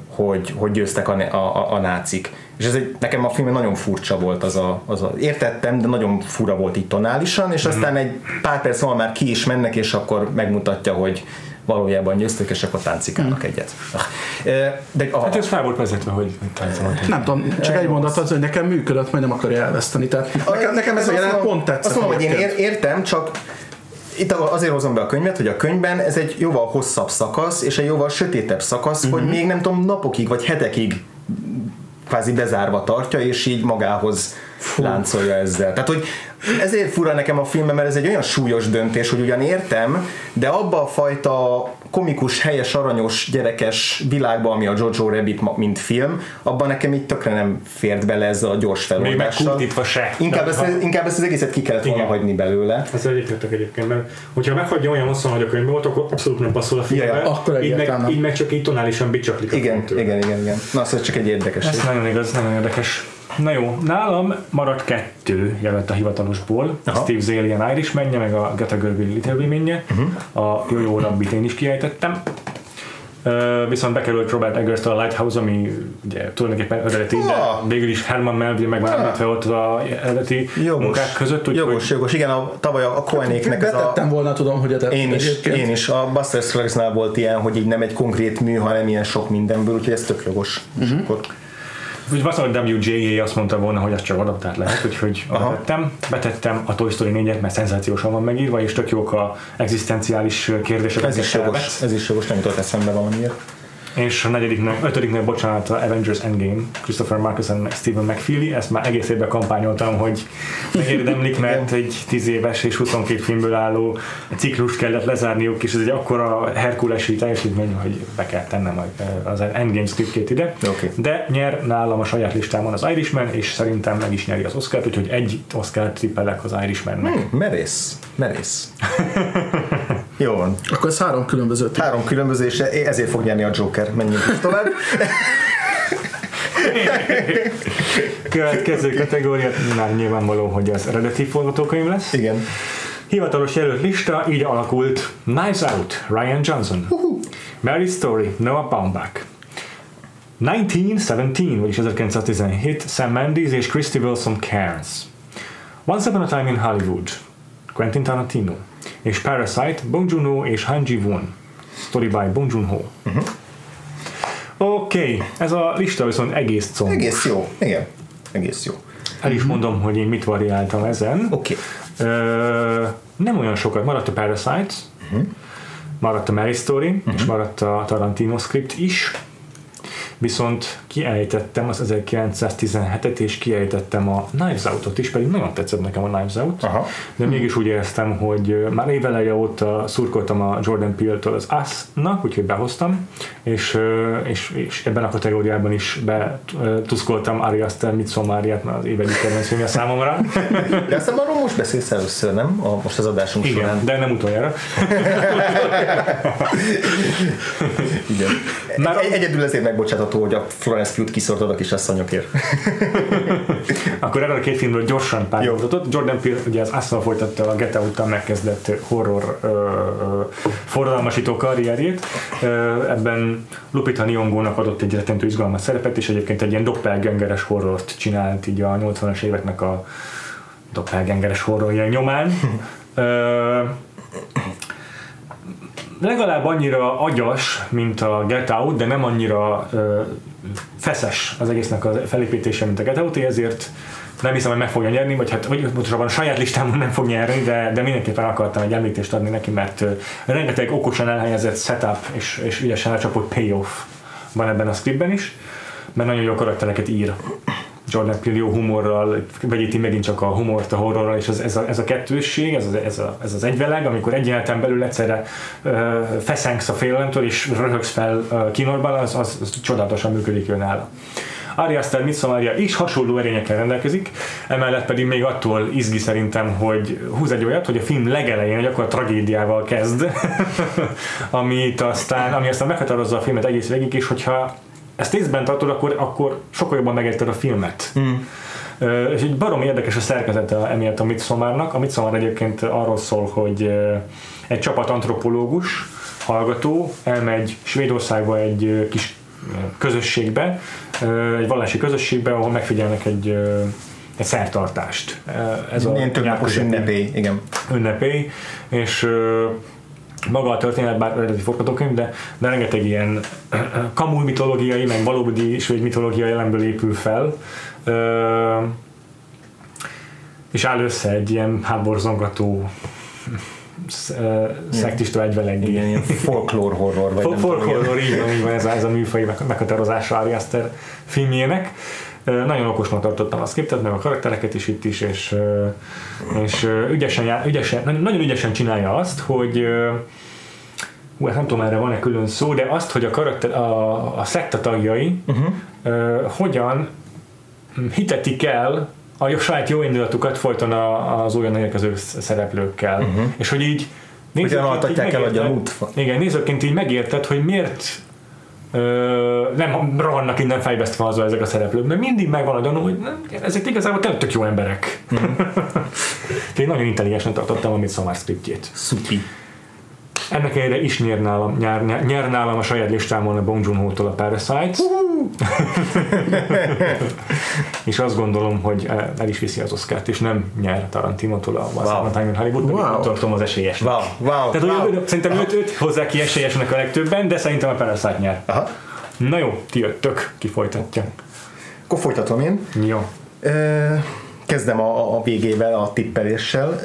hogy, hogy győztek a, a, a nácik. És ez egy, nekem a film nagyon furcsa volt az a, az a, értettem, de nagyon fura volt itt tonálisan, és aztán egy pár perc van már ki is mennek, és akkor megmutatja, hogy valójában győztek, és akkor táncikálnak hmm. egyet. De, a, hát ez fel volt vezetve, hogy táncolnak. Nem tudom, csak egy mondat az, hogy nekem működött, majd nem akarja elveszteni. Tehát nekem, nekem ez a jelenet pont tetszett. Azt mondom, hogy én értem, csak itt azért hozom be a könyvet, hogy a könyvben ez egy jóval hosszabb szakasz, és egy jóval sötétebb szakasz, uh-huh. hogy mhm. még nem tudom, napokig vagy hetekig kvázi bezárva tartja, és így magához Fú. láncolja ezzel. Tehát, hogy ezért fura nekem a film, mert ez egy olyan súlyos döntés, hogy ugyan értem, de abba a fajta komikus, helyes, aranyos, gyerekes világba, ami a Jojo Rabbit mint film, abban nekem így tökre nem fért bele ez a gyors feloldással. Még se. Inkább, ezt, inkább ezt az egészet ki kellett volna hagyni belőle. Ez egyetértek egyébként, mert hogyha meghagyja olyan hosszan, hogy a könyv volt, akkor abszolút nem passzol a filmbe. Ja, ja. Akkor így, meg, így meg csak így tonálisan bicsaklik. Igen, igen, igen, igen. Na, az csak egy érdekes. Ez nagyon igaz, nagyon érdekes. Na jó, nálam maradt kettő jelölt a hivatalosból. Aha. Steve Zalian Irishmanje, meg a Greta Gerwig Little Women-je. Uh-huh. A Jojo Rabbit én is kiejtettem. Uh, viszont bekerült Robert eggers a Lighthouse, ami ugye tulajdonképpen eredeti, de végül is Herman Melville meg már említve ott a eredeti jogos, munkák között. Úgy, jogos, hogy... jogos, igen, a, tavaly a Coenéknek ez a... volna, tudom, hogy a én is, egyébként. én is, a Buster Scruggs-nál volt ilyen, hogy így nem egy konkrét mű, hanem ilyen sok mindenből, úgyhogy ez tök jogos. Uh-huh. akkor úgy valószínűleg WJA azt mondta volna, hogy az csak adaptált lehet, úgyhogy betettem. Betettem a Toy Story 4-et, mert szenzációsan van megírva, és tök jók a egzisztenciális kérdések. Ez is jogos, ez is jogos, nem jutott eszembe valamiért. És a negyediknek, ötödiknek, bocsánat, a Avengers Endgame, Christopher Marcus meg Stephen McFeely, ezt már egész évben kampányoltam, hogy megérdemlik, mert egy 10 éves és 22 filmből álló ciklust kellett lezárniuk, és ez egy akkora herkulesi teljesítmény, hogy be kell tennem az Endgame scriptjét ide. Okay. De nyer nálam a saját listámon az Irishman, és szerintem meg is nyeri az Oscar-t, úgyhogy egy Oscar tippelek az Irishmannek. Hmm, merész, merész. Jó van. Akkor ez három különböző. Három különböző, és ezért fog nyerni a Joker. Menjünk tovább. Következő kategória, már nyilvánvaló, hogy az eredeti forgatókönyv lesz. Igen. Hivatalos jelölt lista így alakult. Knives Out, Ryan Johnson. Uh-huh. Mary Story, Noah Baumbach. 1917, vagyis 1917, Sam Mendes és Christy Wilson Cairns. Once Upon a Time in Hollywood, Quentin Tarantino és Parasite, Bong Joon-ho és Han Ji-won. Story by Bong Joon-ho. Uh-huh. Oké, okay. ez a lista viszont egész comb. Egész jó, igen. Egész jó. El is mondom, hogy én mit variáltam ezen. Oké. Okay. nem olyan sokat. Maradt a Parasite, uh-huh. maradt a Mary Story, uh-huh. és maradt a Tarantino script is viszont kiejtettem az 1917-et, és kiejtettem a Knives Out-ot is, pedig nagyon tetszett nekem a Knives Out, Aha. de mégis úgy éreztem, hogy már éveleje óta szurkoltam a Jordan Peele-től az Us-nak, úgyhogy behoztam, és, és, és ebben a kategóriában is betuszkoltam Ari Aster Midsommariát, mert az évedi kedvenc filmje számomra. De aztán most beszélsz először, nem? A, most az adásunk Igen, során. de nem utoljára. Igen. Már egy, egyedül ezért megbocsátott látható, hogy a Florence Pugh kiszortad a kisasszonyokért. Akkor erről a két filmről gyorsan párhuzamot. Jordan Peele ugye az Aston folytatta a Get Out-tal megkezdett horror ö, ö, forradalmasító karrierjét. Ö, ebben Lupita Nyong'ónak adott egy rettentő izgalmas szerepet, és egyébként egy ilyen doppelgengeres horrort csinált így a 80-as éveknek a doppelgengeres horrorja nyomán. Ö, legalább annyira agyas, mint a Get Out, de nem annyira ö, feszes az egésznek a felépítése, mint a Get Out, ezért nem hiszem, hogy meg fogja nyerni, vagy hát vagy pontosabban saját listámon nem fog nyerni, de, de mindenképpen akartam egy említést adni neki, mert rengeteg okosan elhelyezett setup és, és ügyesen lecsapott payoff van ebben a scriptben is, mert nagyon jó karaktereket ír. Jordan Peele jó humorral vegyíti megint csak a humort a horrorral, és ez, ez, a, ez a kettősség, ez, az, ez, a, ez az egyveleg, amikor egy belül egyszerre uh, feszengsz a félelemtől, és röhögsz fel kínorban, az, az, az csodálatosan működik jön nála. Ari Aster Midsommar is hasonló erényekkel rendelkezik, emellett pedig még attól izgi szerintem, hogy húz egy olyat, hogy a film legelején egy tragédiával kezd, amit aztán, ami aztán meghatározza a filmet egész végig, és hogyha ezt észben tartod, akkor, akkor sokkal jobban megérted a filmet. Mm. Uh, és egy barom érdekes a szerkezete emiatt a Midsommarnak. A Midsommar egyébként arról szól, hogy uh, egy csapat antropológus, hallgató elmegy Svédországba egy kis közösségbe, egy vallási közösségbe, ahol megfigyelnek egy, egy szertartást. Ez a Ilyen ünnepé, igen. Ünnepé, és maga a történet, bár eredeti forgatókönyv, de, de rengeteg ilyen kamúj mitológiai, meg valódi svéd mitológiai elemből épül fel, és áll össze egy ilyen hátborzongató szektista egyvelegi. Igen, ilyen folklór horror. Vagy folklór horror, így van, így van ez, ez a műfaj meghatározása Ari Aster filmjének. Nagyon okosnak tartottam a skriptet, meg a karaktereket is itt is, és, és ügyesen, ügyesen, nagyon ügyesen csinálja azt, hogy hú, hát nem tudom, erre van-e külön szó, de azt, hogy a, karakter, a, a szekta tagjai uh-huh. uh, hogyan hitetik el a saját jó indulatukat folyton az olyan érkező szereplőkkel. Uh-huh. És hogy így Hogyan altatják el a Igen, nézőként így megérted, hogy miért ö, nem rohannak innen fejvesztve azzal ezek a szereplők, mert mindig megvan a gyanú, hogy nem, ezek igazából tényleg tök jó emberek. Uh-huh. Én nagyon intelligensen tartottam a Midsommar scriptjét. Szupi. Ennek ellenére is nyer nálam, nyer, nyer nálam a saját listámon a Bong Joon-ho-tól a Parasite. és azt gondolom, hogy el is viszi az Oscárt, és nem nyer Tarantino-tól a wow. Time in Hollywood, wow. tartom az esélyesnek. Wow. Wow. Tehát wow. Ő, szerintem őt, őt hozzá ki esélyesnek a legtöbben, de szerintem a Parasite nyer. Aha. Na jó, ti jöttök, ki folytatja. Akkor folytatom én. Jó. Kezdem a, a végével, a tippeléssel.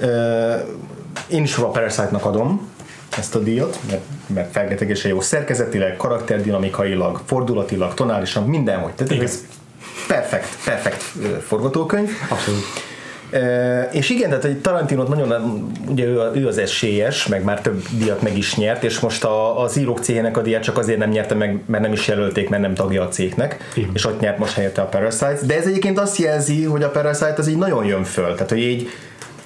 Én is a Parasite-nak adom ezt a díjat, mert, mert felgetegesen jó szerkezetileg, karakterdinamikailag, fordulatilag, tonálisan, mindenhogy. Tehát igen. ez perfekt, perfekt forgatókönyv. Abszolút. E, és igen, tehát egy Tarantinot nagyon, ugye ő, ő az esélyes, meg már több díjat meg is nyert, és most a, az írók cégének a díjat csak azért nem nyerte meg, mert nem is jelölték, mert nem tagja a cégnek, igen. és ott nyert most helyette a Parasite. De ez egyébként azt jelzi, hogy a Parasite az így nagyon jön föl, tehát hogy így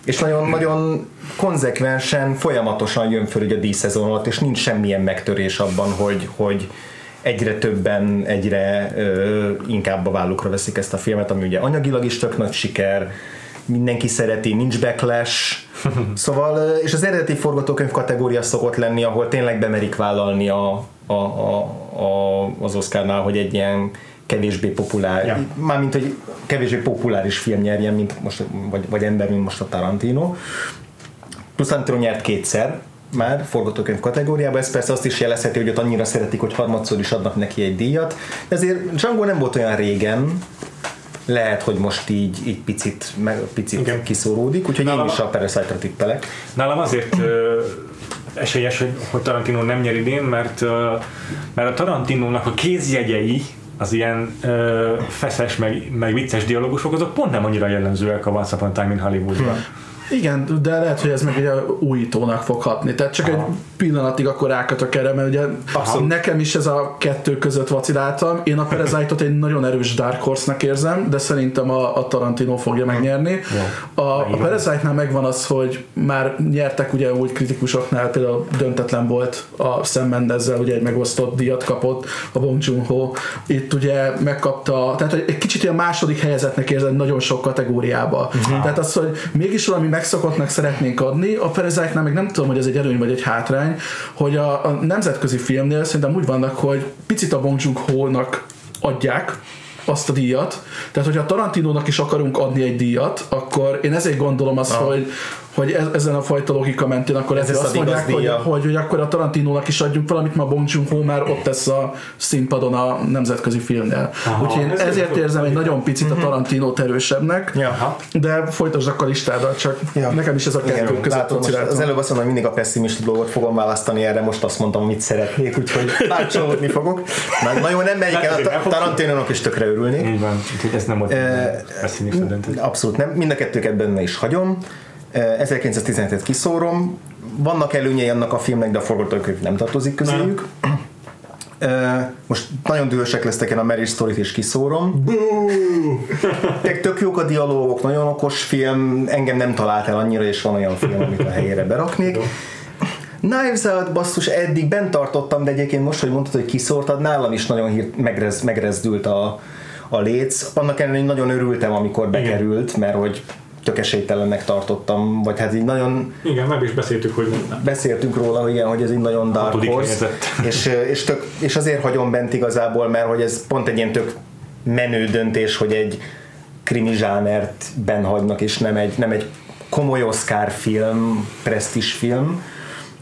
és nagyon-nagyon konzekvensen, folyamatosan jön föl ugye a díszezon alatt, és nincs semmilyen megtörés abban, hogy, hogy egyre többen, egyre ö, inkább a vállukra veszik ezt a filmet, ami ugye anyagilag is tök nagy siker, mindenki szereti, nincs backlash, szóval, és az eredeti forgatókönyv kategória szokott lenni, ahol tényleg bemerik vállalni a, a, a, a, az Oscarnál, hogy egy ilyen kevésbé populár, ja. mármint, hogy kevésbé populáris film nyerjen, mint most, vagy, vagy ember, mint most a Tarantino. Plusz nyert kétszer, már forgatókönyv kategóriában, ez persze azt is jelezheti, hogy ott annyira szeretik, hogy harmadszor is adnak neki egy díjat, de ezért Django nem volt olyan régen, lehet, hogy most így, így picit, meg, picit Igen. kiszóródik, úgyhogy nálam, én is a Parasite-ra tippelek. Nálam azért ö, esélyes, hogy, hogy Tarantino nem nyer idén, mert, ö, mert a Tarantinónak a kézjegyei az ilyen ö, feszes, meg, meg vicces dialógusok, azok pont nem annyira jellemzőek a Once Upon a Time in Hollywoodban. Hmm. Igen, de lehet, hogy ez meg ugye újítónak fog hatni. Tehát csak Aha. egy pillanatig akkor rákatok erre, mert ugye Abszolút. nekem is ez a kettő között vaciláltam. Én a Parasite-ot egy nagyon erős Dark Horse-nak érzem, de szerintem a, a Tarantino fogja megnyerni. A, a Parasite-nál megvan az, hogy már nyertek ugye úgy kritikusoknál, például döntetlen volt a Sam Mendezzel, ugye egy megosztott díjat kapott a Bong Joon-ho. Itt ugye megkapta, tehát egy kicsit ilyen második helyezetnek érzem nagyon sok kategóriába. Uh-huh. Tehát az, hogy mégis valami megszokottnak szeretnénk adni, a Parasite-nál meg nem tudom, hogy ez egy előny vagy egy hátrány, hogy a, a nemzetközi filmnél szerintem úgy vannak, hogy picit a Bong Joon-ho-nak adják, azt a díjat. Tehát, hogyha Tarantinónak is akarunk adni egy díjat, akkor én ezért gondolom azt, ah. hogy, hogy ez, ezen a fajta logika mentén akkor ez azt mondják, hogy, hogy, hogy, akkor a Tarantinónak is adjunk valamit, ma Bong Joon-ho már ott tesz a színpadon a nemzetközi filmnél. Úgyhogy én ez ezért érzem egy nagyon picit a mhm. Tarantino erősebbnek, ja. de folytasd akkor listádat, csak ja. nekem is ez a kettő között látom, Az előbb azt mondom, hogy mindig a pessimista dolgot fogom választani erre, most azt mondtam, amit szeretnék, úgyhogy bácsolódni fogok. Na, jó, nem megyik el, a Tarantinónak is tökre örülnék. Így van, ez nem volt pessimista döntés. Abszolút nem, mind a kettőket benne is hagyom. 1917-et kiszórom, vannak előnyei annak a filmnek, de a forgatókönyv nem tartozik közéjük. Most nagyon dühösek lesztek, én a Mary Story-t is kiszórom. tök jók a dialógok, nagyon okos film, engem nem talált el annyira, és van olyan film, amit a helyére beraknék. Knives Out basszus eddig bent tartottam, de egyébként most, hogy mondtad, hogy kiszórtad, nálam is nagyon hírt, megrez, megrezdült a, a léc. Annak ellenére, nagyon örültem, amikor bekerült, mert hogy tök esélytelennek tartottam, vagy hát így nagyon... Igen, meg is beszéltük, hogy nem. Beszéltünk róla, igen, hogy ez így nagyon dark horse, és, és, tök, és azért hagyom bent igazából, mert hogy ez pont egy ilyen tök menő döntés, hogy egy krimi zsánert ben hagynak, és nem egy, nem egy komoly Oscar film, presztis film,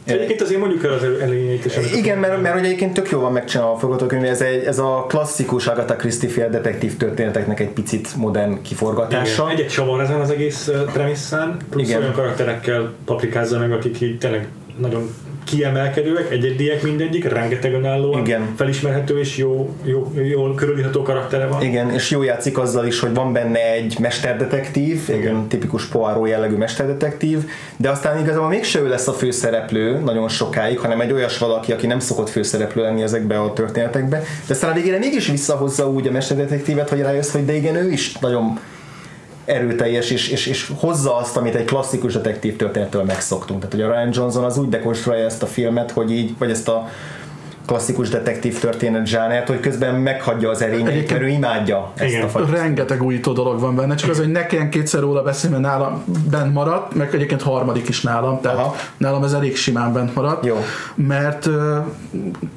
Egyébként azért mondjuk el az előnyeit is. Igen, mert, mert hogy egyébként tök jó van megcsinálva a forgatókönyv, ez, egy, ez a klasszikus Agatha Christie fél detektív történeteknek egy picit modern kiforgatása. Igen, egyet van ezen az egész premisszán, plusz Igen. olyan karakterekkel paprikázza meg, akik így tényleg nagyon kiemelkedőek, egyediek mindegyik, rengeteg önállóan Igen. felismerhető és jó, jó, jól körülítható karaktere van. Igen, és jó játszik azzal is, hogy van benne egy mesterdetektív, Igen. egy tipikus Poirot jellegű mesterdetektív, de aztán igazából mégse ő lesz a főszereplő nagyon sokáig, hanem egy olyas valaki, aki nem szokott főszereplő lenni ezekbe a történetekbe, de aztán a végére mégis visszahozza úgy a mesterdetektívet, hogy rájössz, hogy de igen, ő is nagyon erőteljes, és, és, és hozza azt, amit egy klasszikus detektív történettől megszoktunk. Tehát, hogy a Ryan Johnson az úgy dekonstruálja ezt a filmet, hogy így, vagy ezt a klasszikus detektív történet zsánert, hogy közben meghagyja az erényeit, mert ő imádja ezt Igen. a fajta. Rengeteg újító dolog van benne, csak az, hogy ne kelljen kétszer róla beszélni, mert nálam bent maradt, meg egyébként harmadik is nálam, tehát Aha. nálam ez elég simán bent maradt, Jó. mert uh,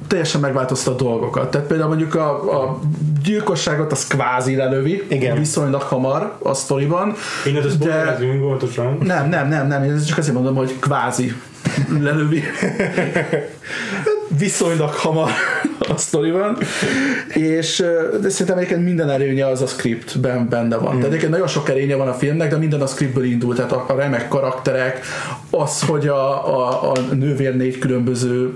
teljesen megváltozta a dolgokat. Tehát például mondjuk a, a gyilkosságot az kvázi lelövi, Igen. viszonylag hamar a sztoriban. Én ez de... Nem, nem, nem, nem, ez csak azért mondom, hogy kvázi lelövi. Viszonylag hamar a sztoriban. És de szerintem egyébként minden erőnye az a scriptben benne van. Mm. Tehát egyébként nagyon sok erénye van a filmnek, de minden a scriptből indult. Tehát a, a remek karakterek, az, hogy a, a, a nővér négy különböző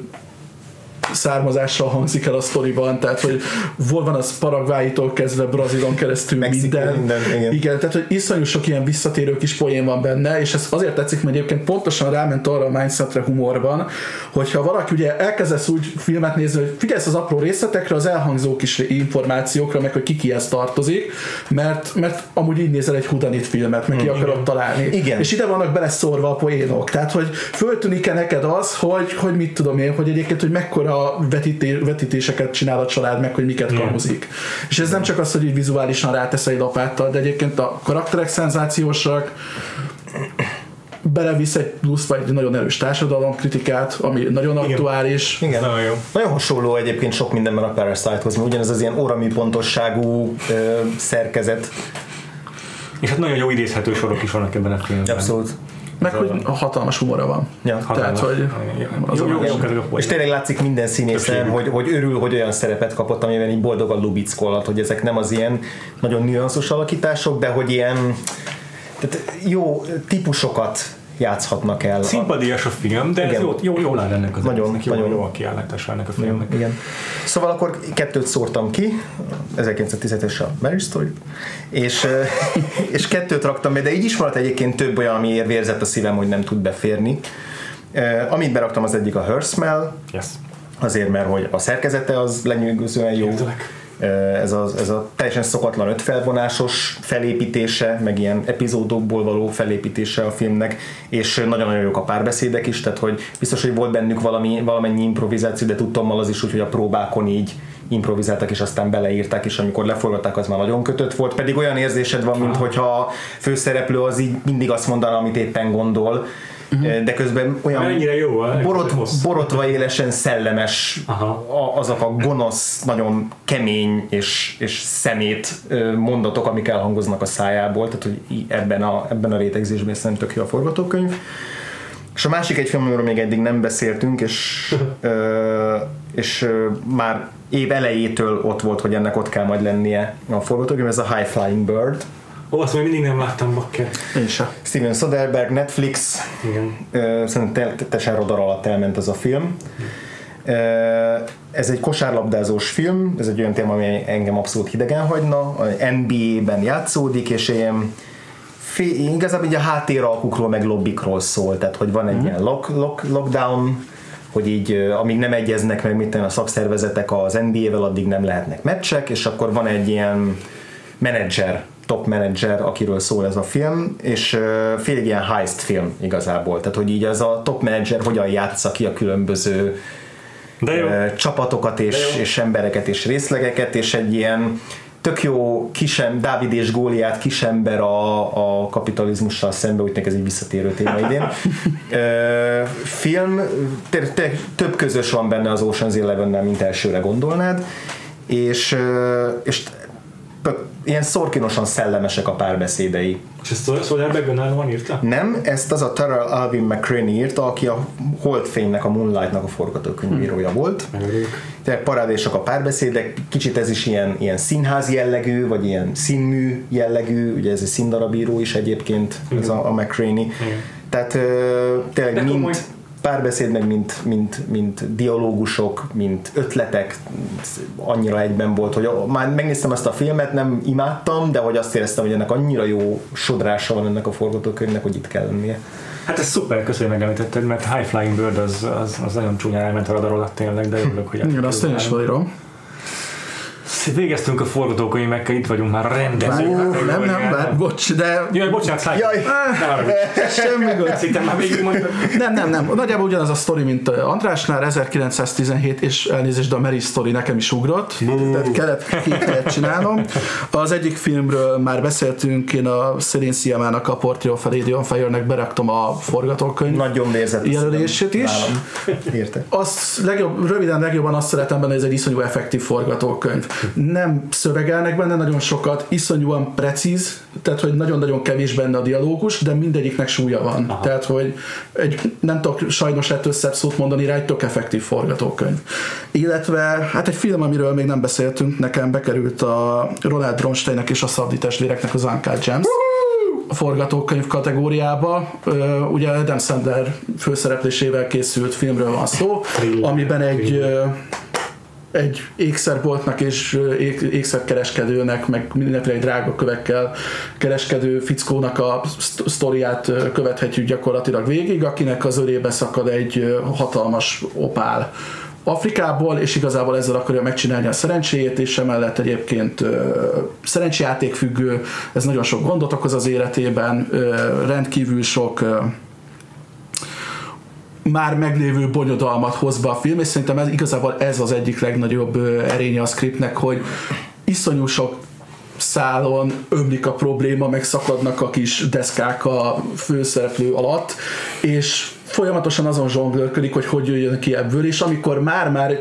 származással hangzik el a sztoriban, tehát hogy volt van az Paraguaytól kezdve Brazilon keresztül Mexikó, minden. minden igen. igen. tehát hogy iszonyú sok ilyen visszatérő kis poén van benne, és ez azért tetszik, mert egyébként pontosan ráment arra a mindsetre humorban, hogyha valaki ugye elkezdesz úgy filmet nézni, hogy figyelsz az apró részletekre, az elhangzó kis információkra, meg hogy ki kihez tartozik, mert, mert amúgy így nézel egy hudanit filmet, meg ki mm, akarod igen. találni. Igen. És ide vannak beleszorva a poénok. Tehát, hogy föltűnik-e neked az, hogy, hogy mit tudom én, hogy egyébként, hogy mekkora vetíté, vetítéseket csinál a család meg, hogy miket kamuzik. És ez nem csak az, hogy így vizuálisan rátesz egy lapáttal, de egyébként a karakterek szenzációsak, belevisz egy plusz vagy egy nagyon erős társadalomkritikát, ami nagyon Igen. aktuális. Igen, nagyon jó. Nagyon hasonló egyébként sok mindenben a Parasite-hoz, mert ugyanez az ilyen orami pontosságú ö, szerkezet. És hát nagyon jó idézhető sorok is vannak ebben a filmben. Abszolút. Meg hogy hatalmas humora van. Ja, hatalmas. Tehát, hogy az jó, jó, jó, és tényleg látszik minden színészen, hogy, hogy örül, hogy olyan szerepet kapott, amiben így boldogan lubickolhat, hogy ezek nem az ilyen nagyon nüanszos alakítások, de hogy ilyen tehát jó típusokat játszhatnak el. Szimpadias a film, de igen. ez jó, jó, jól áll ennek az nagyon, egésznek, jó, nagyon jó a kiállítása ennek a filmnek. Igen. Szóval akkor kettőt szórtam ki, 1917-es a Mary Story, és, és kettőt raktam be, de így is maradt egyébként több olyan, ami vérzett a szívem, hogy nem tud beférni. Amit beraktam, az egyik a Her Smell, yes. azért, mert hogy a szerkezete az lenyűgözően jó. Értelek ez a, ez a teljesen szokatlan ötfelvonásos felépítése, meg ilyen epizódokból való felépítése a filmnek, és nagyon-nagyon jók a párbeszédek is, tehát hogy biztos, hogy volt bennük valami, valamennyi improvizáció, de tudtam az is úgy, hogy a próbákon így improvizáltak, és aztán beleírták, és amikor leforgatták, az már nagyon kötött volt, pedig olyan érzésed van, mint hogyha a főszereplő az így mindig azt mondaná, amit éppen gondol, uh-huh. de közben olyan Mennyire jó, borot, borotva élesen szellemes, Aha. azok a gonosz, nagyon kemény és, és szemét mondatok, amik elhangoznak a szájából, tehát hogy ebben a, ebben a rétegzésben szerintem tök jó a forgatókönyv. És a másik egy film, amiről még eddig nem beszéltünk, és, ö, és ö, már év elejétől ott volt, hogy ennek ott kell majd lennie a forgatókönyv, ez a High Flying Bird. Ó, azt még mindig nem láttam, bakker. Én sem. Steven Soderbergh, Netflix. Igen. Szerintem teljesen rodar alatt elment ez a film. Ez egy kosárlabdázós film, ez egy olyan téma, ami engem abszolút hidegen hagyna. NBA-ben játszódik, és ilyen fél, igazából így a háttéralkukról meg lobbikról szól, tehát hogy van egy mm. ilyen lock, lock, lockdown, hogy így amíg nem egyeznek meg mit a szakszervezetek az NBA-vel, addig nem lehetnek meccsek, és akkor van egy ilyen menedzser, top menedzser, akiről szól ez a film, és fél ilyen heist film igazából, tehát hogy így az a top menedzser hogyan játsza ki a különböző De jó. csapatokat és, De jó. és embereket és részlegeket, és egy ilyen tök jó kisem, Dávid és Góliát kisember a, a kapitalizmussal szembe, úgy ez egy visszatérő téma idén. Ö, film, te, te, több közös van benne az Ocean's eleven mint elsőre gondolnád, és, és ilyen szorkinosan szellemesek a párbeszédei. És ezt Soderbergh önállóan írta? Nem, ezt az a Terrell Alvin McCraney írta, aki a Holdfénynek, a Moonlightnak a forgatókönyvírója hmm. volt. Tehát parádésok a párbeszédek, kicsit ez is ilyen, ilyen színház jellegű, vagy ilyen színmű jellegű, ugye ez egy színdarabíró is egyébként, Igen. ez a, a McCraney. Tehát tényleg De mind... Komoly párbeszéd, meg mint, mint, mint dialógusok, mint ötletek annyira egyben volt, hogy már megnéztem ezt a filmet, nem imádtam, de hogy azt éreztem, hogy ennek annyira jó sodrása van ennek a forgatókönyvnek, hogy itt kell lennie. Hát ez szuper, köszönöm, hogy megemlítetted, mert High Flying Bird az, az, az nagyon csúnyán elment a radar alatt tényleg, de örülök, hogy Igen, azt én is vagyom végeztünk a forgatókönyvekkel, itt vagyunk már a rendezők. Nem, nem, nem, bár, bocs, de... Jaj, bocsánat, szállj. Jaj, semmi gond. Már végig. Nem, nem, nem. Nagyjából ugyanaz a sztori, mint Andrásnál, 1917, és elnézést, de a Mary sztori nekem is ugrott, tehát kellett két helyet csinálnom. Az egyik filmről már beszéltünk, én a Celine Sziamának a Portrait of a Lady on Fire-nek beraktam a forgatókönyv Nagyon jelölését is. Érte. Azt legjobb, röviden legjobban azt szeretem benne, hogy ez egy iszonyú effektív forgatókönyv nem szövegelnek benne nagyon sokat, iszonyúan precíz, tehát hogy nagyon-nagyon kevés benne a dialógus, de mindegyiknek súlya van. Aha. Tehát, hogy egy, nem tudok sajnos ettől szebb szót mondani rá, egy tök effektív forgatókönyv. Illetve, hát egy film, amiről még nem beszéltünk, nekem bekerült a Ronald Bronsteinnek és a Szabdi testvéreknek az James. a forgatókönyv kategóriába. Ugye Adam Sandler főszereplésével készült filmről van szó, amiben egy egy ékszerboltnak és ékszerkereskedőnek, meg mindenféle drága kövekkel kereskedő fickónak a sztoriát követhetjük gyakorlatilag végig, akinek az örébe szakad egy hatalmas opál Afrikából, és igazából ezzel akarja megcsinálni a szerencséjét, és emellett egyébként szerencsejáték függő, ez nagyon sok gondot okoz az életében, rendkívül sok már meglévő bonyodalmat hoz be a film, és szerintem ez, igazából ez az egyik legnagyobb erénye a scriptnek, hogy iszonyú sok szálon ömlik a probléma, meg szakadnak a kis deszkák a főszereplő alatt, és folyamatosan azon zsonglőrködik, hogy hogy jöjjön ki ebből, és amikor már-már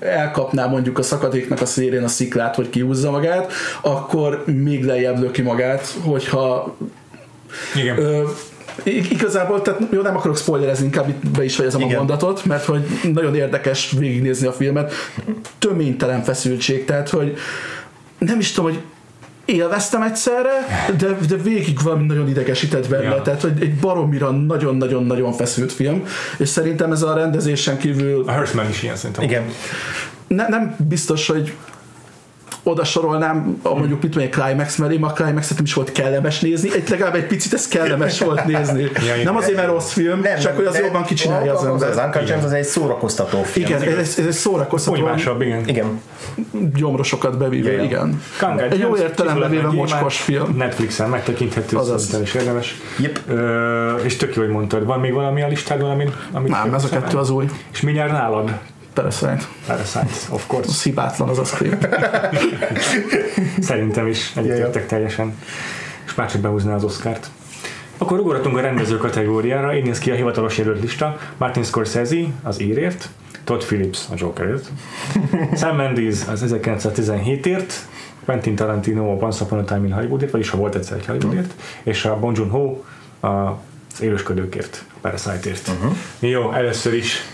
elkapná mondjuk a szakadéknak a szélén a sziklát, hogy kiúzza magát, akkor még lejjebb löki magát, hogyha Igen. Ö, Igazából, tehát jó, nem akarok spoilerezni, inkább itt be is fejezem Igen. a mondatot, mert hogy nagyon érdekes végignézni a filmet. Töménytelen feszültség, tehát hogy nem is tudom, hogy élveztem egyszerre, de, de végig valami nagyon idegesített benne, ja. tehát hogy egy baromira nagyon-nagyon-nagyon feszült film, és szerintem ez a rendezésen kívül... A Hirschman is ilyen szerintem. Igen. Ne, nem biztos, hogy oda sorolnám, a mondjuk mit mondjuk Climax mellé, a Climax-et is volt kellemes nézni, egy legalább egy picit ez kellemes volt nézni. ja, nem azért, mert rossz film, nem, csak hogy az jobban kicsinálja az ember. Az Uncle James az egy szórakoztató film. Igen, ez, ez egy szórakoztató. Másabb, igen. igen. Gyomrosokat bevíve, ja, igen. Kanga, egy jó értelemben véve mocskos film. Netflixen megtekinthető, szerintem is érdemes. Yep. Ö, és tök jó, hogy mondtad, van még valami a listádon, amit, amit Nem, ez a kettő az új. És mindjárt nálad? Parasite. Parasite, of course. Az hibátlan az a script. Szerintem is egyetértek teljesen. És már csak behúzná az Oscárt. Akkor ugorhatunk a rendező kategóriára, így néz ki a hivatalos jelölt lista. Martin Scorsese az írért, Todd Phillips a Jokerért, Sam Mendes az 1917-ért, Quentin Tarantino a Once Upon a Time in Hollywoodért, vagyis ha volt egyszer egy Hollywoodért, és a Bong Joon-ho az élősködőkért, a Parasite-ért. Uh-huh. Jó, először is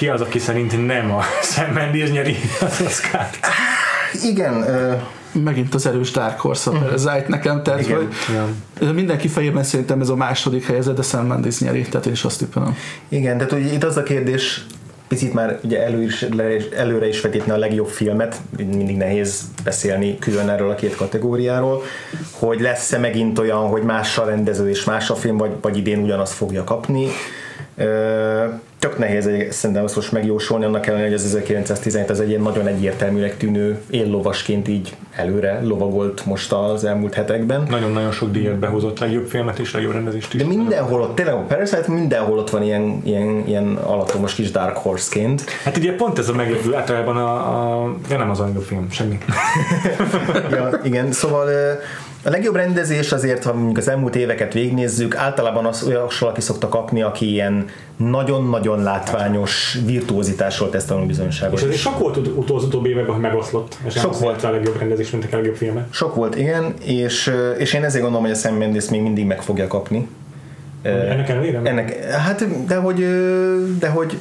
ki az, aki szerint nem a Sam Mendes nyeri az Oscar-t? Igen, megint az erős Dark Horse a Parasite nekem, tehát Igen. hogy ja. mindenki fejében szerintem ez a második helyezett, de Sam Mendes nyeri, tehát én is azt tippelem. Igen, tehát hogy itt az a kérdés, picit már ugye elő is, előre is vetítne a legjobb filmet, mindig nehéz beszélni külön erről a két kategóriáról, hogy lesz-e megint olyan, hogy mással rendező és más a film, vagy, vagy idén ugyanazt fogja kapni tök nehéz szerintem azt most megjósolni, annak ellenére, hogy az 1917 az egy ilyen nagyon egyértelműnek tűnő éllovasként így előre lovagolt most az elmúlt hetekben. Nagyon-nagyon sok díjat behozott, legjobb filmet és legjobb rendezést is. De mindenhol ott, tényleg a Parasite mindenhol ott van ilyen, ilyen, ilyen alatomos kis Dark Horse-ként. Hát ugye pont ez a meglepő, általában a, a ja nem az a legjobb film, semmi. ja, igen, szóval a legjobb rendezés azért, ha mondjuk az elmúlt éveket végignézzük, általában az olyan valaki szokta kapni, aki ilyen nagyon-nagyon látványos virtuózitásról tesz tanulbizonyságot. És ez sok volt ut- az utóbbi években, hogy megoszlott. És sok volt a legjobb rendezés, mint a legjobb filme. Sok volt, igen, és, és én ezért gondolom, hogy a Sam Mendes még mindig meg fogja kapni. Ennek ellenére? Ennek, hát, de hogy, de hogy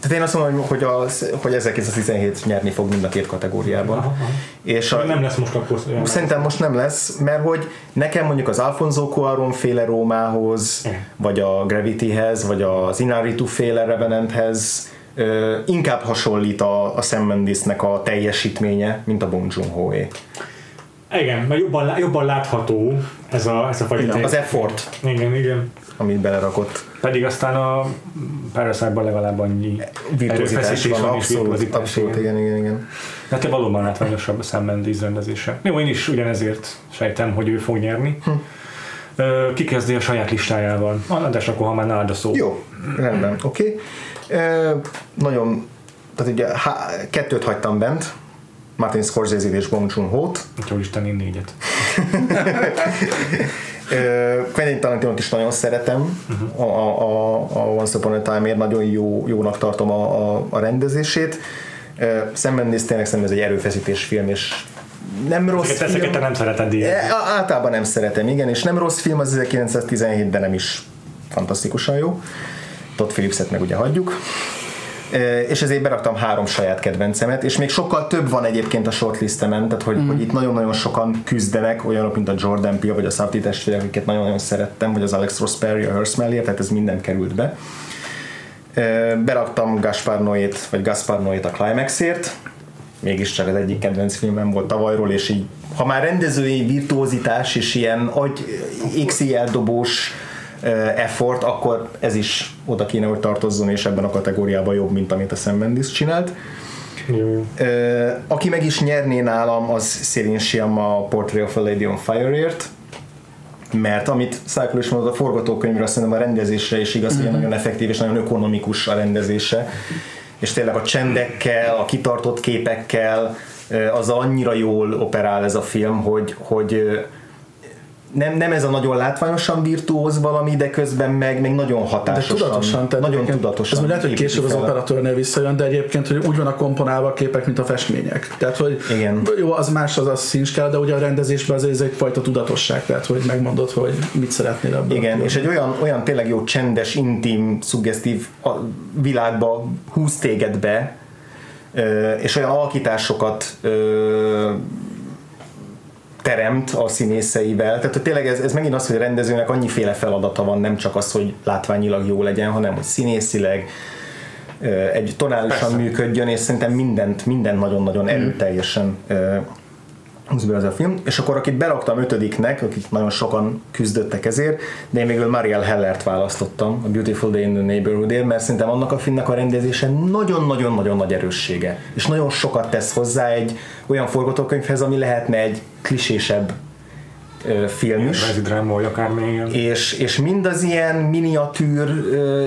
tehát én azt mondom, hogy, az, hogy 1917 nyerni fog mind a két kategóriában. Aha, aha. És a, nem lesz most akkor Szerintem most nem lesz, mert hogy nekem mondjuk az Alfonso Cuarón féle Rómához, vagy a Gravityhez, vagy az Inaritu féle Revenanthez inkább hasonlít a, a Sam Mendesnek a teljesítménye, mint a Bong Joon-ho-é. Igen, mert jobban, jobban látható ez a, ez a fajta. Az effort. Igen, igen. Amit belerakott. Pedig aztán a Parasite-ban legalább annyi virtuozitás van, van abszolút, abszolút, igen, igen, igen. De te valóban látványosabb a Sam Mendes rendezése. Jó, én is ugyanezért sejtem, hogy ő fog nyerni. Hm. Ki kezdi a saját listájával? De akkor, ha már nálad a szó. Jó, rendben, oké. Okay. Nagyon, tehát ugye há, kettőt hagytam bent, Martin Scorsese és Bong Joon-ho-t. Úgyhogy Isten én négyet. Quentin tarantino is nagyon szeretem, uh-huh. a, a, a Once Upon a Time-ért nagyon jó, jónak tartom a, a, a rendezését. Sam Mendes tényleg szerintem ez egy erőfeszítés film, és nem rossz ezeket, film. Ezeket nem szereted így. Általában nem szeretem, igen, és nem rossz film az 1917, de nem is fantasztikusan jó. Todd Phillipset meg ugye hagyjuk és ezért beraktam három saját kedvencemet, és még sokkal több van egyébként a shortlistemen, tehát hogy, mm. hogy itt nagyon-nagyon sokan küzdenek, olyanok, mint a Jordan Peele, vagy a Safdie testvérek, akiket nagyon-nagyon szerettem, vagy az Alex Ross Perry, a Hearst Mellier, tehát ez minden került be. Beraktam Gaspar Noét, vagy Gaspar Noét a Climaxért, mégiscsak az egyik kedvenc filmem volt tavalyról, és így, ha már rendezői virtuózitás és ilyen agy XL dobós effort, akkor ez is oda kéne, hogy tartozzon, és ebben a kategóriában jobb, mint amit a Sam Mendes csinált. Jó. Aki meg is nyerné nálam, az Céline Sciamma a Portrait of a Lady on Fire-ért, mert amit Cycle is mondott a forgatókönyvről, azt szerintem a rendezésre is igaz, mm-hmm. hogy mhm. nagyon effektív és nagyon ökonomikus a rendezése, és tényleg a csendekkel, a kitartott képekkel, az annyira jól operál ez a film, hogy, hogy nem, nem ez a nagyon látványosan virtuóz valami, de közben meg még nagyon hatásosan. De tudatosan. Tehát nagyon tudatosan. Ez lehet, hogy később az operatőrnél visszajön, de egyébként, hogy úgy van a komponálva a képek, mint a festmények. Tehát, hogy Igen. jó, az más az a színskál, de ugye a rendezésben az ez egyfajta tudatosság, tehát, hogy megmondod, hogy mit szeretnél ebből. Igen, és egy olyan, olyan tényleg jó csendes, intim, szuggesztív világba húz téged be, és olyan alakításokat teremt a színészeivel. Tehát hogy tényleg ez, ez megint az, hogy a rendezőnek annyiféle feladata van, nem csak az, hogy látványilag jó legyen, hanem hogy színészileg egy tonálisan Persze. működjön, és szerintem mindent, minden nagyon-nagyon mm. erőteljesen húz be az a film, és akkor akit beraktam ötödiknek, akik nagyon sokan küzdöttek ezért, de én végül Mariel Hellert választottam a Beautiful Day in the Neighborhood mert szerintem annak a filmnek a rendezése nagyon-nagyon-nagyon nagy erőssége, és nagyon sokat tesz hozzá egy olyan forgatókönyvhez, ami lehetne egy klisésebb film is. dráma, vagy akár és, és mind az ilyen miniatűr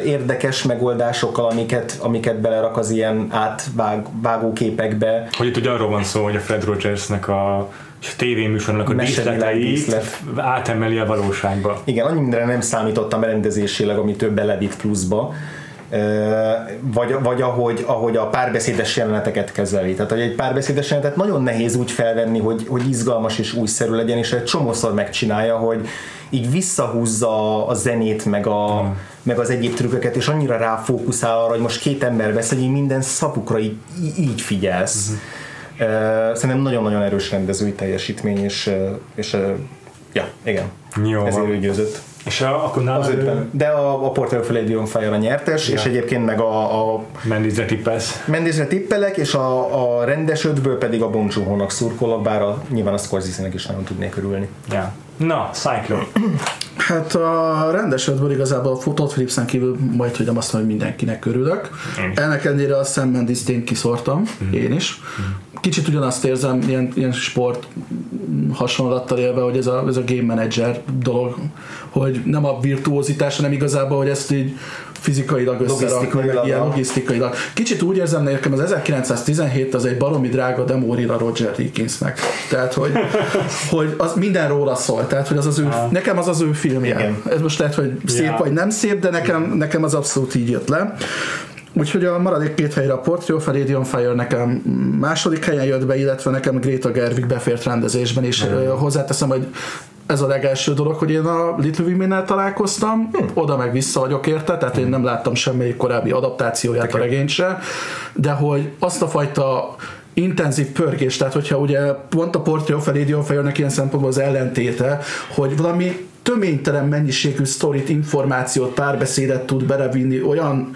érdekes megoldásokkal, amiket, amiket belerak az ilyen átvágó képekbe. Hogy itt ugye arról van szó, hogy a Fred Rogersnek a tévéműsornak a díszleteit átemeli a valóságba. Igen, annyi mindenre nem számítottam rendezésileg, ami több belevitt pluszba, vagy, vagy ahogy, ahogy a párbeszédes jeleneteket kezeli. Tehát, hogy egy párbeszédes jelenetet nagyon nehéz úgy felvenni, hogy, hogy izgalmas és újszerű legyen, és egy csomószor megcsinálja, hogy így visszahúzza a zenét, meg, a, mm. meg az egyéb trükköket, és annyira ráfókuszál arra, hogy most két ember beszél, hogy minden szavukra így, így figyelsz. Mm-hmm. Szerintem nagyon-nagyon erős rendezői teljesítmény, és, és ja, igen. Jó. Ezért ő győzött. És a, akkor nála... Az de a, a Porter of Lady on Fire a nyertes, ja. és egyébként meg a... a Mendizre tippelsz. Mendizre tippelek, és a, a rendes ötből pedig a Bong Joon-hónak szurkolok, bár a, nyilván a Scorsese-nek is nagyon tudnék örülni. Ja. Na, Cyclone. Hát a rendes ötből igazából a Todd Phillipsen kívül majd hogy azt mondom, hogy mindenkinek örülök. Ennek ennyire a Sam Mendes-t én kiszortam, mm. én is. Mm. Kicsit ugyanazt érzem, ilyen, ilyen sport hasonlattal élve, hogy ez a, ez a game manager dolog, hogy nem a virtuózitás, hanem igazából, hogy ezt így fizikailag összerakni, ilyen logisztikailag. Kicsit úgy érzem nekem, az 1917 az egy baromi drága demórira Roger Deakinsnek. Tehát, hogy, hogy az minden róla szól. Tehát, hogy az az ő, ah. nekem az az ő filmje. Igen. Ez most lehet, hogy szép yeah. vagy nem szép, de nekem, nekem az abszolút így jött le. Úgyhogy a maradék két helyre a Portrait of a Fire nekem második helyen jött be, illetve nekem Greta Gerwig befért rendezésben, és mm. hozzáteszem, hogy ez a legelső dolog, hogy én a Little women találkoztam, hm. oda meg vissza vagyok érte, tehát én nem láttam semmelyik korábbi adaptációját Tekem. a regényt se, de hogy azt a fajta intenzív pörgés, tehát hogyha ugye pont a Portrait of a Lady on Fire-nek ilyen szempontból az ellentéte, hogy valami töménytelen mennyiségű sztorit, információt, párbeszédet tud belevinni olyan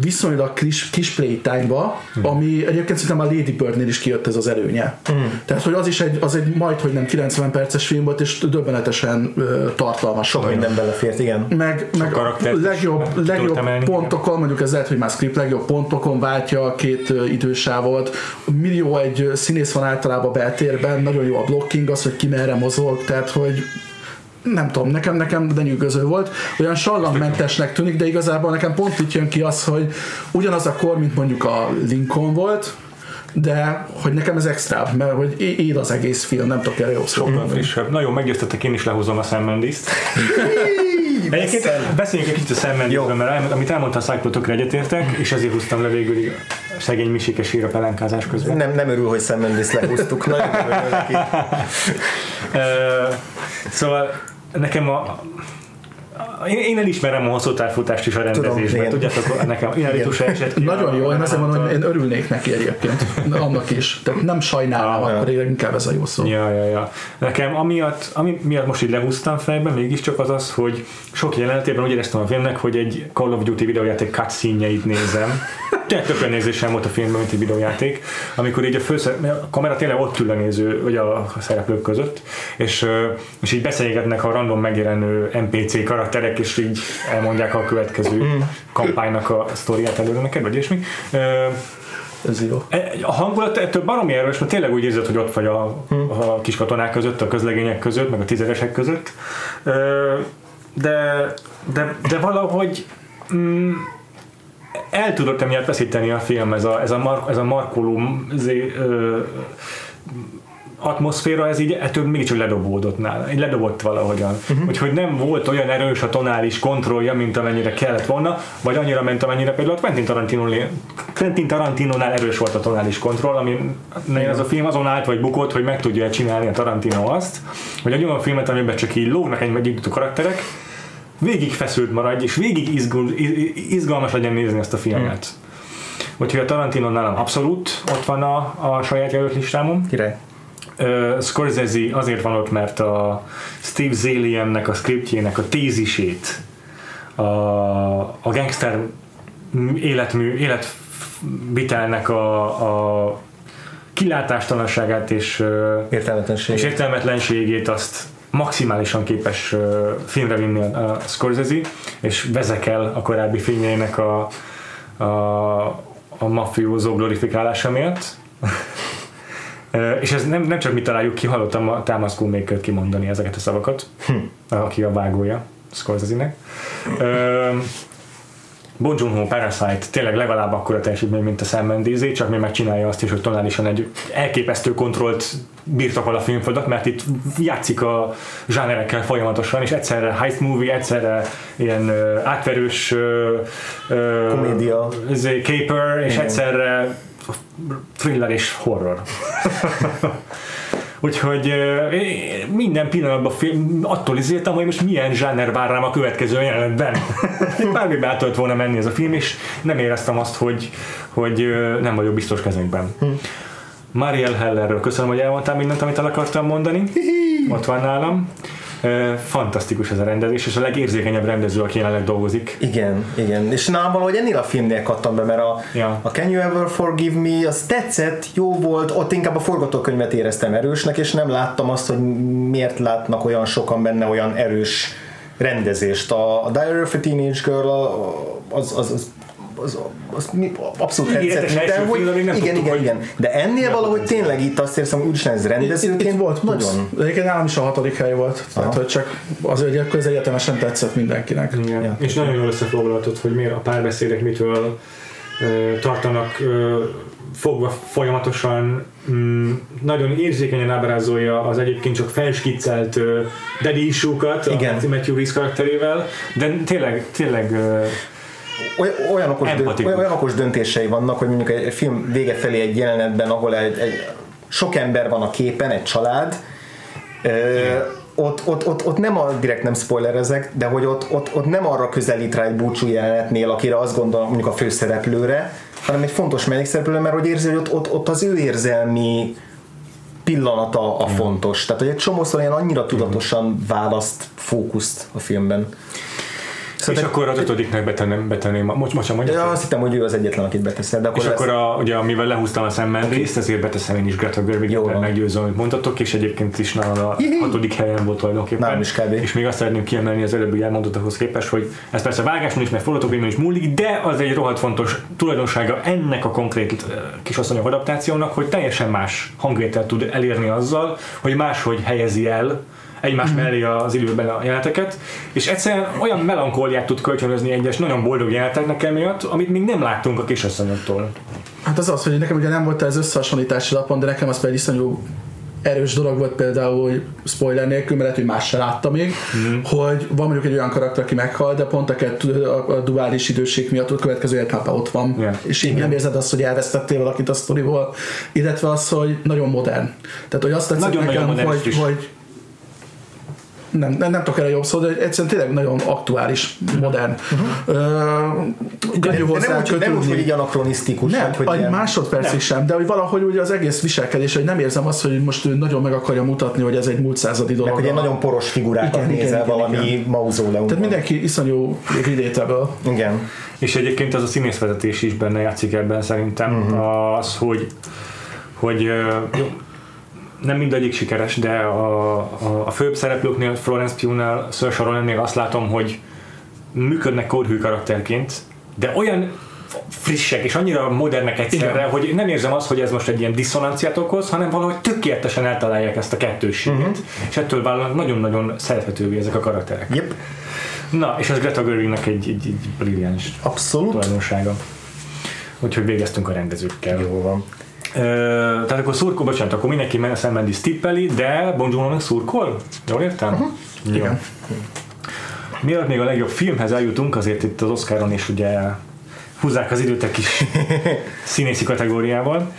viszonylag kis, kis playtime-ba, mm. ami egyébként szerintem a Lady Bird-nél is kijött ez az előnye. Mm. Tehát, hogy az is egy, az egy majd, hogy nem 90 perces film volt, és döbbenetesen uh, tartalmas. Sok minden belefért, igen. Meg, meg a legjobb, legjobb pontokon, mondjuk ez lehet, hogy már script legjobb pontokon váltja a két idősávot. Millió egy színész van általában beltérben, nagyon jó a blocking, az, hogy ki merre mozog, tehát, hogy nem tudom, nekem, nekem de nyűgöző volt. Olyan sallangmentesnek tűnik, de igazából nekem pont itt jön ki az, hogy ugyanaz a kor, mint mondjuk a Lincoln volt, de hogy nekem ez extra, mert hogy él az egész film, nem tudok erre jó Sokkal frissebb. Nagyon meggyőztetek, én is lehúzom a Sam Mendes-t. Egyébként beszéljünk egy kicsit a Sam mendes mert amit elmondta a Cycle tökre egyetértek, és ezért húztam le végül szegény Misike sír a pelenkázás közben. Nem, nem örül, hogy Sam Mendes lehúztuk. Nagyon örül neki. szóval nekem a, én, én elismerem a hosszú távfutást is a rendezésben, tudjátok, nekem inelitus eset. Nagyon jó, én azért mondom, hogy én örülnék neki egyébként, annak is. Tehát nem sajnálom, ah, akkor ja. inkább ez a jó szó. Ja, ja, ja. Nekem amiatt, ami miatt most így lehúztam fejbe, mégiscsak az az, hogy sok jelenetében úgy éreztem a filmnek, hogy egy Call of Duty videójáték cutscene-jeit nézem. Tehát többen nézésem volt a filmben, mint egy videójáték, amikor így a, főszer, a kamera tényleg ott ül a néző, vagy a szereplők között, és, és így beszélgetnek a random megjelenő NPC karakterek, és így elmondják a következő mm. kampánynak a sztoriát előre neked, vagy ilyesmi. Ez jó. E, a hangulat ettől baromi erős, mert tényleg úgy érzed, hogy ott vagy a, mm. a kis katonák között, a közlegények között, meg a tízezesek között. De, de, de valahogy mm, el tudott emiatt veszíteni a film, ez a, ez a, mar, ez a markoló zé, ö, atmoszféra, ez így ettől mégiscsak ledobódott nála, így ledobott valahogyan. Uh-huh. Úgyhogy nem volt olyan erős a tonális kontrollja, mint amennyire kellett volna, vagy annyira ment, amennyire például Quentin Tarantino Quentin Tarantino-nál erős volt a tonális kontroll, ami uh-huh. ez a film azon állt vagy bukott, hogy meg tudja csinálni a Tarantino azt, hogy egy olyan filmet, amiben csak így lógnak egy a karakterek, végig feszült maradj, és végig izgul, izgalmas legyen nézni ezt a filmet. Hmm. Úgyhogy a Tarantino nálam abszolút ott van a, a saját jelölt listámon. Király. Uh, Scorsese azért van ott, mert a Steve Zaliennek a scriptjének a tézisét, a, a gangster életmű, életvitelnek a, a kilátástalanságát és, és értelmetlenségét azt maximálisan képes filmre vinni a Scorsese, és vezekel a korábbi filmjeinek a, a, a mafiózó glorifikálása miatt. És ez nem, nem csak mi találjuk ki, hallottam a Thomas maker kimondani ezeket a szavakat, hm. aki a vágója Scorsese-nek. Bon Joon-ho Parasite tényleg legalább akkora teljesítmény, mint a Sam Mendes, csak még megcsinálja azt is, hogy tonálisan egy elképesztő kontrollt birtokol a filmföldet, mert itt játszik a zsánerekkel folyamatosan, és egyszerre heist movie, egyszerre ilyen uh, átverős uh, Komédia. caper, és egyszerre thriller és horror. Úgyhogy minden pillanatban attól izéltem, hogy most milyen zsáner vár rám a következő jelenetben. Bármibe át tudott volna menni ez a film, és nem éreztem azt, hogy, hogy nem vagyok biztos kezekben. Hm. Mariel Hellerről köszönöm, hogy elmondtál mindent, amit el akartam mondani. Ott van nálam. Fantasztikus ez a rendezés, és a legérzékenyebb rendező, aki jelenleg dolgozik. Igen, igen. És nálam valahogy ennél a filmnél kattam be, mert a, ja. a Can You Ever Forgive Me, az tetszett, jó volt, ott inkább a forgatókönyvet éreztem erősnek, és nem láttam azt, hogy miért látnak olyan sokan benne olyan erős rendezést. A, a Diary of a Teenage Girl az, az, az az, az abszolút tetszett mindenhogy. Igen, igen, igen, igen. De ennél valahogy tényleg itt azt érzem, hogy úgyis ez rendezőként volt nagyon. Egyébként nálam is a hatodik hely volt. Tehát, hogy csak azért, hogy akkor ez egyetemesen tetszett mindenkinek. Igen. Ja. És nagyon jól összefoglaltad, hogy miért a párbeszédek mitől tartanak fogva folyamatosan mm, nagyon érzékenyen ábrázolja az egyébként csak felskiccelt uh, daddy issue-kat a Matthew Reese karakterével, de tényleg, tényleg uh, olyan okos, dönt, olyan okos döntései vannak, hogy mondjuk egy film vége felé egy jelenetben, ahol egy, egy sok ember van a képen, egy család, ö, ott, ott, ott, ott nem a, direkt nem spoilerezek, de hogy ott, ott, ott nem arra közelít rá egy búcsú jelenetnél, akire azt gondol mondjuk a főszereplőre, hanem egy fontos mellékszereplőre, mert hogy érzi, hogy ott, ott, ott az ő érzelmi pillanata a fontos. Tehát, hogy egy csomószor ilyen annyira tudatosan választ fókuszt a filmben. Szóval és akkor az ötödiknek betenném, betenném most, most mondja. Ja, azt hittem, hogy ő az egyetlen, akit beteszel. De akkor és lesz... akkor, a, ugye, amivel lehúztam a szemmel okay. részt, ezért beteszem én is Greta Gerwig, meggyőző, amit mondtatok, és egyébként is nála a hatodik helyen volt tulajdonképpen. Nem is kb. És még azt szeretném kiemelni az előbbi elmondottakhoz képest, hogy ez persze vágáson is, mert forgatókönyvben is múlik, de az egy rohadt fontos tulajdonsága ennek a konkrét kisasszonyok adaptációnak, hogy teljesen más hangvételt tud elérni azzal, hogy máshogy helyezi el egymás mm. mellé az időben a jeleneteket, és egyszerűen olyan melankóliát tud kölcsönözni egyes nagyon boldog jeleneteknek emiatt, amit még nem láttunk a kisasszonyoktól. Hát az az, hogy nekem ugye nem volt ez összehasonlítási lapon, de nekem az pedig iszonyú erős dolog volt például, hogy spoiler nélkül, mert lehet, hogy más se látta még, mm. hogy van mondjuk egy olyan karakter, aki meghal, de pont a, kettő, a, a duális időség miatt a következő életmában ott van. Yeah. És így nem érzed azt, hogy elvesztettél valakit a sztoriból, illetve az, hogy nagyon modern. Tehát, hogy azt tetszett nagyon, nekem, nagyon hogy, hogy nem, nem, nem tudok erre jobb szó, de egyszerűen tényleg nagyon aktuális, modern. Uh-huh. Uh, de, de nem, úgy, nem úgy, hogy így anakronisztikus. Nem, vagy, hogy egy másodpercig sem, de hogy valahogy ugye az egész viselkedés, hogy nem érzem azt, hogy most ő nagyon meg akarja mutatni, hogy ez egy múlt századi dolog. Meg hogy egy nagyon poros figurákat igen, nézel igen, valami igen. mauzóleumban. Tehát mindenki iszonyú relatable. Igen. És egyébként az a színészvezetés is benne játszik ebben szerintem. Uh-huh. Az, hogy hogy jó, nem mindegyik sikeres, de a, a, a főbb szereplőknél, Florence Pugh-nál, Saoirse Ronannél azt látom, hogy működnek kódhű karakterként, de olyan frissek és annyira modernek egyszerre, Igen. hogy nem érzem azt, hogy ez most egy ilyen diszonanciát okoz, hanem valahogy tökéletesen eltalálják ezt a kettősséget, uh-huh. és ettől válnak nagyon-nagyon szerethetővé ezek a karakterek. Yep. Na, és az Greta Gerwignek egy, egy, egy brilliáns Abszolút. tulajdonsága. Úgyhogy végeztünk a rendezőkkel. Jó van tehát akkor szurkol, bocsánat, akkor mindenki Sam Mendes tippeli, de Bon Jovi-nak szurkol? Jól értem? Uh-huh. Jó. Igen. Mielőtt még a legjobb filmhez eljutunk, azért itt az Oscaron is ugye húzzák az időt egy kis színészi kategóriával.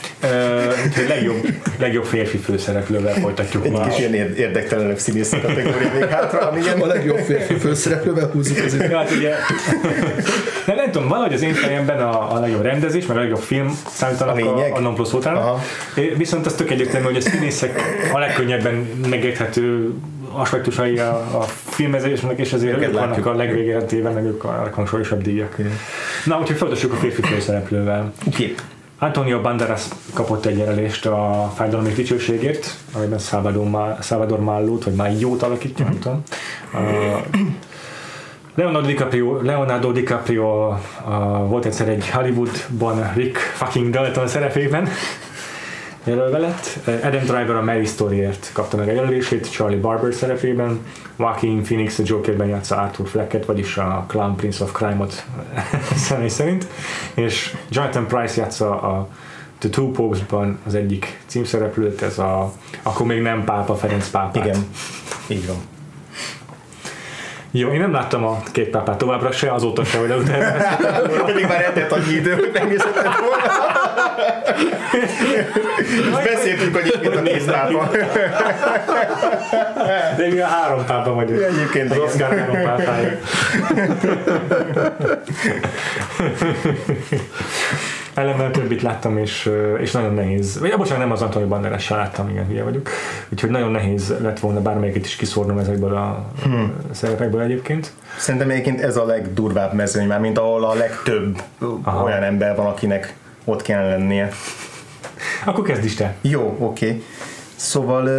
Úgyhogy legjobb, legjobb férfi főszereplővel folytatjuk egy ma. Egy kis ilyen érdektelenebb színészi kategória még hátra, amilyen... A legjobb férfi főszereplővel húzzuk az időt. Hát ugye, nem, nem tudom, valahogy az én fejemben a, a legjobb rendezés, meg a legjobb film számítanak a, a, a non plus után. Viszont az tök egyértelmű, hogy a színészek a legkönnyebben megérthető aspektusai a, a filmezésnek, és ezért ők vannak a legvégére téve, meg ők a leghangsúlyosabb díjak. Na, úgyhogy folytassuk a férfi főszereplővel. Okay. Antonio Banderas kapott egy jelölést a fájdalom és dicsőségért, amiben Salvador, Ma- Salvador Mallót, vagy Májót alakítja, nem tudom. Uh, Leonardo DiCaprio, Leonardo DiCaprio uh, volt egyszer egy Hollywoodban Rick fucking Dalton szerepében, jelölve lett. Adam Driver a Mary Storyért kapta meg a jelölését Charlie Barber szerepében, Joaquin Phoenix a Jokerben játsza Arthur Flecket, vagyis a Clown Prince of Crime-ot személy szerint, és Jonathan Price játsza a The Two Popes-ban az egyik címszereplőt, ez a, akkor még nem pápa Ferenc pápát. Igen, így van. Jó, én nem láttam a két pápát továbbra se, azóta se, hogy utána. Pedig már eltelt annyi idő, hogy megnézheted volna. És beszéltünk, hogy itt a két pápa. De mi a három pápa vagyunk. Egyébként Az. Oscar három pápája. Ellenben többit láttam, és, és nagyon nehéz. Vagy bocsánat, nem az Antonio Banderas láttam, igen, hülye vagyok. Úgyhogy nagyon nehéz lett volna bármelyiket is kiszórnom ezekből a hmm. szerepekből egyébként. Szerintem egyébként ez a legdurvább mezőny már, mint ahol a legtöbb Aha. olyan ember van, akinek ott kellene lennie. Akkor kezd is te. Jó, oké. Okay. Szóval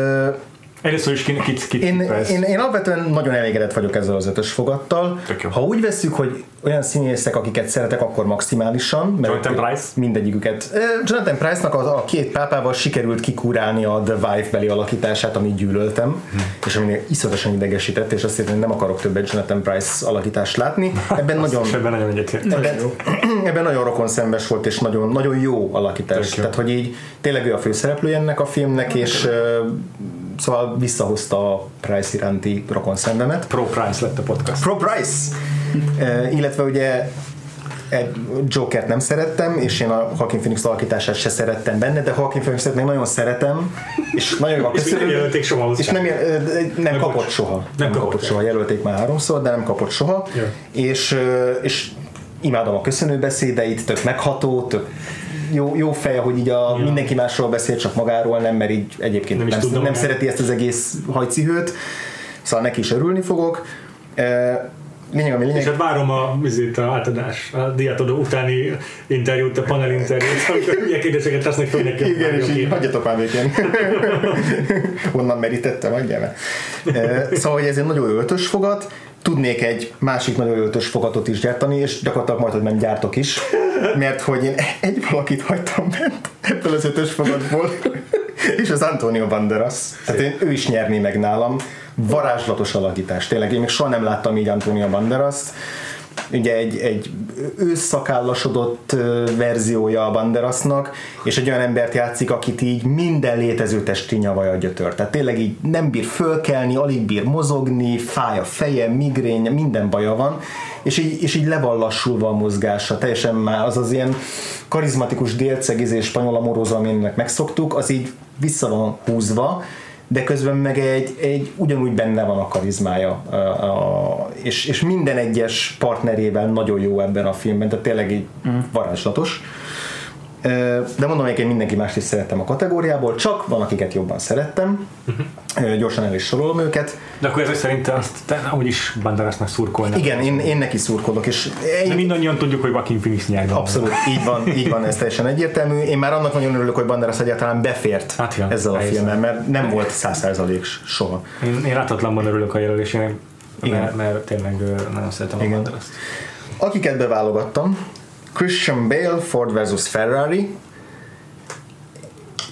Először is kit, kit, kit én, én, én alapvetően nagyon elégedett vagyok ezzel az ötös fogattal. Ha úgy vesszük, hogy olyan színészek, akiket szeretek, akkor maximálisan. Mert Jonathan Price? Mindegyiküket. Jonathan Price-nak a, a két pápával sikerült kikúrálni a The Wife beli alakítását, amit gyűlöltem, Hm. és ami iszonyatosan idegesített, és azt hogy nem akarok többet Jonathan Price alakítást látni. Ebben nagyon, ebben nagyon egyetért. ebben, ebben nagyon rokon szembes volt, és nagyon, nagyon jó alakítás. Tök. Tehát, hogy így tényleg ő a főszereplője ennek a filmnek, és szóval visszahozta a Price iránti rokon szembemet. Pro Price lett a podcast. Pro Price! E, illetve ugye Jokert nem szerettem, és én a Joaquin Phoenix alakítását se szerettem benne, de Joaquin Phoenixet meg nagyon szeretem, és nagyon jó a És nem köszönöm. jelölték soha. És nem, nem Nem kapott bocs. soha. Nem kapott el. soha. Jelölték már háromszor, de nem kapott soha. Jó. És, és imádom a köszönőbeszédeit, tök megható, tök jó, jó feje, hogy így a, Ja. mindenki másról beszél, csak magáról nem, mert így egyébként Nem nem, is nem, szereti ezt az egész hajcihőt, szóval neki is örülni fogok. E, Lényeg, ami lényeg, És hát várom a, vizét, a átadás, a diátadó utáni interjút, a panel interjút, amikor ilyen kérdéseket tesznek föl neki. Igen, és így Oké. hagyjatok már békén. Honnan merítettem, adjál meg. Szóval, hogy ez egy nagyon jó ötös fogat, tudnék egy másik nagyon jó ötös fogatot is gyártani, és gyakorlatilag majd, hogy nem gyártok is, mert hogy én egy valakit hagytam bent ebből az ötös fogatból, és az Antonio Banderas. Tehát én, ő is nyerné meg nálam. Varázslatos alakítás. Tényleg, én még soha nem láttam így Antonio Banderast. Ugye egy, egy ősszakállasodott verziója a Banderasnak, és egy olyan embert játszik, akit így minden létező testi nyavaja gyötör. Tehát tényleg így nem bír fölkelni, alig bír mozogni, fáj a feje, migrénye, minden baja van, és így, és így le a mozgása, teljesen már az az ilyen karizmatikus délcegizés spanyol amoroza, aminek megszoktuk, az így vissza van húzva, de közben meg egy, egy ugyanúgy benne van a karizmája, a, a, és, és minden egyes partnerével nagyon jó ebben a filmben, tehát tényleg így varázslatos. De mondom, hogy én mindenki mást is szerettem a kategóriából, csak van, akiket jobban szerettem. Ö, Gyorsan el is sorolom őket. De akkor ezek szerint azt te amúgy is Banderasnak szurkolnál. Igen, én, én neki szurkolok, és De én, mindannyian tudjuk, hogy Joaquin Phoenix nyer. benne. Abszolút, így van, így van, ez teljesen egyértelmű. Én már annak nagyon örülök, hogy Banderas egyáltalán befért Hát ja, ezzel a filmmel, mert nem volt száz százalék soha. Én, én láthatatlanban örülök a jelölésének, mert, mert tényleg nagyon szeretem a Igen. Banderast. Akiket beválogattam, Christian Bale, Ford versus Ferrari,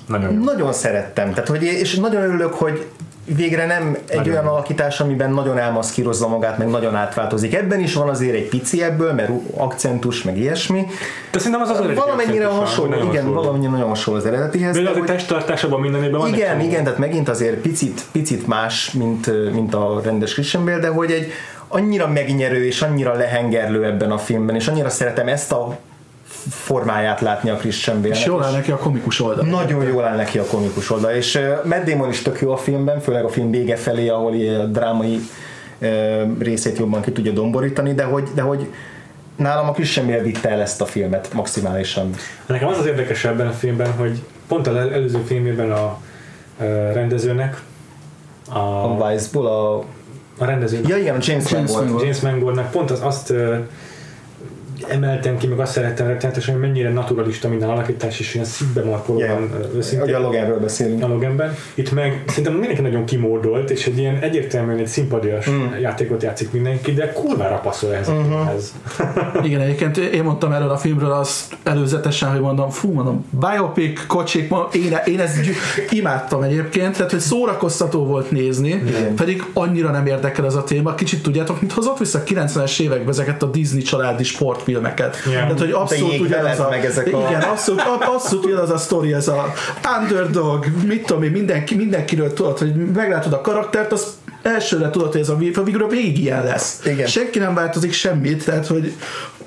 Nagyon jó. nagyon szerettem, tehát, hogy, és nagyon örülök, hogy végre nem egy Nagyon olyan jó. alakítás, amiben nagyon elmaszkírozza magát, meg nagyon átváltozik. Ebben is van azért egy pici ebből, mert akcentus, meg ilyesmi. De szerintem az az eredeti Valamennyire hasonló, igen, hasonló. valamennyire nagyon hasonló az eredetihez. De de az a hogy- testtartásában mindenében van igen, igen, tehát megint azért picit, picit más, mint, mint a rendes Christian Bale, de hogy egy annyira megnyerő és annyira lehengerlő ebben a filmben, és annyira szeretem ezt a formáját látni a Christian bale És jól áll neki a komikus oldal. nagyon jól áll neki a komikus oldal, és uh, Matt Damon is tök jó a filmben, főleg a film vége felé, ahol a drámai uh, részét jobban ki tudja domborítani, de hogy, de hogy nálam a Christian Bale vitte el ezt a filmet maximálisan. Nekem az az érdekes ebben a filmben, hogy pont az el- előző filmében a ö, rendezőnek, a, A Vice-ból a... a rendezőnek, Ja igen, a James, James Mangold. James Mangoldnak pont az azt emeltem ki, meg azt szerettem rettenetesen, hogy mennyire naturalista minden alakítás, és ilyen szívbe markolóan yeah. őszintén. A Loganről beszélünk. A Loganben. Itt meg szerintem mindenki nagyon kimódolt, és egy ilyen egyértelműen egy szimpadias mm. játékot játszik mindenki, de kurvára passzol ehhez uh-huh. a filmhez. Igen, egyébként én mondtam erről a filmről azt előzetesen, hogy mondom, fú, mondom, biopic, kocsik, mondom, én, én ezt imádtam egyébként, tehát hogy szórakoztató volt nézni, Igen. pedig annyira nem érdekel ez a téma. Kicsit tudjátok, mint hozott vissza a 90-es években ezeket a Disney családi sportfilmeket. Yeah. Tehát, hogy abszolút ugyanaz a, meg ezek a... Igen, abszolút, abszolút ugyanaz a sztori, ez a underdog, mit tudom én, mindenki, mindenkiről tudod, hogy meglátod a karaktert, az elsőre tudod, hogy ez a figura végig ilyen lesz. Igen. Senki nem változik semmit, tehát hogy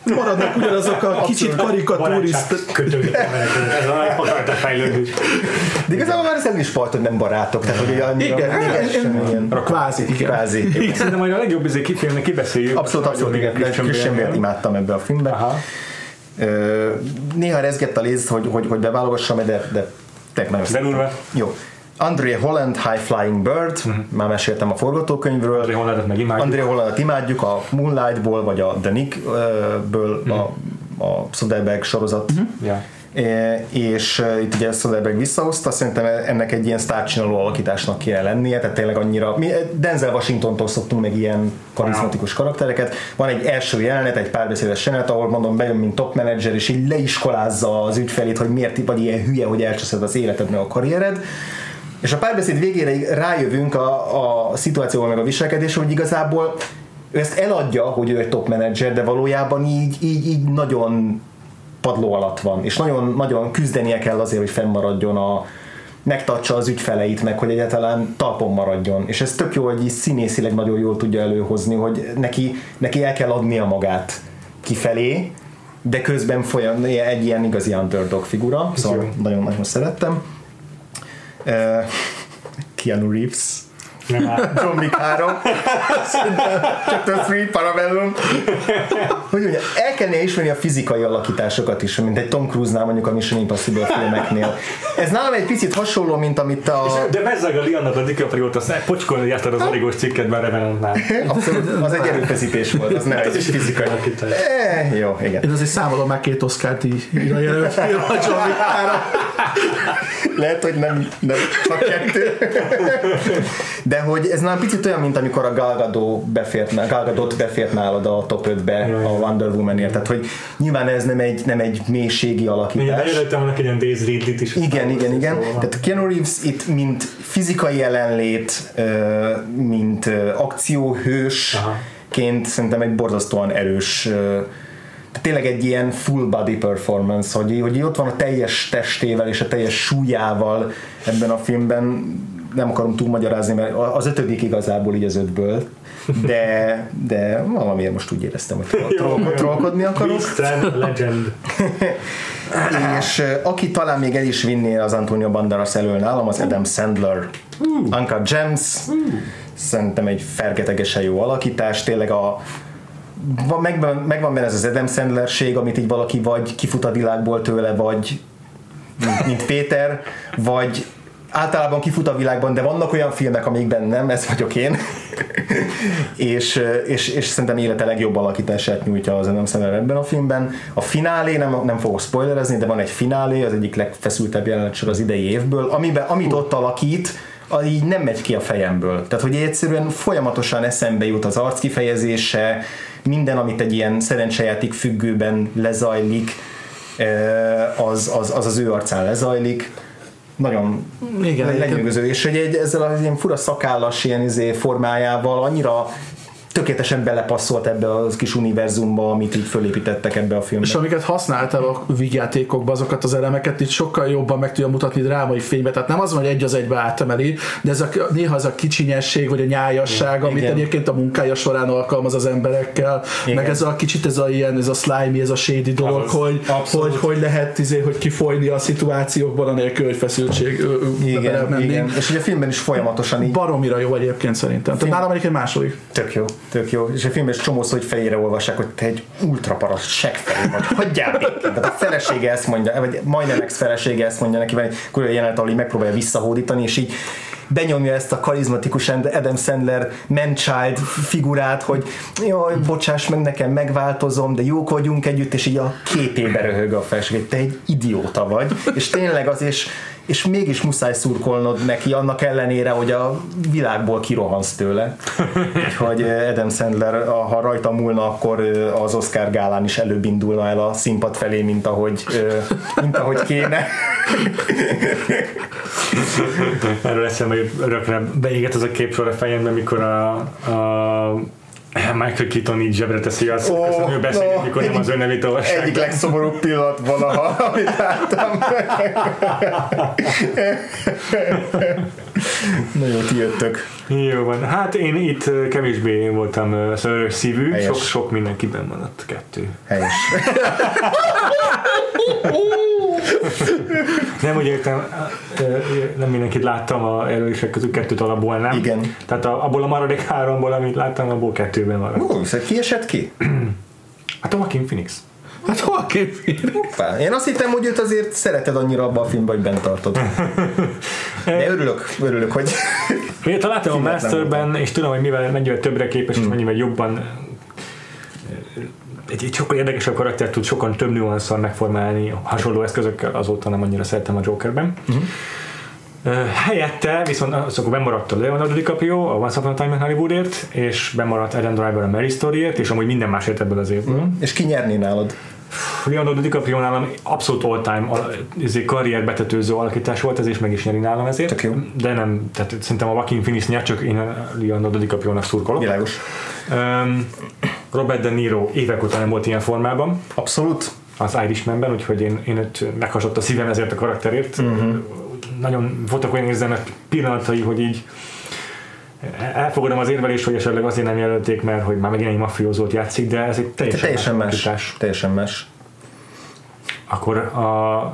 maradnak ugyanazok a kicsit karikatúriszt. Ez a fejlődés. De igazából már ez is volt, hogy nem barátok. Tehát, hogy annyira, igen, igen, igen, kvázi. Igen. kvázi. Szerintem majd a legjobb izé kifilmnek kibeszéljük. Abszolút, abszolút, igen. Christian Bale imádtam ebbe a filmbe. Aha. Néha rezgett a léz, hogy, hogy, hogy beválogassam, de, de tényleg nagyon Jó. André Holland, High Flying Bird, uh-huh. már meséltem a forgatókönyvről. André Hollandet meg imádjuk. André Hollandet imádjuk a Moonlightból, vagy a The Nick-ből, uh-huh. a, a Soderbergh sorozat. Uh-huh. Yeah. É, és itt ugye Soderbergh visszahozta, szerintem ennek egy ilyen sztárcsináló alakításnak kéne lennie, tehát tényleg annyira, mi Denzel Washingtontól szoktunk meg ilyen karizmatikus karaktereket, van egy első jelenet, egy párbeszédes jelenet, ahol mondom bejön, mint top manager, és így leiskolázza az ügyfelét, hogy miért vagy ilyen hülye, hogy elcseszed az életed meg a karriered, és a párbeszéd végére rájövünk a, a szituációval meg a viselkedésre, hogy igazából ő ezt eladja, hogy ő egy top menedzser, de valójában így, így, így nagyon padló alatt van, és nagyon, nagyon küzdenie kell azért, hogy fennmaradjon a, megtartsa az ügyfeleit, meg hogy egyáltalán talpon maradjon. És ez tök jó, hogy így színészileg nagyon jól tudja előhozni, hogy neki, neki el kell adnia magát kifelé, de közben folyam egy ilyen igazi underdog figura, szóval nagyon-nagyon szerettem. Keanu Reeves John Wick 3 Chapter 3 Parabellum hogy ugye, el kellene ismerni a fizikai alakításokat is, mint egy Tom Cruise-nál mondjuk a Mission Impossible filmeknél. Ez nálam egy picit hasonló, mint amit a... És de mezzeg a Leonardo DiCaprio-t, azt pocskolni jártad az origós cikket már Revenantnál. Abszolút, az egy erőfeszítés volt, az nem egy fizikai alakítás. Eh, jó, igen. Én azért számolom már két Oscar-t így jelölt film a John Wick 3. Lehet, hogy nem, nem csak kettő. De hogy ez már picit olyan, mint amikor a Gal Gadot befért, Gal Gadot befért nálad a top 5-be a Wonder woman Tehát, hogy nyilván ez nem egy, nem egy mélységi alakítás. Igen, előtte vannak egy ilyen Days Ridley-t is. Igen, igen, igen. Szóval. Tehát Keanu Reeves itt mint fizikai jelenlét, mint akcióhősként szerintem egy borzasztóan erős tényleg egy ilyen full body performance, hogy, hogy ott van a teljes testével és a teljes súlyával ebben a filmben, nem akarom túl magyarázni, mert az ötödik igazából így az ötből, de, de valamiért most úgy éreztem, hogy troll, trollkodni akarok. legend. és aki talán még el is vinné az Antonio Banderas elől nálam, az Adam Sandler. Uh. Uncle James. Uh. Szerintem egy fergetegesen jó alakítás, tényleg a van, megvan, megvan benne ez az Adam Sandlerség, amit így valaki vagy kifut a világból tőle, vagy mint, mint Péter, vagy általában kifut a világban, de vannak olyan filmek, amikben nem, ez vagyok én. és, és, és szerintem élete legjobb alakítását nyújtja az Adam Sandler ebben a filmben. A finálé, nem, nem fogok spoilerezni, de van egy finálé, az egyik legfeszültebb jelenet az idei évből, amiben, amit ott alakít, így nem megy ki a fejemből. Tehát, hogy egyszerűen folyamatosan eszembe jut az arc kifejezése, minden, amit egy ilyen szerencsejáték függőben lezajlik, az az, az, az ő arcán lezajlik nagyon Igen, lenyűgöző, és hogy egy, ezzel az ilyen fura szakállas ilyen izé formájával annyira tökéletesen belepasszolt ebbe az kis univerzumba, amit így fölépítettek ebbe a filmbe. És amiket használtál a vígjátékokba, azokat az elemeket itt sokkal jobban meg tudja mutatni drámai fénybe. Tehát nem az van, hogy egy az egybe átemeli, de ez a, néha ez a kicsinyesség, vagy a nyájasság, Igen. amit egyébként a munkája során alkalmaz az emberekkel, Igen. meg ez a kicsit ez a ilyen, ez a slimy, ez a shady dolog, az, hogy, hogy, hogy lehet izé, hogy kifolyni a szituációkban, anélkül, hogy feszültség Igen, Igen. És ugye a filmben is folyamatosan így. Baromira jó egyébként szerintem. Tehát nálam egyébként második. Tök jó tök jó, és a filmben is csomószó, hogy fejére olvassák, hogy te egy ultraparast seggfejű vagy, hagyjál békén. Tehát a felesége ezt mondja, vagy majdnem ex felesége ezt mondja neki, egy kurva jelenet, ahol így megpróbálja visszahódítani, és így benyomja ezt a karizmatikus Adam Sandler man-child figurát, hogy jaj, bocsáss meg nekem, megváltozom, de jók vagyunk együtt, és így a képébe röhög a felség, te egy idióta vagy, és tényleg az, és és mégis muszáj szurkolnod neki, annak ellenére, hogy a világból kirohansz tőle. Úgyhogy Adam Sandler, ha rajta múlna, akkor az Oscar gálán is előbb indulna el a színpad felé, mint ahogy, mint ahogy kéne. Erről eszembe örökre beégett az a képsor a fejemben, mikor a, a Michael Keaton így zsebre teszi azt, oh, ő beszél, no, mikor nem az ő nevét olvassák. Egyik legszomorúbb pillanat valaha, amit láttam. Na jó, ti jöttök. Jó van. Hát én itt kevésbé voltam szörös szívű, sok, sok mindenkiben maradt kettő. Helyes. nem úgy értem, nem mindenkit láttam a előisek közül kettőt alapból, nem? Igen. Tehát abból a maradék háromból, amit láttam, abból kettőben maradt. Ó, szóval ki esett ki? hát a Joaquin Phoenix. Hát hol Hoppá. Én azt hittem, hogy őt azért szereted annyira abban a filmben, hogy bent tartod. De örülök, örülök, hogy... Miért találtam a Masterben, és tudom, hogy mivel mennyivel többre képes, és hmm. mennyivel jobban egy, egy sokkal érdekesebb karakter tud sokan több nüanszal megformálni hasonló eszközökkel, azóta nem annyira szeretem a Jokerben. Uh-huh. Helyette viszont az akkor bemaradt a Leonardo DiCaprio a Once Upon a Time in Hollywoodért, és bemaradt Adam Driver a Mary Storyért, és amúgy minden másért ebből az évből. Mm. És ki nyerné nálad? Leonardo DiCaprio nálam abszolút all-time izé, karrier betetőző alakítás volt, ez is meg is nyeri nálam ezért. De nem, tehát szerintem a Joaquin Phoenix nyer, csak én Leonardo DiCaprio-nak szurkolok. Világos. Um, Robert De Niro évek után nem volt ilyen formában. Abszolút. Az Irishmanben, úgyhogy én, én őt meghasott a szívem ezért a karakterért. Uh-huh. Nagyon voltak olyan érzelmek pillanatai, hogy így elfogadom az érvelést, hogy esetleg azért nem jelölték, mert hogy már megint egy mafiózót játszik, de ez egy teljesen, teljesen más. más. Teljesen más. Akkor a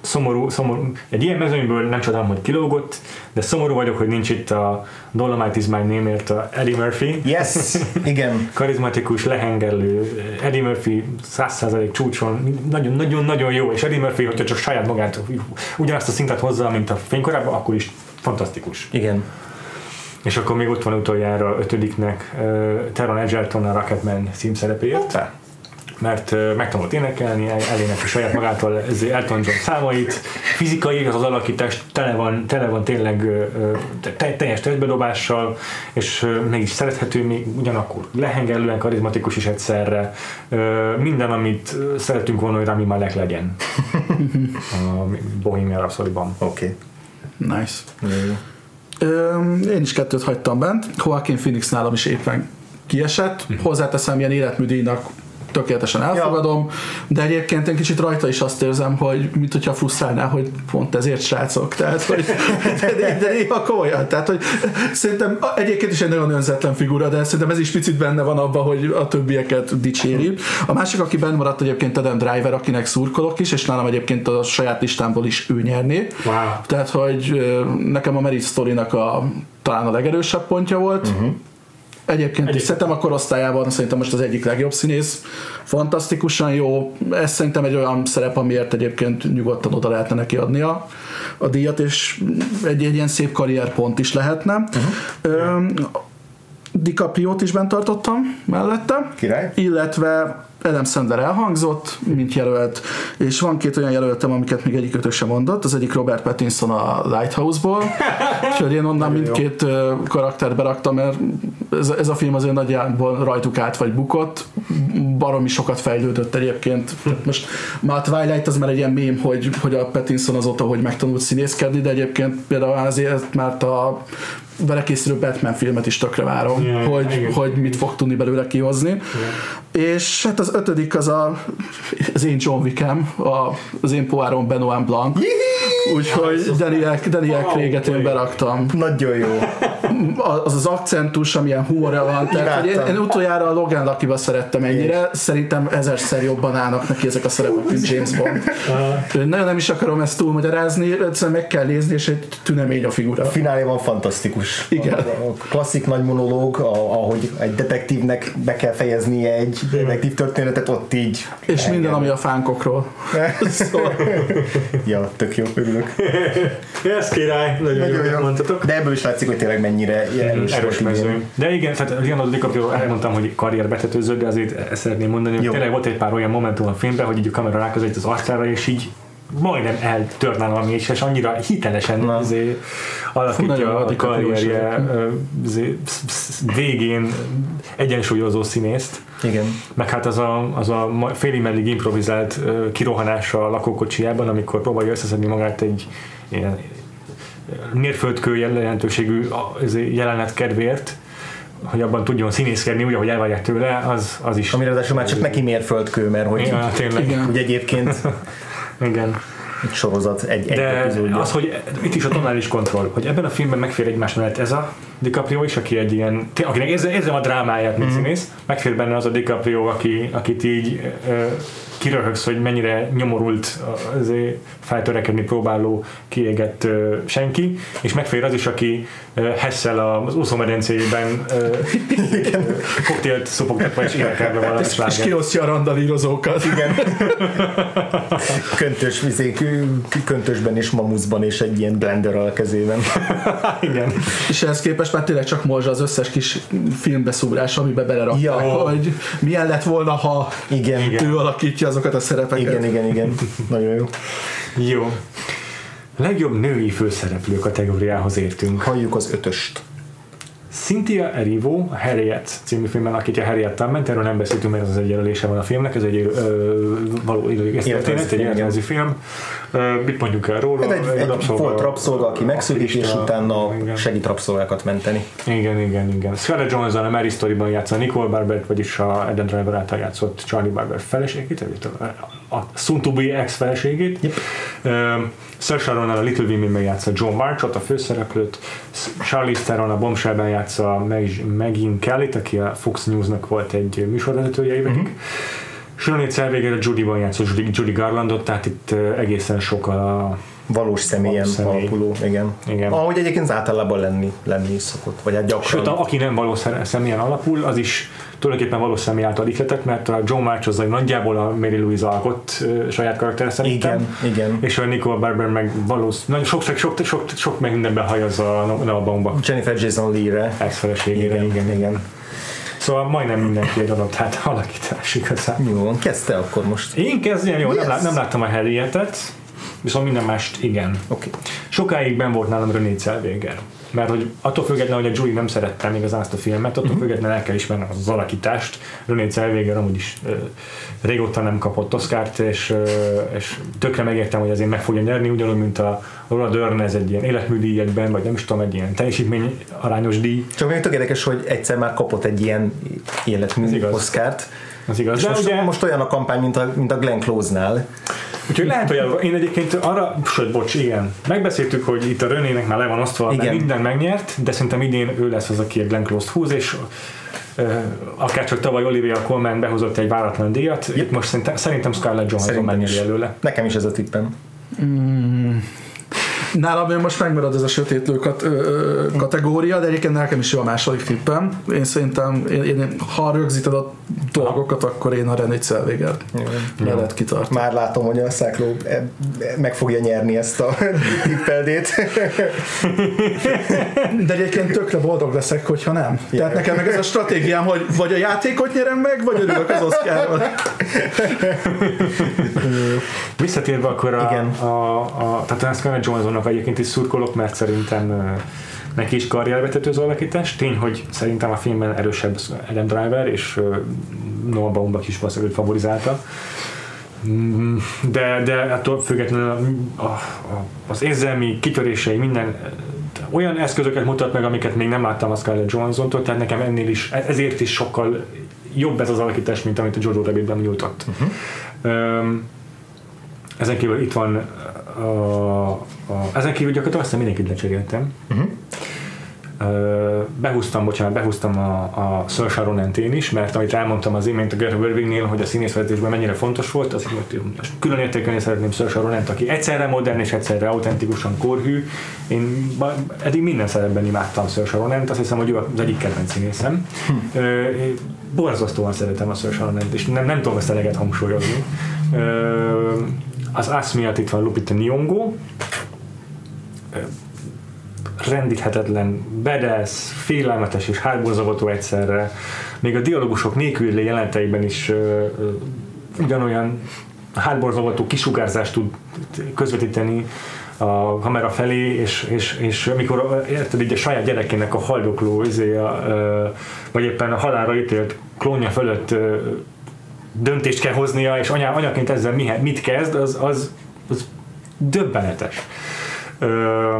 szomorú, szomorú, egy ilyen mezőnyből nem csodálom, hogy kilógott, de szomorú vagyok, hogy nincs itt a Dolomite is my name a Eddie Murphy. Yes, igen. Karizmatikus, lehengerlő, Eddie Murphy 100% csúcson, nagyon-nagyon-nagyon jó, és Eddie Murphy, hogyha csak saját magát ugyanazt a szintet hozza, mint a fénykorában, akkor is fantasztikus. Igen. És akkor még ott van utoljára ötödiknek uh, Teron Edgerton a Rocketman címszerepéért. Hoppá mert megtanult énekelni, elénekli saját magától Elton John számait, fizikai az az alakítás tele van, tele van tényleg te, teljes testbedobással, és mégis szerethető, még ugyanakkor lehengerlően karizmatikus is egyszerre. Minden, amit szeretünk volna, hogy Rami Malek legyen a Bohemian Rhapsody-ban. Oké. Okay. Nice. Mm. én is kettőt hagytam bent. Joaquin Phoenix nálam is éppen kiesett. Mm. Hozzáteszem, ilyen életműdíjnak tökéletesen elfogadom, ja. de egyébként én kicsit rajta is azt érzem, hogy mint hogyha frusztrálná, hogy pont ezért srácok, tehát hogy de, de, de néha komolyan, tehát hogy szerintem egyébként is egy nagyon önzetlen figura, de szerintem ez is picit benne van abban, hogy a többieket dicséri. A másik, aki benne maradt egyébként Adam Driver, akinek szurkolok is, és nálam egyébként a saját listámból is ő nyerné. Wow. Tehát, hogy nekem a Merit Story-nak a talán a legerősebb pontja volt. Uh-huh Egyébként is szerintem a korosztályában szerintem most az egyik legjobb színész. Fantasztikusan jó. Ez szerintem egy olyan szerep, amiért egyébként nyugodtan oda lehetne neki adni a, díjat, és egy, egy ilyen szép karrierpont is lehetne. Uh-huh. DiCaprio-t is bent tartottam mellette. Király. Illetve Adam Sandler elhangzott, mint jelölt, és van két olyan jelöltem, amiket még egyik sem mondott, az egyik Robert Pattinson a Lighthouse-ból, úgyhogy én onnan mindkét karaktert beraktam, mert ez, ez a film azért nagyjából rajtuk át vagy bukott, baromi sokat fejlődött egyébként. Most már a Twilight az már egy ilyen mém, hogy, hogy a Pattinson azóta, hogy megtanult színészkedni, de egyébként például azért már a vele készülő Batman filmet is tökre várom, yeah, hogy, hogy mit fog tudni belőle kihozni. Yeah. És hát az ötödik az a, az én John Wickham, a, az én poárom Benoit Blanc. Úgyhogy Daniel, Daniel Craig-et én beraktam. Nagyon jó. Az az akcentus, amilyen humorja van. Tehát, hogy én, én, utoljára a Logan Lucky-ba szerettem ennyire, szerintem ezerszer jobban állnak neki ezek a szerepek, mint James Bond. Nagyon nem is akarom ezt túlmagyarázni, egyszerűen meg kell nézni, és egy tünemény a figura. A fináléban fantasztikus. Igen. A, a klasszik nagy monológ, ahogy egy detektívnek be kell fejeznie egy detektív történetet, ott így. És engem. minden, ami a fánkokról. szóval. ja, tök jó, örülök. Ez király, nagyon, nagyon jó, mondtatok. De ebből is látszik, hogy tényleg mennyire erős, erős mező. De igen, tehát Leonardo DiCaprio elmondtam, hogy karrierbetetőző, de azért ezt szeretném mondani, hogy jó. tényleg volt egy pár olyan momentum a filmben, hogy így a kamera ráközelít az arcára, és így majdnem eltörne valami, és, és annyira hitelesen azért alakítja a karrierje végén egyensúlyozó színészt. Igen. Meg hát az a, az a félig meddig improvizált kirohanása a lakókocsijában, amikor próbálja összeszedni magát egy ilyen mérföldkő jelentőségű jelenet kedvéért, hogy abban tudjon színészkedni, úgy, ahogy elvárják tőle, az, az is. Amire az már csak neki mérföldkő, mert hogy ja, tényleg. Igen. Ugye egyébként Igen. Egy sorozat, egy, De egy epizódja. az, hogy itt is a tonális kontroll, hogy ebben a filmben megfér egymás mellett ez a DiCaprio is, aki egy ilyen, akinek érzem, érzem a drámáját, mint mm. színész, megfér benne az a DiCaprio, aki, akit így kiröhögsz, hogy mennyire nyomorult azért feltörekedni próbáló kiégett senki, és megfér az is, aki Hessel az úszómedencéjében uh, koktélt szopogtatva és énekelve van és, és kiosztja a randalírozókat. Igen. Köntös, vizé, köntösben és mamuszban és egy ilyen blender a kezében. Igen. És ehhez képest már tényleg csak morzsa az összes kis filmbeszúrás, amiben belerakták, ja. hogy milyen lett volna, ha Igen. ő alakítja azokat a szerepeket. Igen, igen, igen. Nagyon jó. Jó. Legjobb női főszereplő kategóriához értünk. Halljuk az ötöst. Cynthia Erivo, a Harriet című filmben alakítja Harriet Tubman, erről nem beszéltünk, mert ez egy jelölése van a filmnek, ez egy ö, való időgész történet, egy életrajzi film. Ö, mit mondjuk el róla? Ez egy, egy, rabszolga, volt rabszolga, aki megszűnik, és utána igen. segít rabszolgákat menteni. Igen, igen, igen. Scarlett Johansson a Mary Story-ban játsza Nicole Barber, vagyis a Adam Driver által játszott Charlie Barber feleségét, a soon to be ex feleségét. Yep. Saoirse Ronan a Little Women-ben játsza John Marchot, a főszereplőt, Charlie Theron a Bombshell-ben játsza Megin Kelly-t, aki a Fox News-nak volt egy műsorvezetője évekig. Uh-huh. Sőnét Szelvéger a Judy-ban játsza Judy, Judy Garlandot, tehát itt egészen sok a valós személyen személy. alapuló, igen. igen. Ahogy egyébként általában lenni, lenni is szokott, vagy hát gyakran. Sőt, aki nem valós személyen alapul, az is tulajdonképpen valós személy által ihletett, mert a John March az nagyjából a Mary Louise alkot uh, saját karakter szerintem. Igen, igen. És a Nicole Barber meg valós, nagyon sok, sok, sok, sok, sok meg mindenben hajaz a Noah. Jennifer Jason Lee-re. Ex-feleségére, igen, igen. igen. Szóval majdnem mindenki egy adott hát alakítás igazán. Jó, kezdte akkor most. Én kezdjem, jó, yes. nem, nem láttam a Harrietet, viszont minden mást igen. Okay. Sokáig ben volt nálam René Zellweger mert hogy attól függetlenül, hogy a Julie nem szerette még az azt a filmet, attól uh-huh. függetlenül el kell ismerni az, az alakítást. René Zellweger amúgy is ö, régóta nem kapott Oscárt, és, ö, és tökre megértem, hogy azért meg fogja nyerni, ugyanúgy, mint a Laura Dern, ez egy ilyen életműdíjegyben, vagy nem is tudom, egy ilyen teljesítmény arányos díj. Csak még tök érdekes, hogy egyszer már kapott egy ilyen életmű Oscárt. Ez igaz. De most, ugye... most olyan a kampány, mint a, mint a Glenn Close-nál. Úgyhogy lehet, hogy én egyébként arra, sőt, bocs, igen, megbeszéltük, hogy itt a Renének már le van osztva, igen. minden megnyert, de szerintem idén ő lesz az, aki a Glenn Close-t húz, és akár csak tavaly Olivia Colman behozott egy váratlan díjat, yep. itt most szerintem, szerintem Scarlett Johansson megnyeri előle. Nekem is ez a tippem. Mm. Nálam most megmarad ez a sötétlő kat, ö, kategória, de egyébként nekem is jó a második tippem. Én szerintem, én, én, ha rögzíted a dolgokat, akkor én a René Zellweger mellett kitart. Már látom, hogy a Szákló e, meg fogja nyerni ezt a tippeldét. De egyébként tökre boldog leszek, hogyha nem. Yeah. Tehát nekem meg ez a stratégiám, hogy vagy a játékot nyerem meg, vagy örülök az Oscarról. Visszatérve akkor a, Igen. a, a, tehát a Scarlett Johansson egyébként is szurkolok, mert szerintem neki is karriervetető az alakítás. Tény, hogy szerintem a filmben erősebb Adam Driver, és Noah Baumbach is valószínűleg favorizálta. Mm, de, de attól függetlenül a, a, az érzelmi kitörései, minden olyan eszközöket mutat meg, amiket még nem láttam a Scarlett Johansson-tól, tehát nekem ennél is, ezért is sokkal jobb ez az alakítás, mint amit a Jojo Rabbitben nyújtott. Uh-huh. Um, ezen kívül itt van a, a, ezen kívül gyakorlatilag aztán mindenkit lecseréltem. Uh-huh. behúztam, bocsánat, behúztam a, a Saoirse ronan én is, mert amit elmondtam az imént a Gerwignél, hogy a színészvezetésben mennyire fontos volt, az külön értékelni szeretném Saoirse ronan aki egyszerre modern és egyszerre autentikusan korhű. Én eddig minden szerepben imádtam Saoirse ronan azt hiszem, hogy ő az egyik kedvenc színészem. Hm. Borzasztóan szeretem a Saoirse ronan és nem, nem tudom ezt eleget hangsúlyozni. Az Us miatt itt van Lupita Nyong'o, rendíthetetlen, bedesz, félelmetes és hárborzavató egyszerre. Még a dialógusok nélküli jelenteiben is ö, ö, ugyanolyan hárborzavató kisugárzást tud közvetíteni a kamera felé, és, és, és amikor érted így a saját gyerekének a haldokló, izé, a, vagy éppen a halára ítélt klónja fölött döntést kell hoznia, és anya, anyaként ezzel mit kezd, az, az, az döbbenetes. Ö,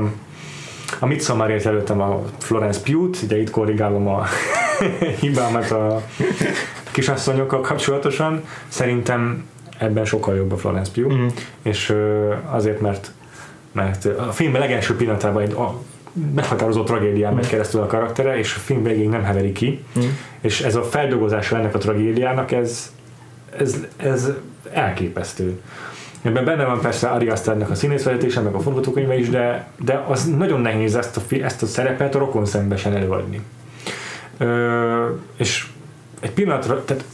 a Midsommarért előttem a Florence Pugh-t, ugye itt korrigálom a hibámat a kisasszonyokkal kapcsolatosan. Szerintem ebben sokkal jobb a Florence Pugh, mm. és azért, mert mert a film legelső pillanatában egy meghatározó tragédián megy mm. keresztül a karaktere, és a film végén nem heveri ki, mm. és ez a feldolgozása ennek a tragédiának, ez, ez, ez elképesztő. Ebben benne van persze Ari Asternek a színészvezetése, meg a forgatókönyve is, de, de az nagyon nehéz ezt a, ezt a szerepet a rokon szembesen előadni. Ö, és egy pillanatra, tehát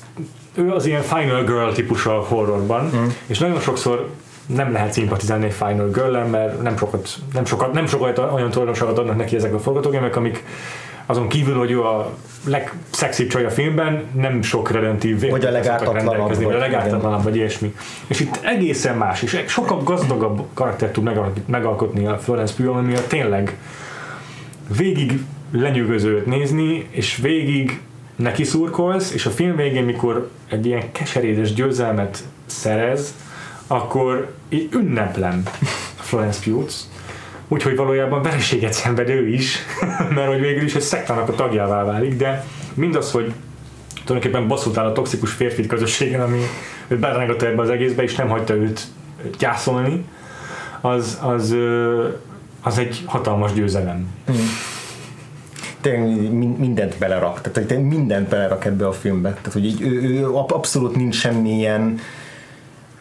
ő az ilyen Final Girl típus a horrorban, mm. és nagyon sokszor nem lehet szimpatizálni egy Final girl mert nem sokat, nem sokat, nem sokat olyan tulajdonságot adnak neki ezek a forgatókönyvek, amik azon kívül, hogy ő a legszexibb csaj a filmben, nem sok redemptív vagy a legártatlanabb, vagy, a legártatlanabb, vagy ilyesmi. És itt egészen más, és sokkal gazdagabb karaktert tud megalkotni a Florence Pugh, ami tényleg végig lenyűgözőt nézni, és végig neki szurkolsz, és a film végén, mikor egy ilyen keserédes győzelmet szerez, akkor így ünneplem Florence Pugh úgyhogy valójában vereséget szenved ő is, mert hogy végül is egy szektának a tagjává válik, de mindaz, hogy tulajdonképpen bosszút áll a toxikus férfi közösségen, ami őt berengatott ebbe az egészbe, és nem hagyta őt gyászolni, az, az, az egy hatalmas győzelem. Mm. Tényleg mindent belerak, tehát mindent belerak ebbe a filmbe. Tehát, hogy így, ő, ő abszolút nincs semmilyen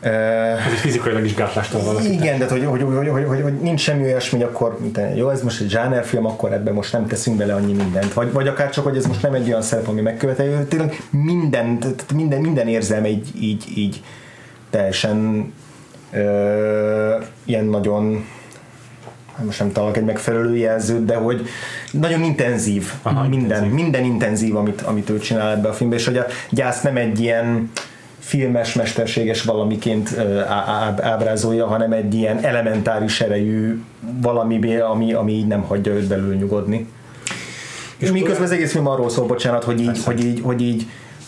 ez egy fizikailag is gátlástalan valaki. Igen, de hogy, hogy, hogy, hogy, hogy, hogy, nincs semmi olyasmi, akkor jó, ez most egy zsánerfilm, akkor ebben most nem teszünk bele annyi mindent. Vagy, vagy akár csak, hogy ez most nem egy olyan szerep, ami megkövetelő, tényleg minden, minden, minden érzelme így, így, így teljesen ö, ilyen nagyon most nem találok egy megfelelő jelzőt, de hogy nagyon intenzív, Aha, minden, intenzív. minden intenzív, amit, amit ő csinál ebbe a filmbe, és hogy a gyász nem egy ilyen filmes, mesterséges valamiként ábrázolja, hanem egy ilyen elementáris erejű valami, ami, ami így nem hagyja őt belül nyugodni. És miközben az egész film arról szól, bocsánat, hogy így, hogy így, hogy így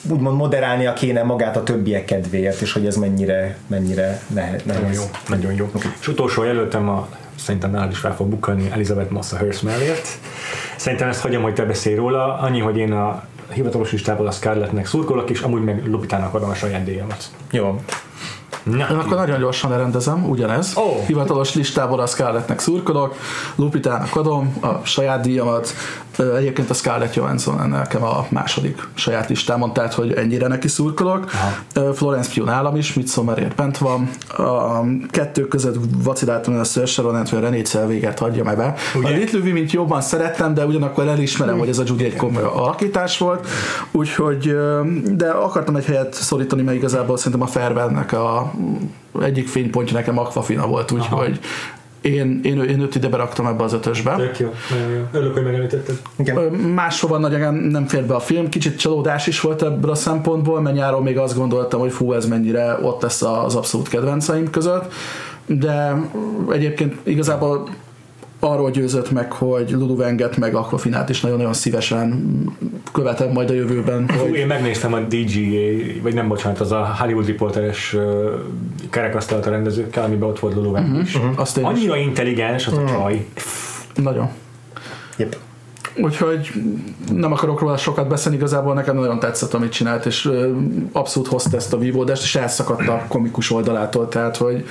úgymond moderálnia kéne magát a többiek kedvéért, és hogy ez mennyire, mennyire nehéz. Nagyon jó, nagyon jó. Okay. És utolsó jelöltem a szerintem nálad is fel fog bukkanni Elizabeth Massa Hearst mellett. Szerintem ezt hagyom, hogy te beszélj róla, annyi, hogy én a hivatalos listából a Scarlettnek szurkolok, és amúgy meg Lupitának adom a saját díjamat. Jó. Na. Én akkor nagyon gyorsan lerendezem, ugyanez. Oh. Hivatalos listából a Scarlettnek szurkolok, Lupitának adom a saját díjamat, Egyébként a Scarlett Johansson nekem a második saját listámon, tehát hogy ennyire neki szurkolok. Aha. Florence Pugh nálam is, Midsommarért bent van. A kettő között vaciláltam a Saoirse Ronant, hogy a René Zellweger hagyja meg be. Ugye? A Little Women jobban szerettem, de ugyanakkor elismerem, hogy ez a Judy egy komoly alakítás volt, úgyhogy de akartam egy helyet szorítani, mert igazából szerintem a Fairwell-nek a egyik fénypontja nekem Aquafina volt, úgyhogy én, én, én őt ide beraktam ebbe az ötösbe. Tök jó, jó. Örülök, hogy megemlítetted. Máshova nagyon nem fér be a film, kicsit csalódás is volt ebből a szempontból, mert nyáron még azt gondoltam, hogy fú, ez mennyire ott lesz az abszolút kedvenceim között, de egyébként igazából arról győzött meg, hogy Lulu Venget meg Aquafinát is nagyon-nagyon szívesen követem majd a jövőben. Hogy... Én megnéztem a DGA, vagy nem bocsánat, az a Hollywood Reporteres kerekasztalt a rendezőkkel, amiben ott volt Lulu Veng uh-huh, is. Uh-huh, azt Annyira is. intelligens az uh-huh. a csaj. Nagyon. Yep. Úgyhogy nem akarok róla sokat beszélni, igazából nekem nagyon tetszett, amit csinált, és abszolút hozta ezt a vívódást, és elszakadt a komikus oldalától, tehát hogy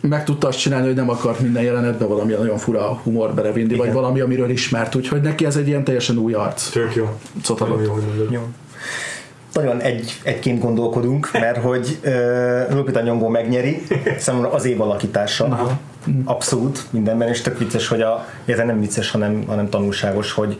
meg tudta azt csinálni, hogy nem akart minden jelenetbe valami nagyon fura humor belevinni, vagy valami, amiről ismert, úgyhogy neki ez egy ilyen teljesen új arc. Tök jó. Nagyon jó, mondod. Jó. Nagyon egy, egyként gondolkodunk, mert hogy uh, Lupita Nyongó megnyeri, számomra az év alakítása. Abszolút mindenben, és tök vicces, hogy a, ez nem vicces, hanem, hanem tanulságos, hogy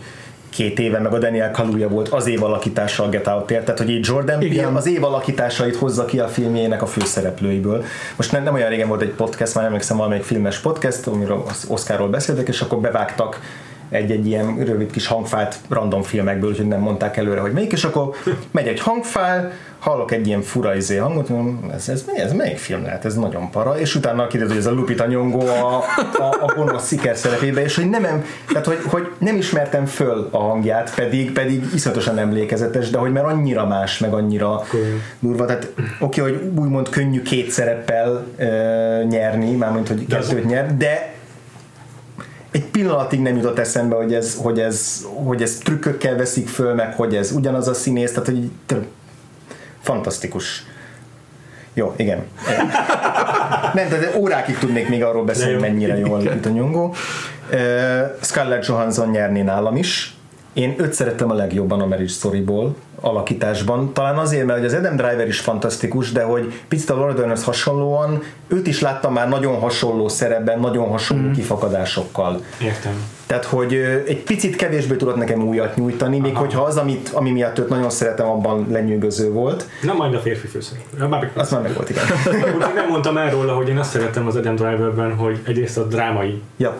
két éve, meg a Daniel Kaluuya volt az év alakítása a Get out tehát hogy így Jordan Igen. Peele az év alakításait hozza ki a filmjének a főszereplőiből. Most nem, nem olyan régen volt egy podcast, már emlékszem valamelyik filmes podcast, amiről az Oscarról beszéltek, és akkor bevágtak egy-egy ilyen rövid kis hangfájlt random filmekből, úgyhogy nem mondták előre, hogy melyik, és akkor megy egy hangfájl, hallok egy ilyen fura izé hangot, mondom, ez, ez, ez, melyik film lehet, ez nagyon para, és utána kiderül, hogy ez a Lupita Nyongó a, a, a gonosz sziker szerepébe, és hogy nem, tehát hogy, hogy nem ismertem föl a hangját, pedig, pedig iszonyatosan emlékezetes, de hogy már annyira más, meg annyira durva, tehát oké, okay, hogy úgymond könnyű két szereppel e, nyerni, mármint, hogy kettőt nyer, de egy pillanatig nem jutott eszembe, hogy ez, hogy ez, hogy ez trükkökkel veszik föl, meg hogy ez ugyanaz a színész, tehát hogy fantasztikus. Jó, igen. Nem, de órákig tudnék még arról beszélni, jó. mennyire jól itt a nyongó. Uh, Scarlett Johansson nyerni nálam is. Én őt szerettem a legjobban a Marriage Story-ból alakításban. Talán azért, mert hogy az Adam Driver is fantasztikus, de hogy picit a Laura Dernhez hasonlóan őt is láttam már nagyon hasonló szerepben, nagyon hasonló mm. kifakadásokkal. Értem. Tehát, hogy egy picit kevésbé tudott nekem újat nyújtani, még Aha. hogyha az, amit, ami miatt őt nagyon szeretem, abban lenyűgöző volt. Na majd a férfi főszereplő. Már Azt már meg volt, igen. Úgyhogy nem mondtam el róla, hogy én azt szerettem az Adam Driverben, hogy egyrészt a drámai Ja.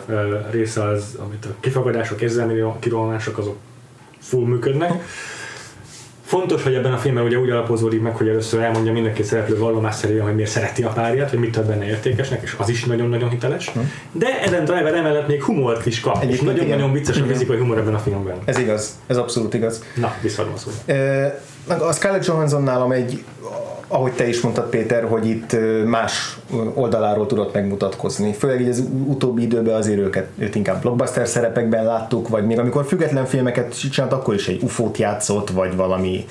része az, amit a kifogadások, érzelmi kirolmások, azok full működnek. Fontos, hogy ebben a filmben ugye úgy alapozódik meg, hogy először elmondja mindenki szereplő vallomásszerűen, hogy miért szereti a párját, hogy mit tart benne értékesnek, és az is nagyon-nagyon hiteles. De Adam Driver emellett még humort is kap, és Egyébként nagyon-nagyon igen. vicces a fizikai humor ebben a filmben. Ez igaz, ez abszolút igaz. Na, visszaadom a szót. Meg A Scarlett Johansson nálam egy, ahogy te is mondtad Péter, hogy itt más oldaláról tudott megmutatkozni. Főleg így az utóbbi időben azért őket, őt inkább blockbuster szerepekben láttuk, vagy még amikor független filmeket csinált, akkor is egy ufót játszott, vagy valami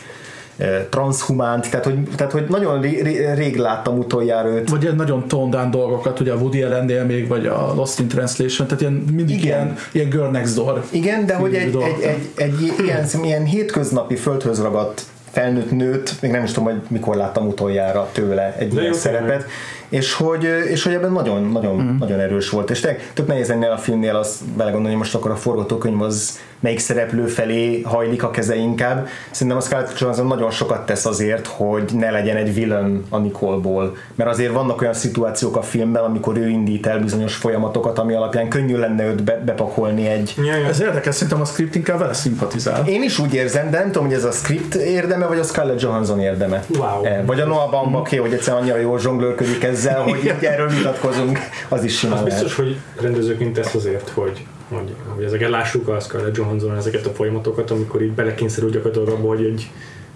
transhumánt, tehát hogy, tehát hogy nagyon ré, ré, rég láttam utoljára őt. Vagy ilyen nagyon toned down dolgokat, ugye a Woody Allennél még, vagy a Lost in Translation, tehát ilyen, mindig Igen. ilyen, ilyen girl next door. Igen, de hogy egy, dolgok. egy, egy, egy ilyen, ilyen hétköznapi földhöz ragadt felnőtt nőt, még nem is tudom, hogy mikor láttam utoljára tőle egy De ilyen jó, szerepet, és hogy, és hogy ebben nagyon, nagyon, mm. nagyon erős volt. És tényleg tök nehéz ennél a filmnél azt belegondolni, hogy most akkor a forgatókönyv az melyik szereplő felé hajlik a keze inkább. Szerintem a Scarlett Johansson nagyon sokat tesz azért, hogy ne legyen egy villain a Nicole-ból. Mert azért vannak olyan szituációk a filmben, amikor ő indít el bizonyos folyamatokat, ami alapján könnyű lenne őt be, bepakolni egy, Ja, ja. Ez érdekes, szerintem a script inkább vele szimpatizál. én is úgy érzem, de nem tudom, hogy ez a script érdeme, vagy a Scarlett Johansson érdeme. Wow. Eh, Vagy a Noah Baumbach, hogy egyszerűen annyira jól zsonglőrködik ezzel, hogy erről vitatkozunk, az is simán Az lehet. biztos, hogy rendezőként tesz azért, hogy, hogy, hogy ezeket lássuk a Scarlett Johansson ezeket a folyamatokat, amikor így belekényszerül gyakorlatilag abba, hogy egy,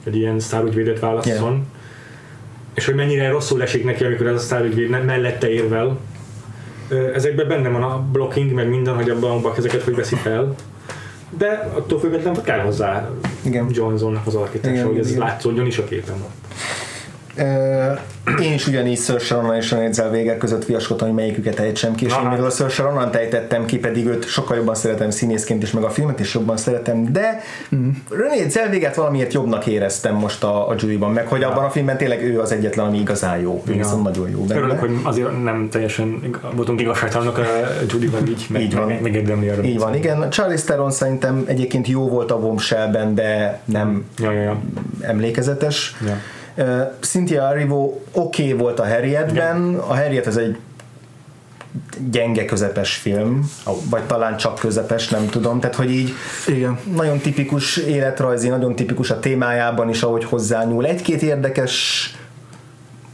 egy ilyen sztárügyvédet válasszon. Yeah. És hogy mennyire rosszul esik neki, amikor ez a sztárügyvéd mellette érvel. Ezekben benne van a blocking, meg minden, hogy abban a ezeket hogy veszi fel. De attól függetlenül kell hozzá Igen. Johanssonnak az alakítása, hogy ez igen. látszódjon is a képen. Én is ugyanígy Sir Sharon és René Zellweger között viaskodtam, hogy melyiküket ejtsem ki, és én Aha. mivel a Sir Sharon ejtettem ki, pedig őt sokkal jobban szeretem színészként is, meg a filmet is jobban szeretem, de René Zellwegert valamiért jobbnak éreztem most a, a Judy-ban, meg hogy abban a filmben tényleg ő az egyetlen, ami igazán jó. Ő Ja. viszont nagyon jó benne. Örülök, hogy azért nem teljesen voltunk igazságtalanok a Judy-ban így, meg, Így van. meg, megérdemli arra. Így van, igen. Charlie Theron szerintem egyébként jó volt a Bombshellben, de nem Ja, ja, ja. emlékezetes. Ja. Uh, Cynthia Erivo oké okay volt a Harrietben, a Harriet ez egy gyenge közepes film, vagy talán csak közepes, nem tudom, tehát hogy így Igen. nagyon tipikus életrajzi, nagyon tipikus a témájában is, ahogy hozzányúl. Egy-két érdekes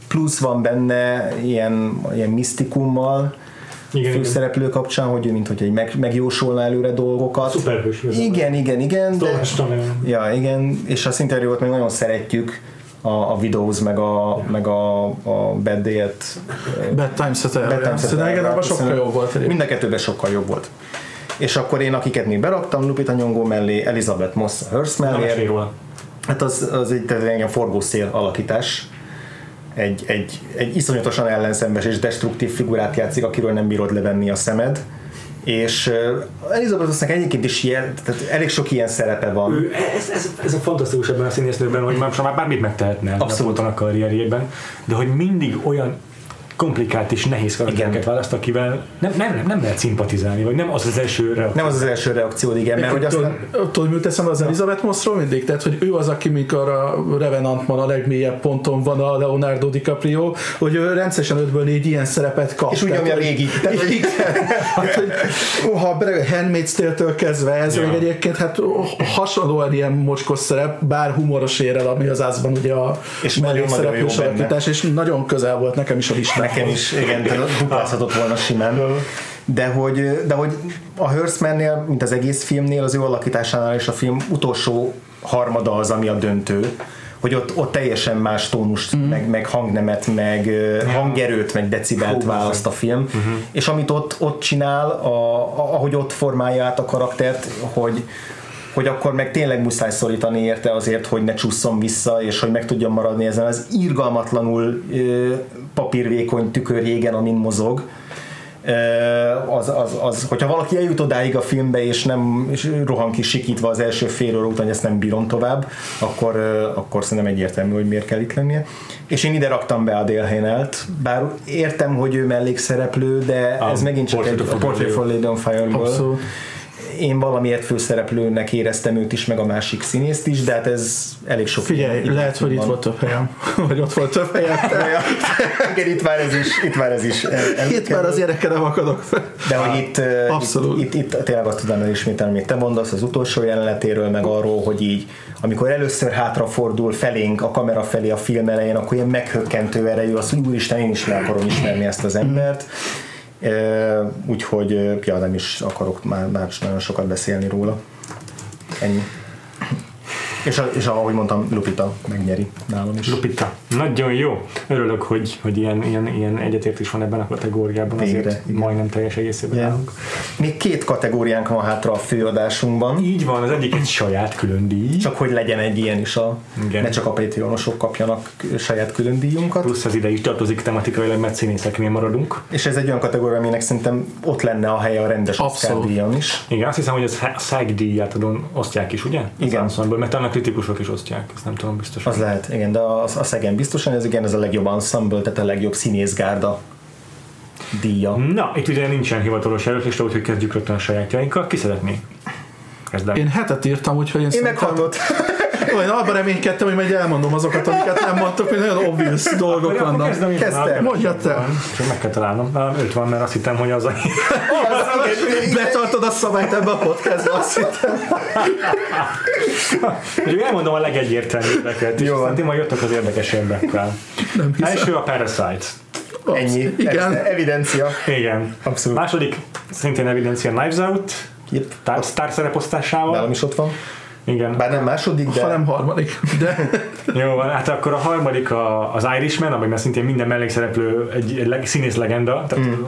plusz van benne, ilyen, ilyen misztikummal, Igen, igen. főszereplő kapcsán, hogy ő mint hogy egy meg, megjósolna előre dolgokat. Szuperhős. Igen, igen, igen. De, ja, igen, és a Szinterjót még nagyon szeretjük, a, a Widows, meg a, meg a, a Bad Day-et. Bad Times at Bad sokkal jobb volt. Mind a kettőben sokkal jobb volt. És akkor én, akiket még beraktam, Lupita Nyongó mellé, Elizabeth Moss a Hearst mellé. Hát az, az egy tehát egy ilyen forgószél alakítás. egy, egy, egy iszonyatosan ellenszenves és destruktív figurát játszik, akiről nem bírod levenni a szemed és Elizabeth Olsennek egyébként is ilyen, tehát elég sok ilyen szerepe van. Ő, ez, ez, ez a fantasztikus ebben a színésznőben, hogy már, már bármit megtehetne Abszolút. a karrierjében, de hogy mindig olyan komplikált és nehéz karaktereket választ, akivel nem, nem, nem, nem lehet szimpatizálni, vagy nem az az első reakció. Nem az az első reakció, igen, mert hogy aztán... Tudod, mit teszem az Elizabeth Mossról mindig? Tehát, hogy ő az, aki mikor a Revenantban a legmélyebb ponton van a Leonardo DiCaprio, hogy ő rendszeresen 5-ből 4 ilyen szerepet kap. És úgy nyomja végig. Tehát, hogy, hát, hogy, ha Handmaid's Tale-től kezdve ez, ja. még egyébként hát hasonlóan ilyen mocskos szerep, bár humoros érel, ami az ázban ugye a és mellékszereplős alakítás, és nagyon közel volt nekem is a listán nekem is, igen, duplázhatott volna simán. De hogy, de hogy a Hearstmannél, mint az egész filmnél, az ő alakításánál és a film utolsó harmada az, ami a döntő hogy ott, ott teljesen más tónust, mm. meg, meg hangnemet, meg hangerőt, meg decibelt Hú, választ a film, uh-huh. és amit ott, ott csinál, a, a, ahogy ott formálja át a karaktert, hogy, hogy akkor meg tényleg muszáj szorítani érte azért, hogy ne csusszon vissza, és hogy meg tudjon maradni ezen az irgalmatlanul ö, papírvékony tükörjégen, amin mozog. Az, az, az, hogyha valaki eljut odáig a filmbe, és nem és rohan ki sikítva az első fél óra után, hogy ezt nem bírom tovább, akkor, akkor szerintem egyértelmű, hogy miért kell itt lennie. És én ide raktam be a Délhénelt, bár értem, hogy ő mellékszereplő, de ez megint csak egy a Portrait for Lady on Fire-ből én valamiért főszereplőnek éreztem őt is, meg a másik színészt is, de hát ez elég sok. Figyelj, lehet, hogy itt volt több helyem, vagy ott volt több helyem. Igen, itt már ez is. Itt már, ez is itt már az érekkel nem akadok fel. De hogy itt, Abszolút. Itt, itt, itt tényleg azt tudom elismételni, amit te mondasz az utolsó jelenetéről, meg arról, hogy így amikor először hátrafordul felénk a kamera felé a film elején, akkor ilyen meghökkentő erejű az, hogy úristen, én is meg akarom ismerni ezt az embert. Mm úgyhogy ja, nem is akarok már, már nagyon sokat beszélni róla. Ennyi. És, és ahogy mondtam, Lupita megnyeri nálam is. Lupita. Nagyon jó. Örülök, hogy, hogy ilyen, ilyen, ilyen egyetértés van ebben a kategóriában. Végre, azért igen. majdnem teljes egészében yeah. állunk. Még két kategóriánk van hátra a főadásunkban. Így van, az egyik egy saját külön díj. Csak hogy legyen egy ilyen is, a, igen. ne csak a Patreonosok kapjanak saját külön díjunkat. Plusz az ide is tartozik tematikailag, mert színészeknél maradunk. És ez egy olyan kategória, aminek szerintem ott lenne a helye a rendes Oscar díjon is. Igen, azt hiszem, hogy a SAG díját adon osztják is, ugye? Igen. mert annak kritikusok is osztják, ezt nem tudom biztosan. Az lehet, igen, de a, a Szegen biztosan, ez igen, ez a legjobb ensemble, tehát a legjobb színészgárda díja. Na, itt ugye nincsen hivatalos előtlista, úgyhogy kezdjük rögtön a sajátjainkkal. Ki szeretné? Kezdem. Én hetet írtam, úgyhogy én, én meghallott. Olyan abban reménykedtem, hogy majd elmondom azokat, amiket nem mondtok, hogy nagyon obvious dolgok vannak. Kezdtem. Mondja te. Csak meg kell találnom. Öt van, mert azt hittem, hogy az a... Betartod a szabályt ebbe a podcastba, azt hittem. Elmondom a legegyértelműbbeket, és aztán ti majd jöttök az érdekesebbekkel. Első a Parasite. Ennyi. Igen. Evidencia. Igen. Abszolút. Második, szintén evidencia Knives Out. Yep. Tár szereposztásával. Nálam is ott van. Igen. Bár nem második, de... nem harmadik, de... Jó van, hát akkor a harmadik a, az Irishman, amiben szintén minden mellékszereplő egy, egy leg, színész legenda, tehát mm.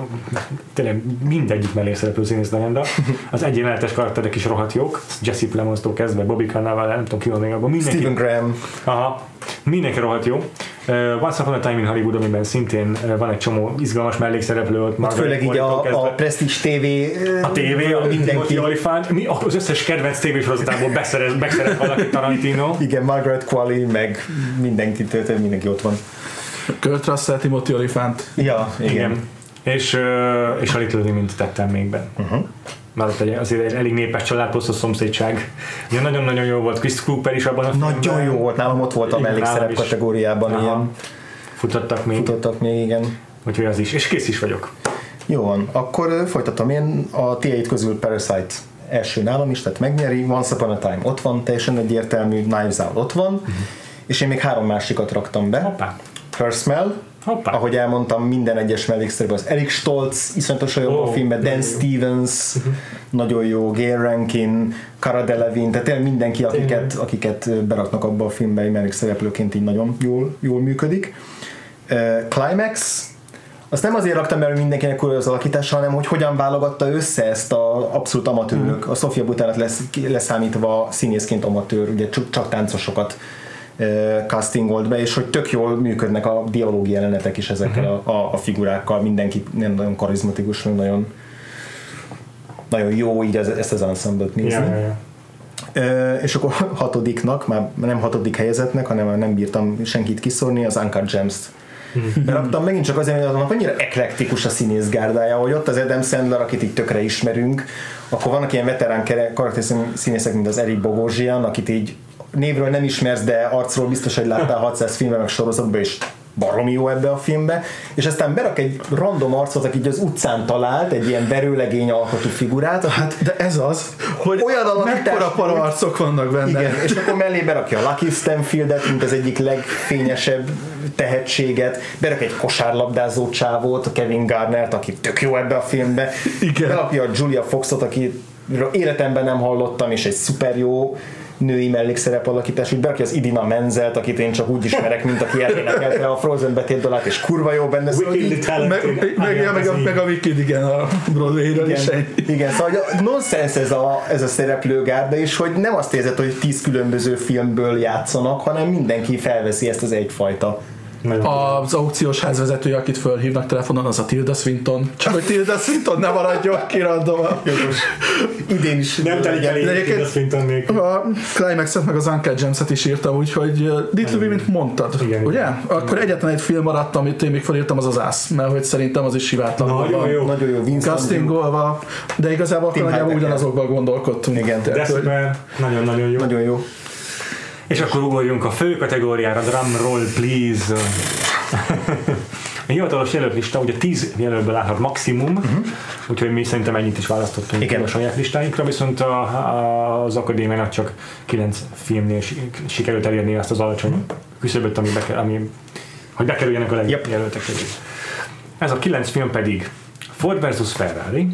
tényleg mindegyik mellékszereplő színész legenda. Az egyenletes karakterek is rohadt jók, Jesse Plemons-tól kezdve, Bobby Cannavale, nem tudom ki van még abban. Mindenki, Stephen Graham. Aha, mindenki rohadt jó. Uh, Once Upon a Time in Hollywood, amiben szintén uh, van egy csomó izgalmas mellékszereplő ott. Hát főleg így a, a Prestige TV. A TV, a mindenki. Olifant, mi, az összes kedvenc tévésorozatából beszerez, beszerez valaki Tarantino. Igen, Margaret Qualley, meg mindenki, tehát mindenki ott van. Kurt Russell, Timothy Olyphant. Ja, igen. igen. És, uh, és a Little Women tettem még be. Uh-huh már ott egy, azért egy elég népes család, plusz a szomszédság. Ugye nagyon-nagyon jó volt Chris Cooper is abban a Nagyon filmben. jó volt, nálam ott volt a mellékszerep kategóriában Aha. ilyen. Futottak még. Futottak még, igen. Úgyhogy az is, és kész is vagyok. Jó van, akkor folytatom én a t közül Parasite első nálam is, tehát megnyeri, Once Upon a Time ott van, teljesen egyértelmű, Knives Out ott van, uh-huh. és én még három másikat raktam be. Hoppá. Her Smell, Hoppá. Ahogy elmondtam, minden egyes mellékszerűen az Eric Stoltz, iszonyatosan jó oh, a filmben, Dan Stevens, uh-huh. nagyon jó, Gail Rankin, Cara Delevingne, tehát tényleg mindenki, akiket, akiket beraknak abba a filmbe, mellékszereplőként így nagyon jól, jól működik. Uh, Climax, azt nem azért raktam mert mindenkinek az alakítása, hanem hogy hogyan válogatta össze ezt a abszolút amatőrök, mm. a Sofia Butánat lesz, leszámítva színészként amatőr, ugye csak, csak táncosokat castingolt be, és hogy tök jól működnek a dialógi jelenetek is ezekkel a, a, a figurákkal, mindenki nem nagyon karizmatikus, nagyon nagyon jó így ez, ezt az ensemble-t nézni. Yeah, yeah, yeah. és akkor hatodiknak, már nem hatodik helyezetnek, hanem nem bírtam senkit kiszórni, az Uncut Gems-t beraktam megint csak azért, hogy annak annyira eklektikus a színészgárdája, hogy ott az Adam Sandler, akit így tökre ismerünk, akkor vannak ilyen veterán színészek, mint az Eric Bogosian, akit így névről nem ismersz, de arcról biztos, hogy láttál 600 filmben, meg sorozatban, és baromi jó ebbe a filmbe, és aztán berak egy random arcot, aki az utcán talált, egy ilyen verőlegény alkotú figurát. Hát, de ez az, hogy olyan mekkora para arcok vannak benne. Igen, és akkor mellé berakja a Lucky Stanfieldet, mint az egyik legfényesebb tehetséget, berak egy kosárlabdázó csávót, a Kevin Garnert, aki tök jó ebbe a filmbe, Igen. berakja a Julia Foxot, aki életemben nem hallottam, és egy szuper jó női mellékszerep alakítás, úgy berakja az Idina Menzelt, akit én csak úgy ismerek, mint aki elénekelte a Frozen betét dalát, és kurva jó benne. Szóval így, meg, meg, meg, a, meg a Wicked, igen, a Broadway-ről is egy. Igen, szóval nonsense ez a, ez a szereplőgárda, és hogy nem azt érzed, hogy tíz különböző filmből játszanak, hanem mindenki felveszi ezt az egyfajta az aukciós házvezetője, akit fölhívnak telefonon, az a Tilda Swinton. Csak hogy Tilda Swinton ne maradjon ki random. Idén is nem telik elég Tilda Swinton még. A Climax-et meg az Uncle James-et is írtam, úgyhogy Little mint mondtad, igen, ugye? Igen. Akkor egyetlen egy film maradt, amit én még felírtam, az az Ász, mert hogy szerintem az is sivátlan. Nagyon jó. Nagyon jó. Castingolva, de igazából akkor nagyjából ugyanazokban gondolkodtunk. Igen. De nagyon-nagyon jó. Nagyon jó. És akkor ugorjunk a fő kategóriára, drum roll please. A hivatalos jelölt ugye 10 jelöltből állhat maximum, uh-huh. úgyhogy mi szerintem ennyit is választottunk Igen. a saját listáinkra, viszont a, a, az akadémiának csak 9 filmnél sikerült elérni azt az alacsony küszöböt, ami, be, ami hogy bekerüljenek a legjobb yep. közé. Ez a 9 film pedig Ford vs. Ferrari,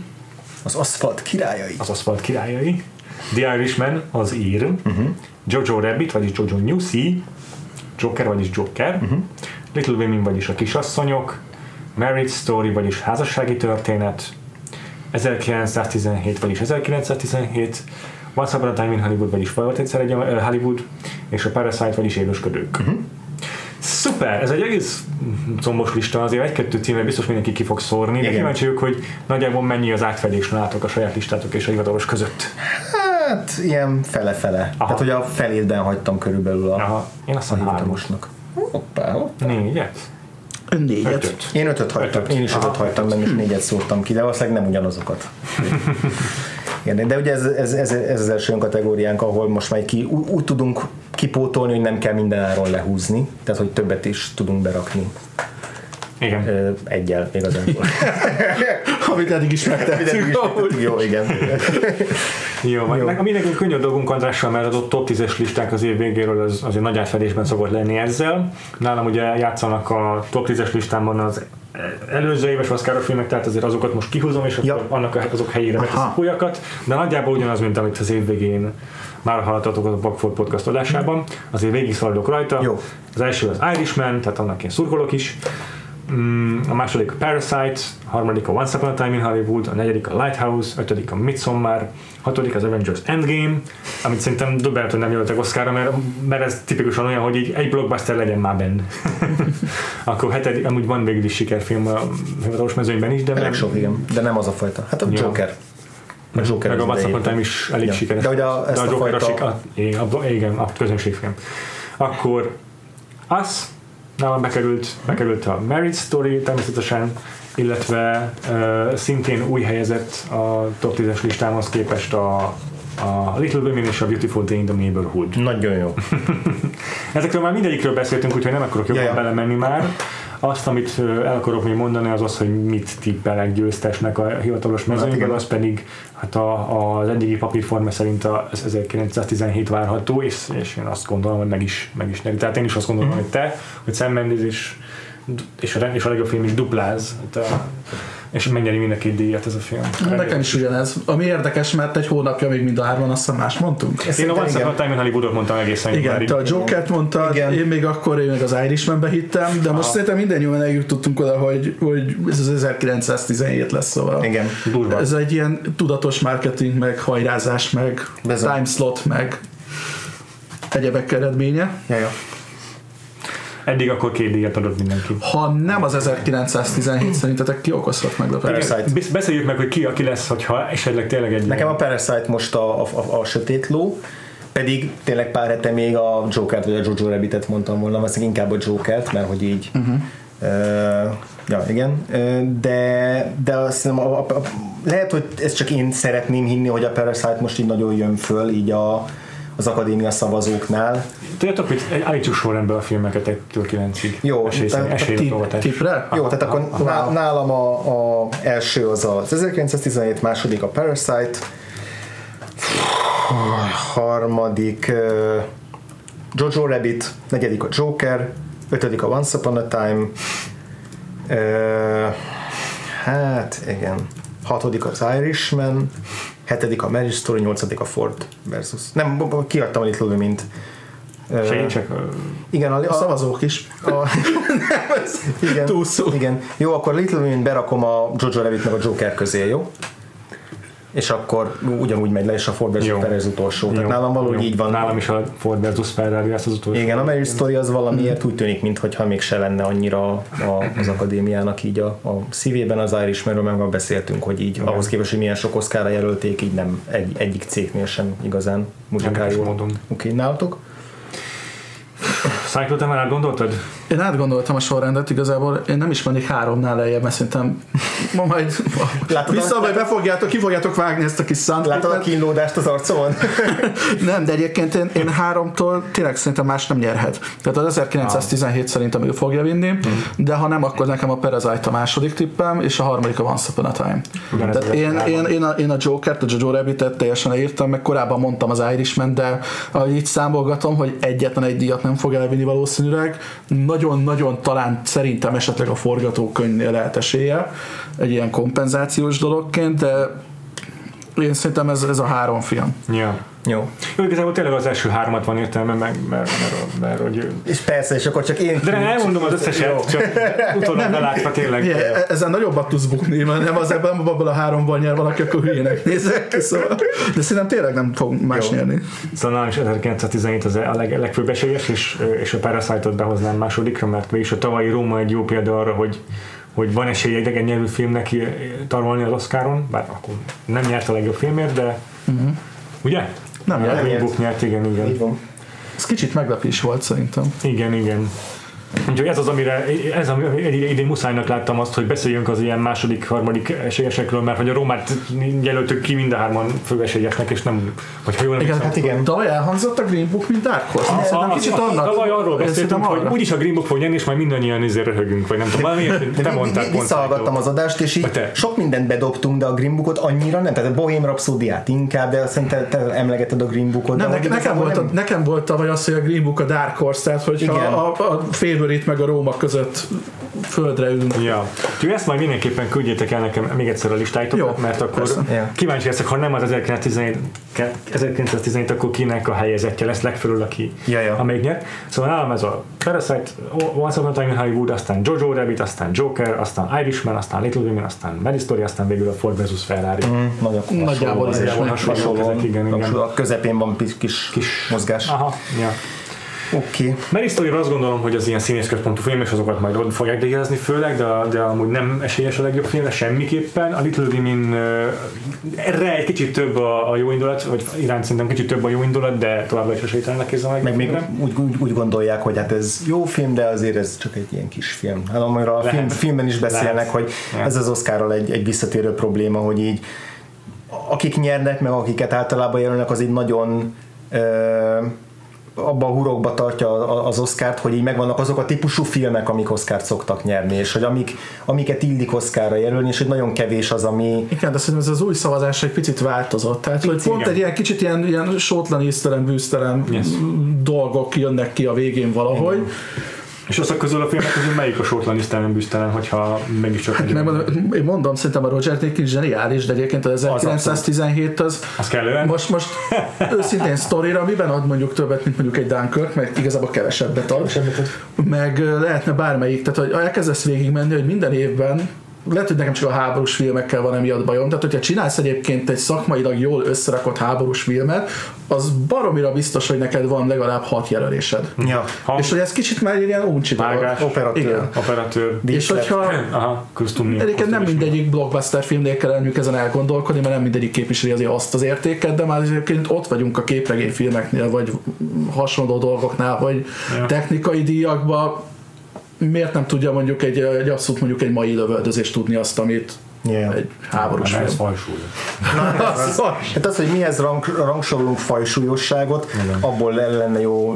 az aszfalt királyai. Az aszfalt királyai. The Irishman, az ír. Uh-huh. Jojo Rabbit, vagyis Jojo Newsy, Joker, vagyis Joker, uh-huh. Little Women, vagyis a kisasszonyok, Marriage Story, vagyis házassági történet, 1917, vagyis 1917, Once Upon a Time in Hollywood, vagyis Volt egyszer egy Hollywood, és a Parasite, vagyis élősködők. Uh-huh. Szuper, ez egy egész combos lista, azért egy-kettő címre biztos mindenki ki fog szórni, de kíváncsi vagyok, hogy nagyjából mennyi az átfedés nálatok a saját listátok és a hivatalos között. Hát ilyen fele-fele. Aha. Tehát, hogy a felétben hagytam körülbelül a, Aha. Én azt a hivatalosnak. Hoppá, hoppá. Négyet? Négyet. Ötöt. Én ötöt hagytam. Ötöt. Én is ötöt hagytam benne, és négyet szórtam ki, de valószínűleg nem ugyanazokat. Igen, de ugye ez, ez, ez, ez az első kategóriánk, ahol most már ki, úgy, úgy tudunk kipótolni, hogy nem kell minden áron lehúzni, tehát hogy többet is tudunk berakni. Igen. Ö, egyel igazából. Amit eddig is megtettünk. Jó, igen. Jó, Jó. Meg, nekünk könnyű dolgunk Andrással, mert az ott top 10-es listák az év végéről az, azért nagy átfedésben szokott lenni ezzel. Nálam ugye játszanak a top 10-es listámban az előző éves Oscar filmek, tehát azért azokat most kihúzom, és ja. annak azok helyére megteszek újakat, de nagyjából ugyanaz, mint amit az év végén már hallottatok a Backford podcast adásában, azért végig szaladok rajta. Jó. Az első az Irishman, tehát annak én szurkolok is. Mm, a második a Parasite, a harmadik a Once Upon a Time in Hollywood, a negyedik a Lighthouse, a ötödik a Midsommar, a hatodik az Avengers Endgame, amit szerintem döbbent, hogy nem jelöltek Oscarra, mert, mert ez tipikusan olyan, hogy egy blockbuster legyen már benne. Akkor hetedik, amúgy van végül is sikerfilm a hivatalos mezőnyben is, de nem. sok, igen. De nem az a fajta. Hát a Joker. A Joker meg a Once Upon a Time is elég ja. sikeres. De, hogy a, de a Joker a, fajta... a, a, igen, a közönségfilm. Akkor az, nálam bekerült, bekerült a Marriage Story természetesen, illetve uh, szintén új helyezett a top 10-es listámhoz képest a, a Little Women és a Beautiful Day in the Neighborhood. Nagyon jó. Ezekről már mindegyikről beszéltünk, úgyhogy nem akarok jobban ja. belemenni már. Azt, amit el akarok még mondani, az az, hogy mit tippelek győztesnek a hivatalos hát mezőnyben, az pedig hát a, az eddigi papírforma szerint az 1917 várható, és, és én azt gondolom, hogy meg is, meg is Tehát én is azt gondolom, mm-hmm. hogy te, hogy Sam Mendes is és a, és a legjobb film is dupláz. Hát a, és megnyeri mind a két díjat ez a film. Nekem is ugyanez. Ami érdekes, mert egy hónapja még mind a hárman azt hiszem más mondtunk. Ezt én a Once Upon a Time in Hollywoodot mondtam egészen Igen, te a Joker-t mondtad, Igen. én még akkor én még az Irishman-be hittem, de most szerintem minden jól eljutottunk oda, hogy, hogy ez az 1917 lesz, szóval. Igen, durva. Ez egy ilyen tudatos marketing, meg hajrázás, meg Bezem. time slot, meg egyebek eredménye. Ja, ja. Eddig akkor két díjat adott mindenki. Ha nem az 1917 szerintetek ki okozhat meg a Parasite. Igen, Beszéljük meg, hogy ki aki lesz, hogyha esetleg tényleg egy Nekem a Parasite most a, a, a, a sötét ló, pedig tényleg pár hete még a Joker-t vagy a Jojo Rabbitet mondtam volna, valószínűleg inkább a Jokert, mert hogy így uh-huh. uh, ja, igen, uh, de, de azt hiszem, a, a, a, lehet, hogy ezt csak én szeretném hinni, hogy a Parasite most így nagyon jön föl, így a, az akadémia szavazóknál. Tudjátok, hogy állítsuk sorrendbe a filmeket 1-től 9-ig. Jó, tipre? Jó, tehát akkor ná- nálam a, a első az az 1917, második a Parasite, harmadik Jojo Rabbit, negyedik a Joker, ötödik a Once Upon a Time, hát igen, hatodik az Irishman, hetedik a Marriage Story, nyolcadik a Ford versus. Nem, kiadtam a Little Women-t. Uh, Segítsek. igen, a, A szavazók is. a, igen, Túlszó. igen. Jó, akkor Little Women berakom a Jojo Rabbit meg a Joker közé, jó? És akkor ugyanúgy megy le, és a Ford versus az utolsó. Tehát Jó, nálam valahogy jó. így van. Nálam is a Ford versus Ferrari lesz az utolsó. Igen, a Marriage Story az valamiért úgy tűnik, mintha még se lenne annyira a, az akadémiának így a, a szívében az Irishmanről meg már beszéltünk, hogy így Igen. ahhoz képest, hogy milyen sok oszkára jelölték, így nem egy, egyik cégnél sem igazán muzsikál Érdekes jól. módon. Oké, nálatok? Cycle, te már átgondoltad? Én átgondoltam a sorrendet, igazából én nem is mennék háromnál lejjebb, mert szerintem ma majd Látod, vissza, a- majd befogjátok, ki fogjátok vágni ezt a kis Látod a kínlódást az arcomon? Nem, de egyébként én, én háromtól tényleg szerintem más nem nyerhet. Tehát az 1917 szerintem ő fogja vinni, de ha nem, akkor nekem a Parasite a második tippem, és a harmadik a Once Upon a Time. Tehát én, én, én, a, én a Joker-t, a Jojo Rabbit-et teljesen leírtam, meg korábban mondtam az Irishman, de ahogy így számolgatom, hogy egyetlen egy díjat nem fog elvinni valószínűleg, nagyon-nagyon talán szerintem esetleg a forgatókönyvnél lehet esélye, egy ilyen kompenzációs dologként, de én szerintem ez, ez a három film. Ja. Jó. Jó, igazából tényleg az első háromat van értelme, meg, mert, mert, mert, hogy... És persze, és akkor csak én... De nem elmondom az összeset, csak utólag belátva tényleg. Igen, e- ezen nagyobbat tudsz bukni, mert nem az ebben abból a háromban nyer valaki, akkor hülyének nézek szóval. De szerintem tényleg nem fog más Jó. nyerni. Szóval nálam is 1917 az a leg, legfőbb esélyes, és, és a Parasite-ot behoznám másodikra, mert mégis a tavalyi Róma egy jó példa arra, hogy hogy van esély egy idegen nyelvű filmnek tarolni az Oscaron, bár akkor nem nyert a legjobb filmért, de uh-huh. ugye? Nem A nyert. Green Book nyert, igen, igen. Ez kicsit meglepés volt szerintem. Igen, igen. Úgyhogy ez az, amire ez ami idén, muszájnak láttam azt, hogy beszéljünk az ilyen második, harmadik esélyesekről, mert hogy a Rómát jelöltük ki mind a hárman főesélyesnek, és nem, vagy ha jól Igen, hát igen. Tavaly elhangzott a Green Book, mint Dark Horse. Én szerintem A- kicsit a- annak. Tavaly arról beszéltünk, hogy úgyis a Green Book fog nyerni, és majd mindannyian izé röhögünk, vagy nem tudom, valami te mondtál pont. Visszahallgattam az adást, és így sok mindent bedobtunk, de a Green Bookot annyira nem. Tehát a Bohém Rhapsody-át inkább, de szerintem te, te emlegeted a Green Bookot. Nem, nekem, volt, a, nekem volt tavaly az, hogy a Green Book a Dark Horse, tehát hogyha a, a Favorite meg a Róma között földre ülünk. Ja. Úgyhogy ezt majd mindenképpen küldjétek el nekem még egyszer a listáitokat, Jó, mert akkor persze. Kíváncsi leszek, ha nem az 1917, 1917 akkor kinek a helyezettje lesz legfelül, aki Ja, ja. amelyik nyert. Szóval nálam ez a Parasite, Once Upon a Time in Hollywood, aztán Jojo Rabbit, aztán Joker, aztán Irishman, aztán Little Women, aztán Mary Story, aztán végül a Ford vs. Ferrari. Mm, nagyon Nagyjából ez is Nagyjából meg. hasonlók ezek, igen, igen. A közepén van kis, kis, kis mozgás. Aha, ja. Oké. Okay. Mary story azt gondolom, hogy az ilyen színészközpontú film, és azokat majd ott fogják díjazni főleg, de, de amúgy nem esélyes a legjobb filmre semmiképpen. A Little Women erre egy kicsit több a, a jó indulat, vagy iránt szerintem kicsit több a jó indulat, de továbbra is esélytelenek érzem meg. Meg még úgy, úgy, úgy, gondolják, hogy hát ez jó film, de azért ez csak egy ilyen kis film. Hát amire a Lehet. film, filmben is beszélnek, Lehet. hogy Ja. ez az Oscarral egy, egy visszatérő probléma, hogy így akik nyernek, meg akiket általában jelölnek, az így nagyon ö, abba a hurokba tartja az Oscárt, hogy így megvannak azok a típusú filmek, amik Oscárt szoktak nyerni, és hogy amik, amiket illik Oscarra jelölni, és hogy nagyon kevés az, ami Igen, de szerintem ez az új szavazás egy picit változott. Tehát, hogy pont igen. egy ilyen kicsit ilyen, ilyen sótlan, íztelen, bűztelen Yes. dolgok jönnek ki a végén valahogy. És azok közül a filmek közül melyik a sortlan isztelen bűztelen, hogyha mégiscsak egy Megmondom, én mondom, szerintem a Roger Deakins zseniális, de egyébként az 1917 az, Az kellően? most, most őszintén sztorira, miben ad mondjuk többet, mint mondjuk egy Dunkirk, meg igazából kevesebbet ad, meg ö, lehetne bármelyik, tehát hogy elkezdesz végigmenni, hogy minden évben lehet, hogy nekem csak a háborús filmekkel van emiatt bajom, tehát hogyha csinálsz egyébként egy szakmailag jól összerakott háborús filmet, az baromira biztos, hogy neked van legalább hat jelölésed. Ja. Ha- És hogy ez kicsit már egy ilyen uncsi. Vágás, Operatőr. Igen. operatőr. És hogyha Aha, köztudni. Egyébként nem mindegyik blockbuster filmnél kell elműk ezen elgondolkodni, mert nem mindegyik képviseli azért azt az értéket, de már egyébként ott vagyunk a képregényfilmeknél, vagy hasonló dolgoknál, vagy Ja. technikai díjakban. Miért nem tudja mondjuk egy, egy abszolút mondjuk egy mai lövöldözés tudni azt, amit Yeah. egy háborús ez film. fajsúly. Az, hát az, hogy mihez rang, rangsorolunk fajsúlyosságot, abból le- lenne jó,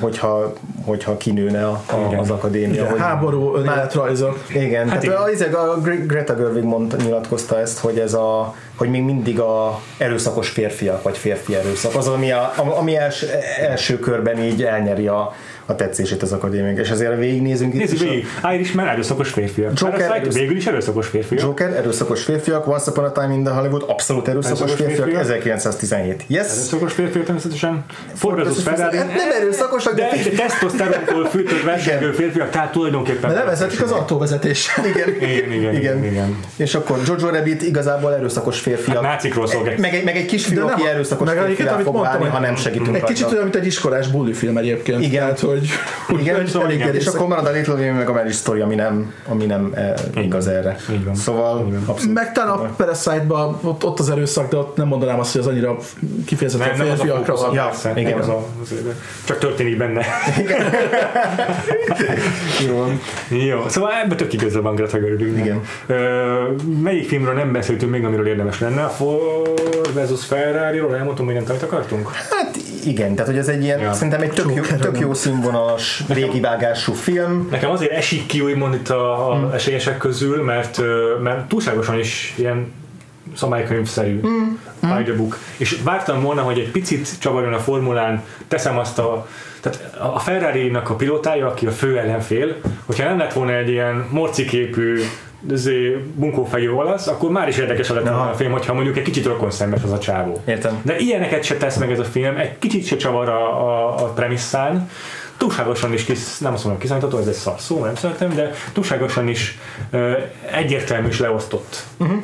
hogyha, hogyha kinőne a, a, Igen. az akadémia. Igen, hogy, háború önéletrajzok. igen, hát igen. tehát igen. A, a Gre- Greta Gerwig mond, nyilatkozta ezt, hogy ez a hogy még mindig a erőszakos férfiak, vagy férfi erőszak, az, ami, a, ami els, első körben így elnyeri a, a tetszését az akadémiák, és ezért végignézünk itt Nézzük is a- végig. Irishman erőszakos férfiak. Joker Parasite erősz- végül is erőszakos férfiak. Joker, erőszakos férfiak, Once Upon a Time in the Hollywood, abszolút erőszakos Erőszakos férfiak, férfiak. 1917. Yes! Erőszakos férfiak természetesen. Versus Ferrari. Hát nem erőszakosak, de, De, de tesztoszterontól fűtött versenyző Igen. férfiak, tehát tulajdonképpen... De levezetik az autóvezetéssel. igen. Igen, igen, igen, igen. És akkor Jojo Rabbit igazából erőszakos férfiak. Hát nácikról szolgál. meg, egy, meg egy kisfiú, aki erőszakos amit fog válni, ha nem segítünk Egy kicsit olyan, mint egy iskolás bulli film egyébként. Igen. Tehát, hogy, Igen, hogy szóval igen, és akkor marad a Little Women meg a Marriage Story, ami nem, ami nem eh, igaz erre. Így van. Szóval van. abszolút. Meg talán a Parasite-ban ott, ott az erőszak, de ott nem mondanám azt, hogy az annyira kifejezetten Nem, nem az a férfiakra van. Ja, persze, igen. nem az a, az, csak történik benne. Jó. Jó, szóval ebbe tök igaza van Greta Gerwignek. Igen. Ö, melyik filmről nem beszéltünk még, amiről érdemes lenne? A Ford versus Ferrari-ról elmondtunk mindent, amit akartunk? Hát igen, tehát hogy ez egy ilyen, Ja. szerintem egy tök jó, tök jó színvonalas, régi vágású film. Nekem azért esik ki úgymond itt a, a Hmm. esélyesek közül, mert, mert túlságosan is ilyen szabálykönyvszerű mm. by the book. És vártam volna, hogy egy picit csavarjon a formulán, teszem azt a tehát a Ferrari-nak a pilótája, aki a fő ellenfél, hogyha nem lett volna egy ilyen morciképű bunkófejű olasz, akkor már is érdekes lett volna a film, hogyha mondjuk egy kicsit rokon szembes az a csávó. Értem. De ilyeneket se tesz meg ez a film, egy kicsit se csavar a, a, a premisszán, túlságosan is kis, nem azt mondom kiszámítható, ez egy szar szó, nem szeretem, de túlságosan is ö, egyértelmű és leosztott. Uh-huh.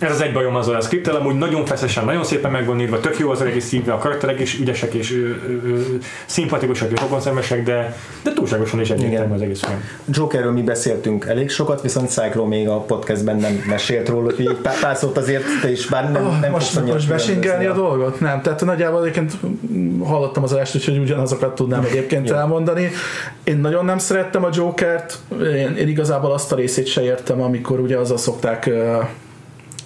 Ez az egy bajom azzal a szkriptel, amúgy nagyon feszesen, nagyon szépen meg van írva, tök jó az egész szívve, a karakterek is ügyesek és ö, ö, ö, szimpatikusak és rokonszemesek, de, de túlságosan is egyértelmű az egész film. Jokerről mi beszéltünk elég sokat, viszont Cyclo még a podcastben nem mesélt róla, egy pár, pár szót azért te is, bár nem, nem Oh, most, fogsz annyira most besingelni a dolgot? Nem, tehát nagyjából egyébként hallottam az est, úgyhogy ugyanazokat tudnám egyébként Jó. elmondani. Én nagyon nem szerettem a Jokert, én, én igazából azt a részét se értem, amikor ugye azzal szokták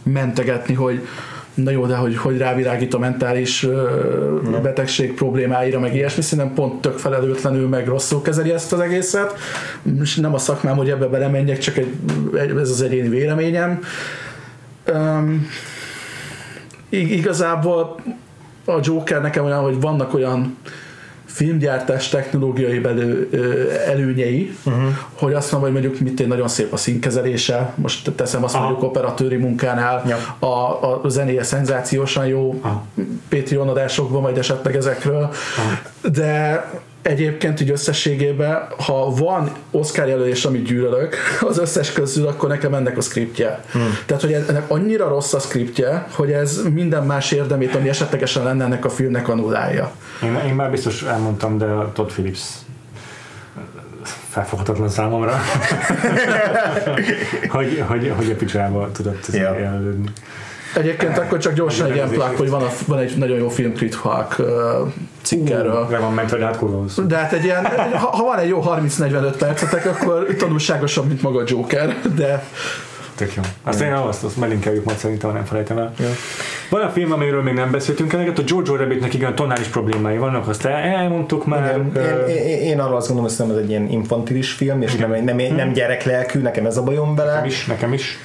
mentegetni, hogy na jó, de hogy, hogy rávilágít a mentális ö, betegség problémáira, meg ilyesmi, szerintem pont tök felelőtlenül, meg rosszul kezeli ezt az egészet. És nem a szakmám, hogy ebbe belemenjek, csak egy, egy, ez az egyéni véleményem. Um, igazából a Joker nekem olyan, hogy vannak olyan filmgyártás technológiai belő, előnyei, uh-huh. hogy azt mondom, hogy mondjuk mit én nagyon szép a színkezelése, most teszem azt Aha. mondjuk operatőri munkánál, Ja. a, a zenéje szenzációsan jó, Aha. Patreon adásokban majd esetleg ezekről, de egyébként így összességében, ha van Oscar jelölés, amit gyűlölök, az összes közül, akkor nekem ennek a skriptje. Hmm. Tehát, hogy ennek annyira rossz a skriptje, hogy ez minden más érdemét, ami esetlegesen lenne ennek a filmnek annulálja. Én, én már biztos elmondtam, de Todd Phillips felfoghatatlan számomra, hogy, hogy, hogy a picsába tudott yeah. jelölődni. Egyébként akkor csak gyorsan egy ilyen plák, hogy van, a, van egy nagyon jó filmkrit Hawk uh, cikk erről. Le van mentve, de hát. De hát egy ilyen, ha, ha van egy jó 30-45 percetek, akkor tanulságosabb, mint maga a Joker, de Tök jó. Azt én azt, azt melinkeljük majd szerintem, nem felejtem el. Van a film, amiről még nem beszéltünk eleget, a Jojo Rabbitnek igen tonális problémái vannak, azt el- elmondtuk már. Igen. Én, én, én arra azt gondolom, hogy ez egy ilyen infantilis film, és nem, nem, nem gyereklelkű, nekem ez a bajom vele. Nekem is, nekem is.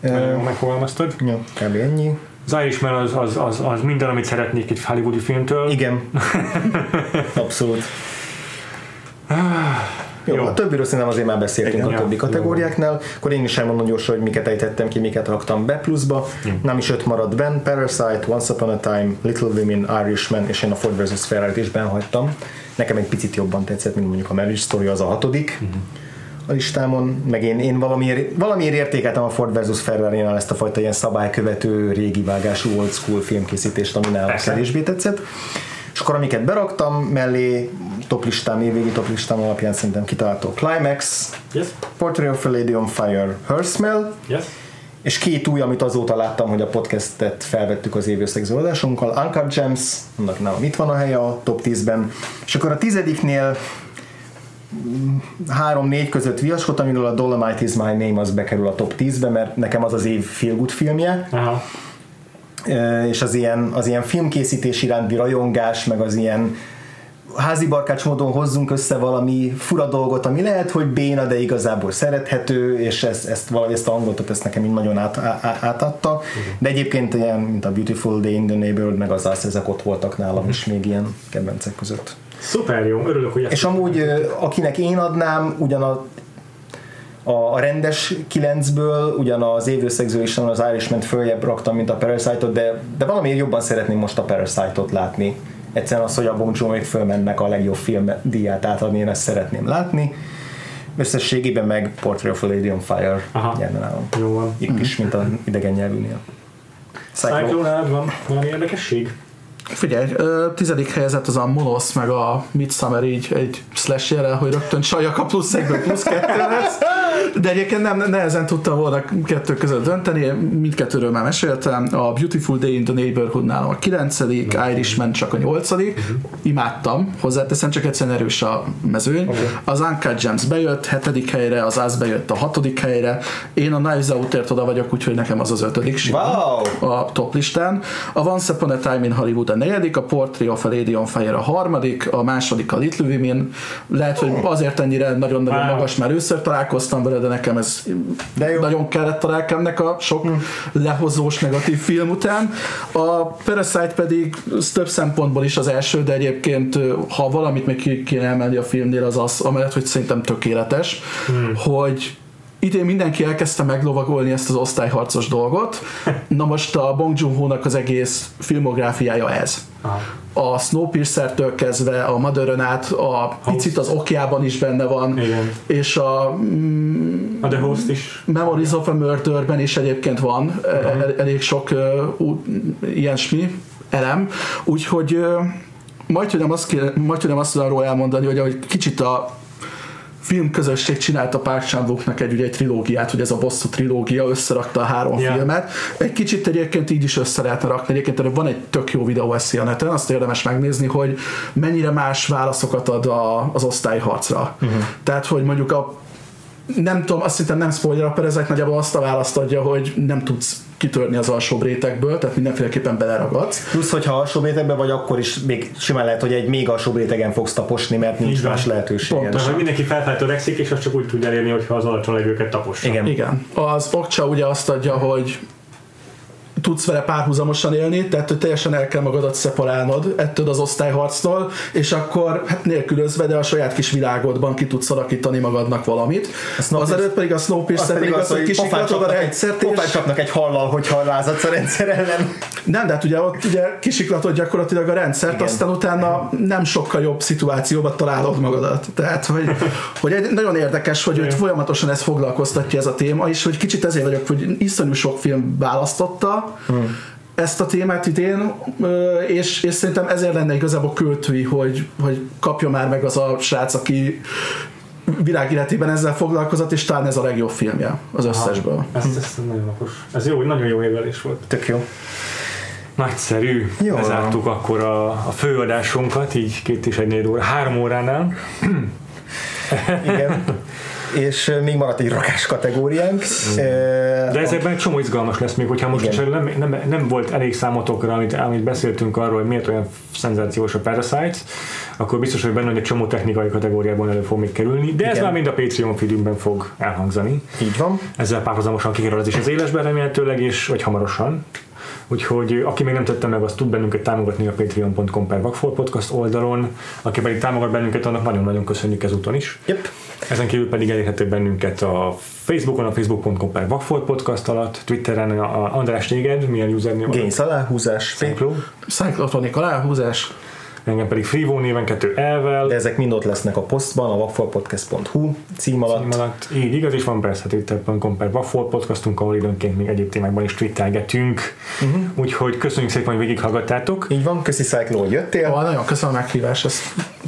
Jól megfogalmaztad. Ja, kb. ennyi. Az Irishman az, az, az, az minden, amit szeretnék egy hollywoodi filmtől. Igen. Abszolút. Jó, Jó. a többiről szerintem azért már beszéltünk Igen. a többi Ja, kategóriáknál, akkor én is elmondom gyorsan, hogy miket ejtettem ki, miket raktam be pluszba. Nem is öt maradt benn, Parasite, Once Upon a Time, Little Women, Irishman, és én a Ford vs. Ferrari-t is benn hagytam. Nekem egy picit jobban tetszett, mint mondjuk a Marriage Story, az a hatodik. A listámon, meg én, én valamiért, valamiért értékeltem a Ford versus ferrari ezt a fajta ilyen szabálykövető, régi vágású old school filmkészítést, ami nálam kevésbé tetszett. És akkor amiket beraktam mellé, top listám, évvégi top listám alapján szerintem kitalálható Climax, Yes. Portrait of a Lady on Fire, Her Smell, Yes. és két új, amit azóta láttam, hogy a podcastet felvettük az évösszegző adásunkkal, Uncut Gems, annak nálam itt van a helye a top 10-ben, és akkor a tizediknél három-négy között viaskodtam, amiről a Dolomite is my name az bekerül a top 10-be, mert nekem az az év feel good filmje, Aha. És az ilyen, az ilyen filmkészítés iránti rajongás, meg az ilyen házi barkács módon hozzunk össze valami fura dolgot, ami lehet, hogy béna, de igazából szerethető, és ezt, ezt valahogy ezt a hangulatot ezt nekem így nagyon át, á, átadta. De egyébként ilyen, mint a Beautiful Day in the Neighborhood, meg az Us, ezek ott voltak nálam is még ilyen kedvencek között. Szuper jó, örülök, hogy ezt És amúgy akinek én adnám, ugyan a a, rendes kilencből ugyan az évőszegző is az Irishman följebb raktam, mint a Parasite-ot, de, de valamiért jobban szeretném most a Parasite-ot látni. Egyszerűen az, hogy a Bong Joon-ék fölmennek a legjobb film díját átadni, én ezt szeretném látni. Összességében meg Portrait of a Lady on Fire nyerne nálam. Jó van. Itt is, mint a idegen nyelvűnél. Cyclone. Cyclone van valami érdekesség? Figyelj, ö, tizedik helyezett az a Monosz meg a Midsummer így egy slasherrel, hogy rögtön csajak a plusz egyből plusz kettő lesz. De egyébként nem, nehezen tudtam volna kettő között dönteni, mindkettőről már meséltem. A Beautiful Day in the Neighborhood nálam a kilencedik, Irishman csak a nyolcadik. Imádtam, hozzáteszem, csak egyszerűen erős a mezőny. Az Uncut Gems bejött, hetedik helyre, az Az bejött a hatodik helyre. Én a Knives Out-ért oda vagyok, úgyhogy nekem az az ötödik simán Wow! a top listán. A Once Upon a Time in Hollywood a negyedik, a Portrait of a Lady on Fire a harmadik, a második a Little Women. Lehet, hogy azért ennyire nagyon-nagyon Wow. magas, mert először találkoztam vele, de nekem ez De jó. nagyon kellett a lelkemnek a sok lehozós negatív film után. A Parasite pedig több szempontból is az első, de egyébként ha valamit még ki kéne emelni a filmnél, az az, amellett, hogy szerintem tökéletes, hogy idén mindenki elkezdte meglovagolni ezt az osztályharcos dolgot. Na most a Bong Joon-ho-nak az egész filmográfiája ez. Aha. A Snowpiercer-től kezdve, a Motherön át, a picit az okjában is benne van, Igen. és a A The Host is. Memories of a Murderben is egyébként van el, elég sok uh, ú, ilyesmi elem, úgyhogy uh, majd tudom azt, kéne, majd tudom azt tudom róla elmondani, hogy ahogy kicsit a filmközösség csinálta Park chan egy, ugye, egy trilógiát, hogy ez a bosszú trilógia, összerakta a három Ja. filmet. Egy kicsit egyébként így is össze lehetne rakni. Egyébként van egy tök jó videó eszi a neten, azt érdemes megnézni, hogy mennyire más válaszokat ad a, az osztályharcra. Uh-huh. Tehát, hogy mondjuk a nem tudom, azt hiszem nem spoiler, a Perezek nagyjából azt a választ adja, hogy nem tudsz kitörni az alsóbb rétegből, tehát mindenféleképpen beleragadsz. Plusz, hogyha alsó rétegben vagy, akkor is még simán lehet, hogy egy még alsó rétegen fogsz taposni, mert nincs van. más lehetőség. Pontos. Mert hogy mindenki felfeltörekszik, és azt csak úgy tud elérni, hogyha az alacsony levőket tapossa. Igen. Igen. Az Okcsa ugye azt adja, hogy tudsz vele párhuzamosan élni, tehát hogy teljesen el kell magadat szeparálnod ettől az osztályharctól, és akkor hát nélkülözve, de a saját kis világodban ki tudsz alakítani magadnak valamit. Az előtt pedig a Snowpiercer pedig az, hogy kisiklatod a rendszert, és csapnak egy hallal, hogyha lázadsz a rendszer ellen. Nem, de hát ugye ott ugye kisiklatod gyakorlatilag a rendszert, Igen. aztán utána nem sokkal jobb szituációba találod magadat. Tehát, hogy, hogy egy, nagyon érdekes, hogy őt folyamatosan ez foglalkoztatja ez a téma, és hogy kicsit ezért vagyok, hogy iszonyú sok film választotta, Hmm. ezt a témát idén, és, és szerintem ezért lenne igazából költői, hogy, hogy kapja már meg az a srác, aki világéletében ezzel foglalkozott, és talán ez a legjobb filmje az összesből. Ez, ez nagyon okos. Ez jó, nagyon jó érvelés volt. Tök jó. Nagyszerű. Jó. Lezártuk akkor a, a főadásunkat, így két és egy négy óra, három óránál. Igen. És még maradt egy rakás kategóriánk. De ezekben csomó izgalmas lesz még, hogyha most is nem, nem, nem, volt elég számotokra, amit, amit beszéltünk arról, hogy miért olyan szenzációs a Parasite, akkor biztos, hogy benne, hogy egy csomó technikai kategóriában elő fog még kerülni, de ez Igen. már mind a Patreon feedünkben fog elhangzani. Így van. Ezzel párhuzamosan kikerül az is az élesben remélhetőleg, és vagy hamarosan. Úgyhogy aki még nem tette meg, azt tud bennünket támogatni a patreon.com per Podcast oldalon. Aki pedig támogat bennünket, annak nagyon-nagyon köszönjük ezúton is. Yep. Ezen kívül pedig elérhető bennünket a Facebookon, a facebook.com per Podcast alatt, Twitteren, a András téged, milyen username van? Gains aláhúzás. Szép jó. Cyclotronic aláhúzás, engem pedig Frivó néven kettő elvel. De ezek mind ott lesznek a posztban, a wafflepodcast.hu cím alatt. Cím alatt. Így igaz, és van persze twitter.com per Waffle podcastunk, ahol időnként még egyéb témákban is twittelgetünk. Uh-huh. Úgyhogy köszönjük szépen, hogy végighallgattátok. Így van, köszi Cyclo, hogy jöttél. Ah, nagyon köszönöm a meghívást, ez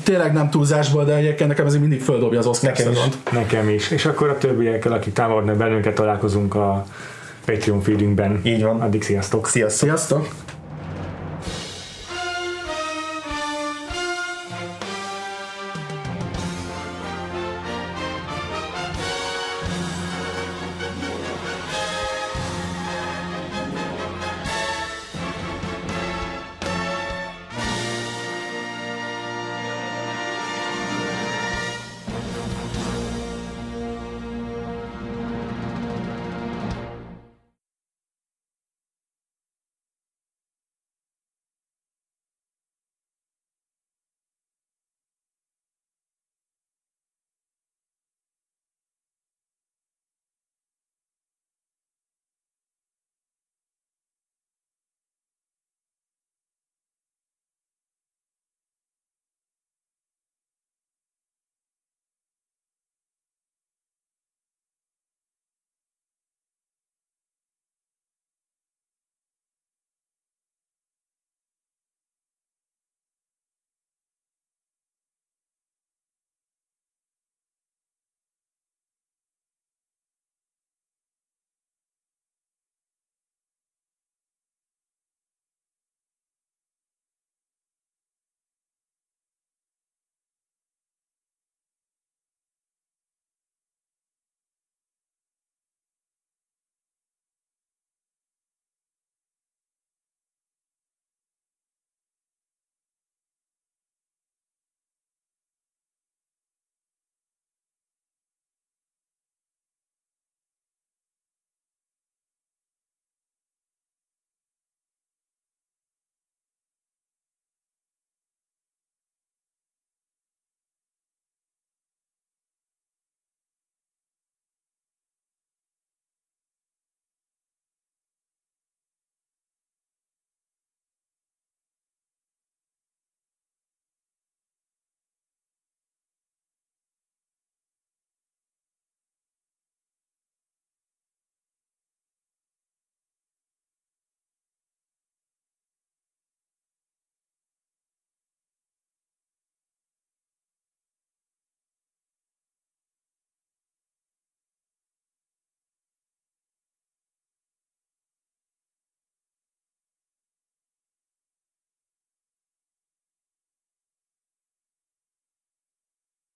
tényleg nem túlzásból, de egyébként nekem ez mindig földobja az Oscar nekem is. Nekem is. És akkor a többiekkel, akik támogatnak bennünket, találkozunk a Patreon feedünkben. Így van. Addig sziasztok! Sziasztok! sziasztok.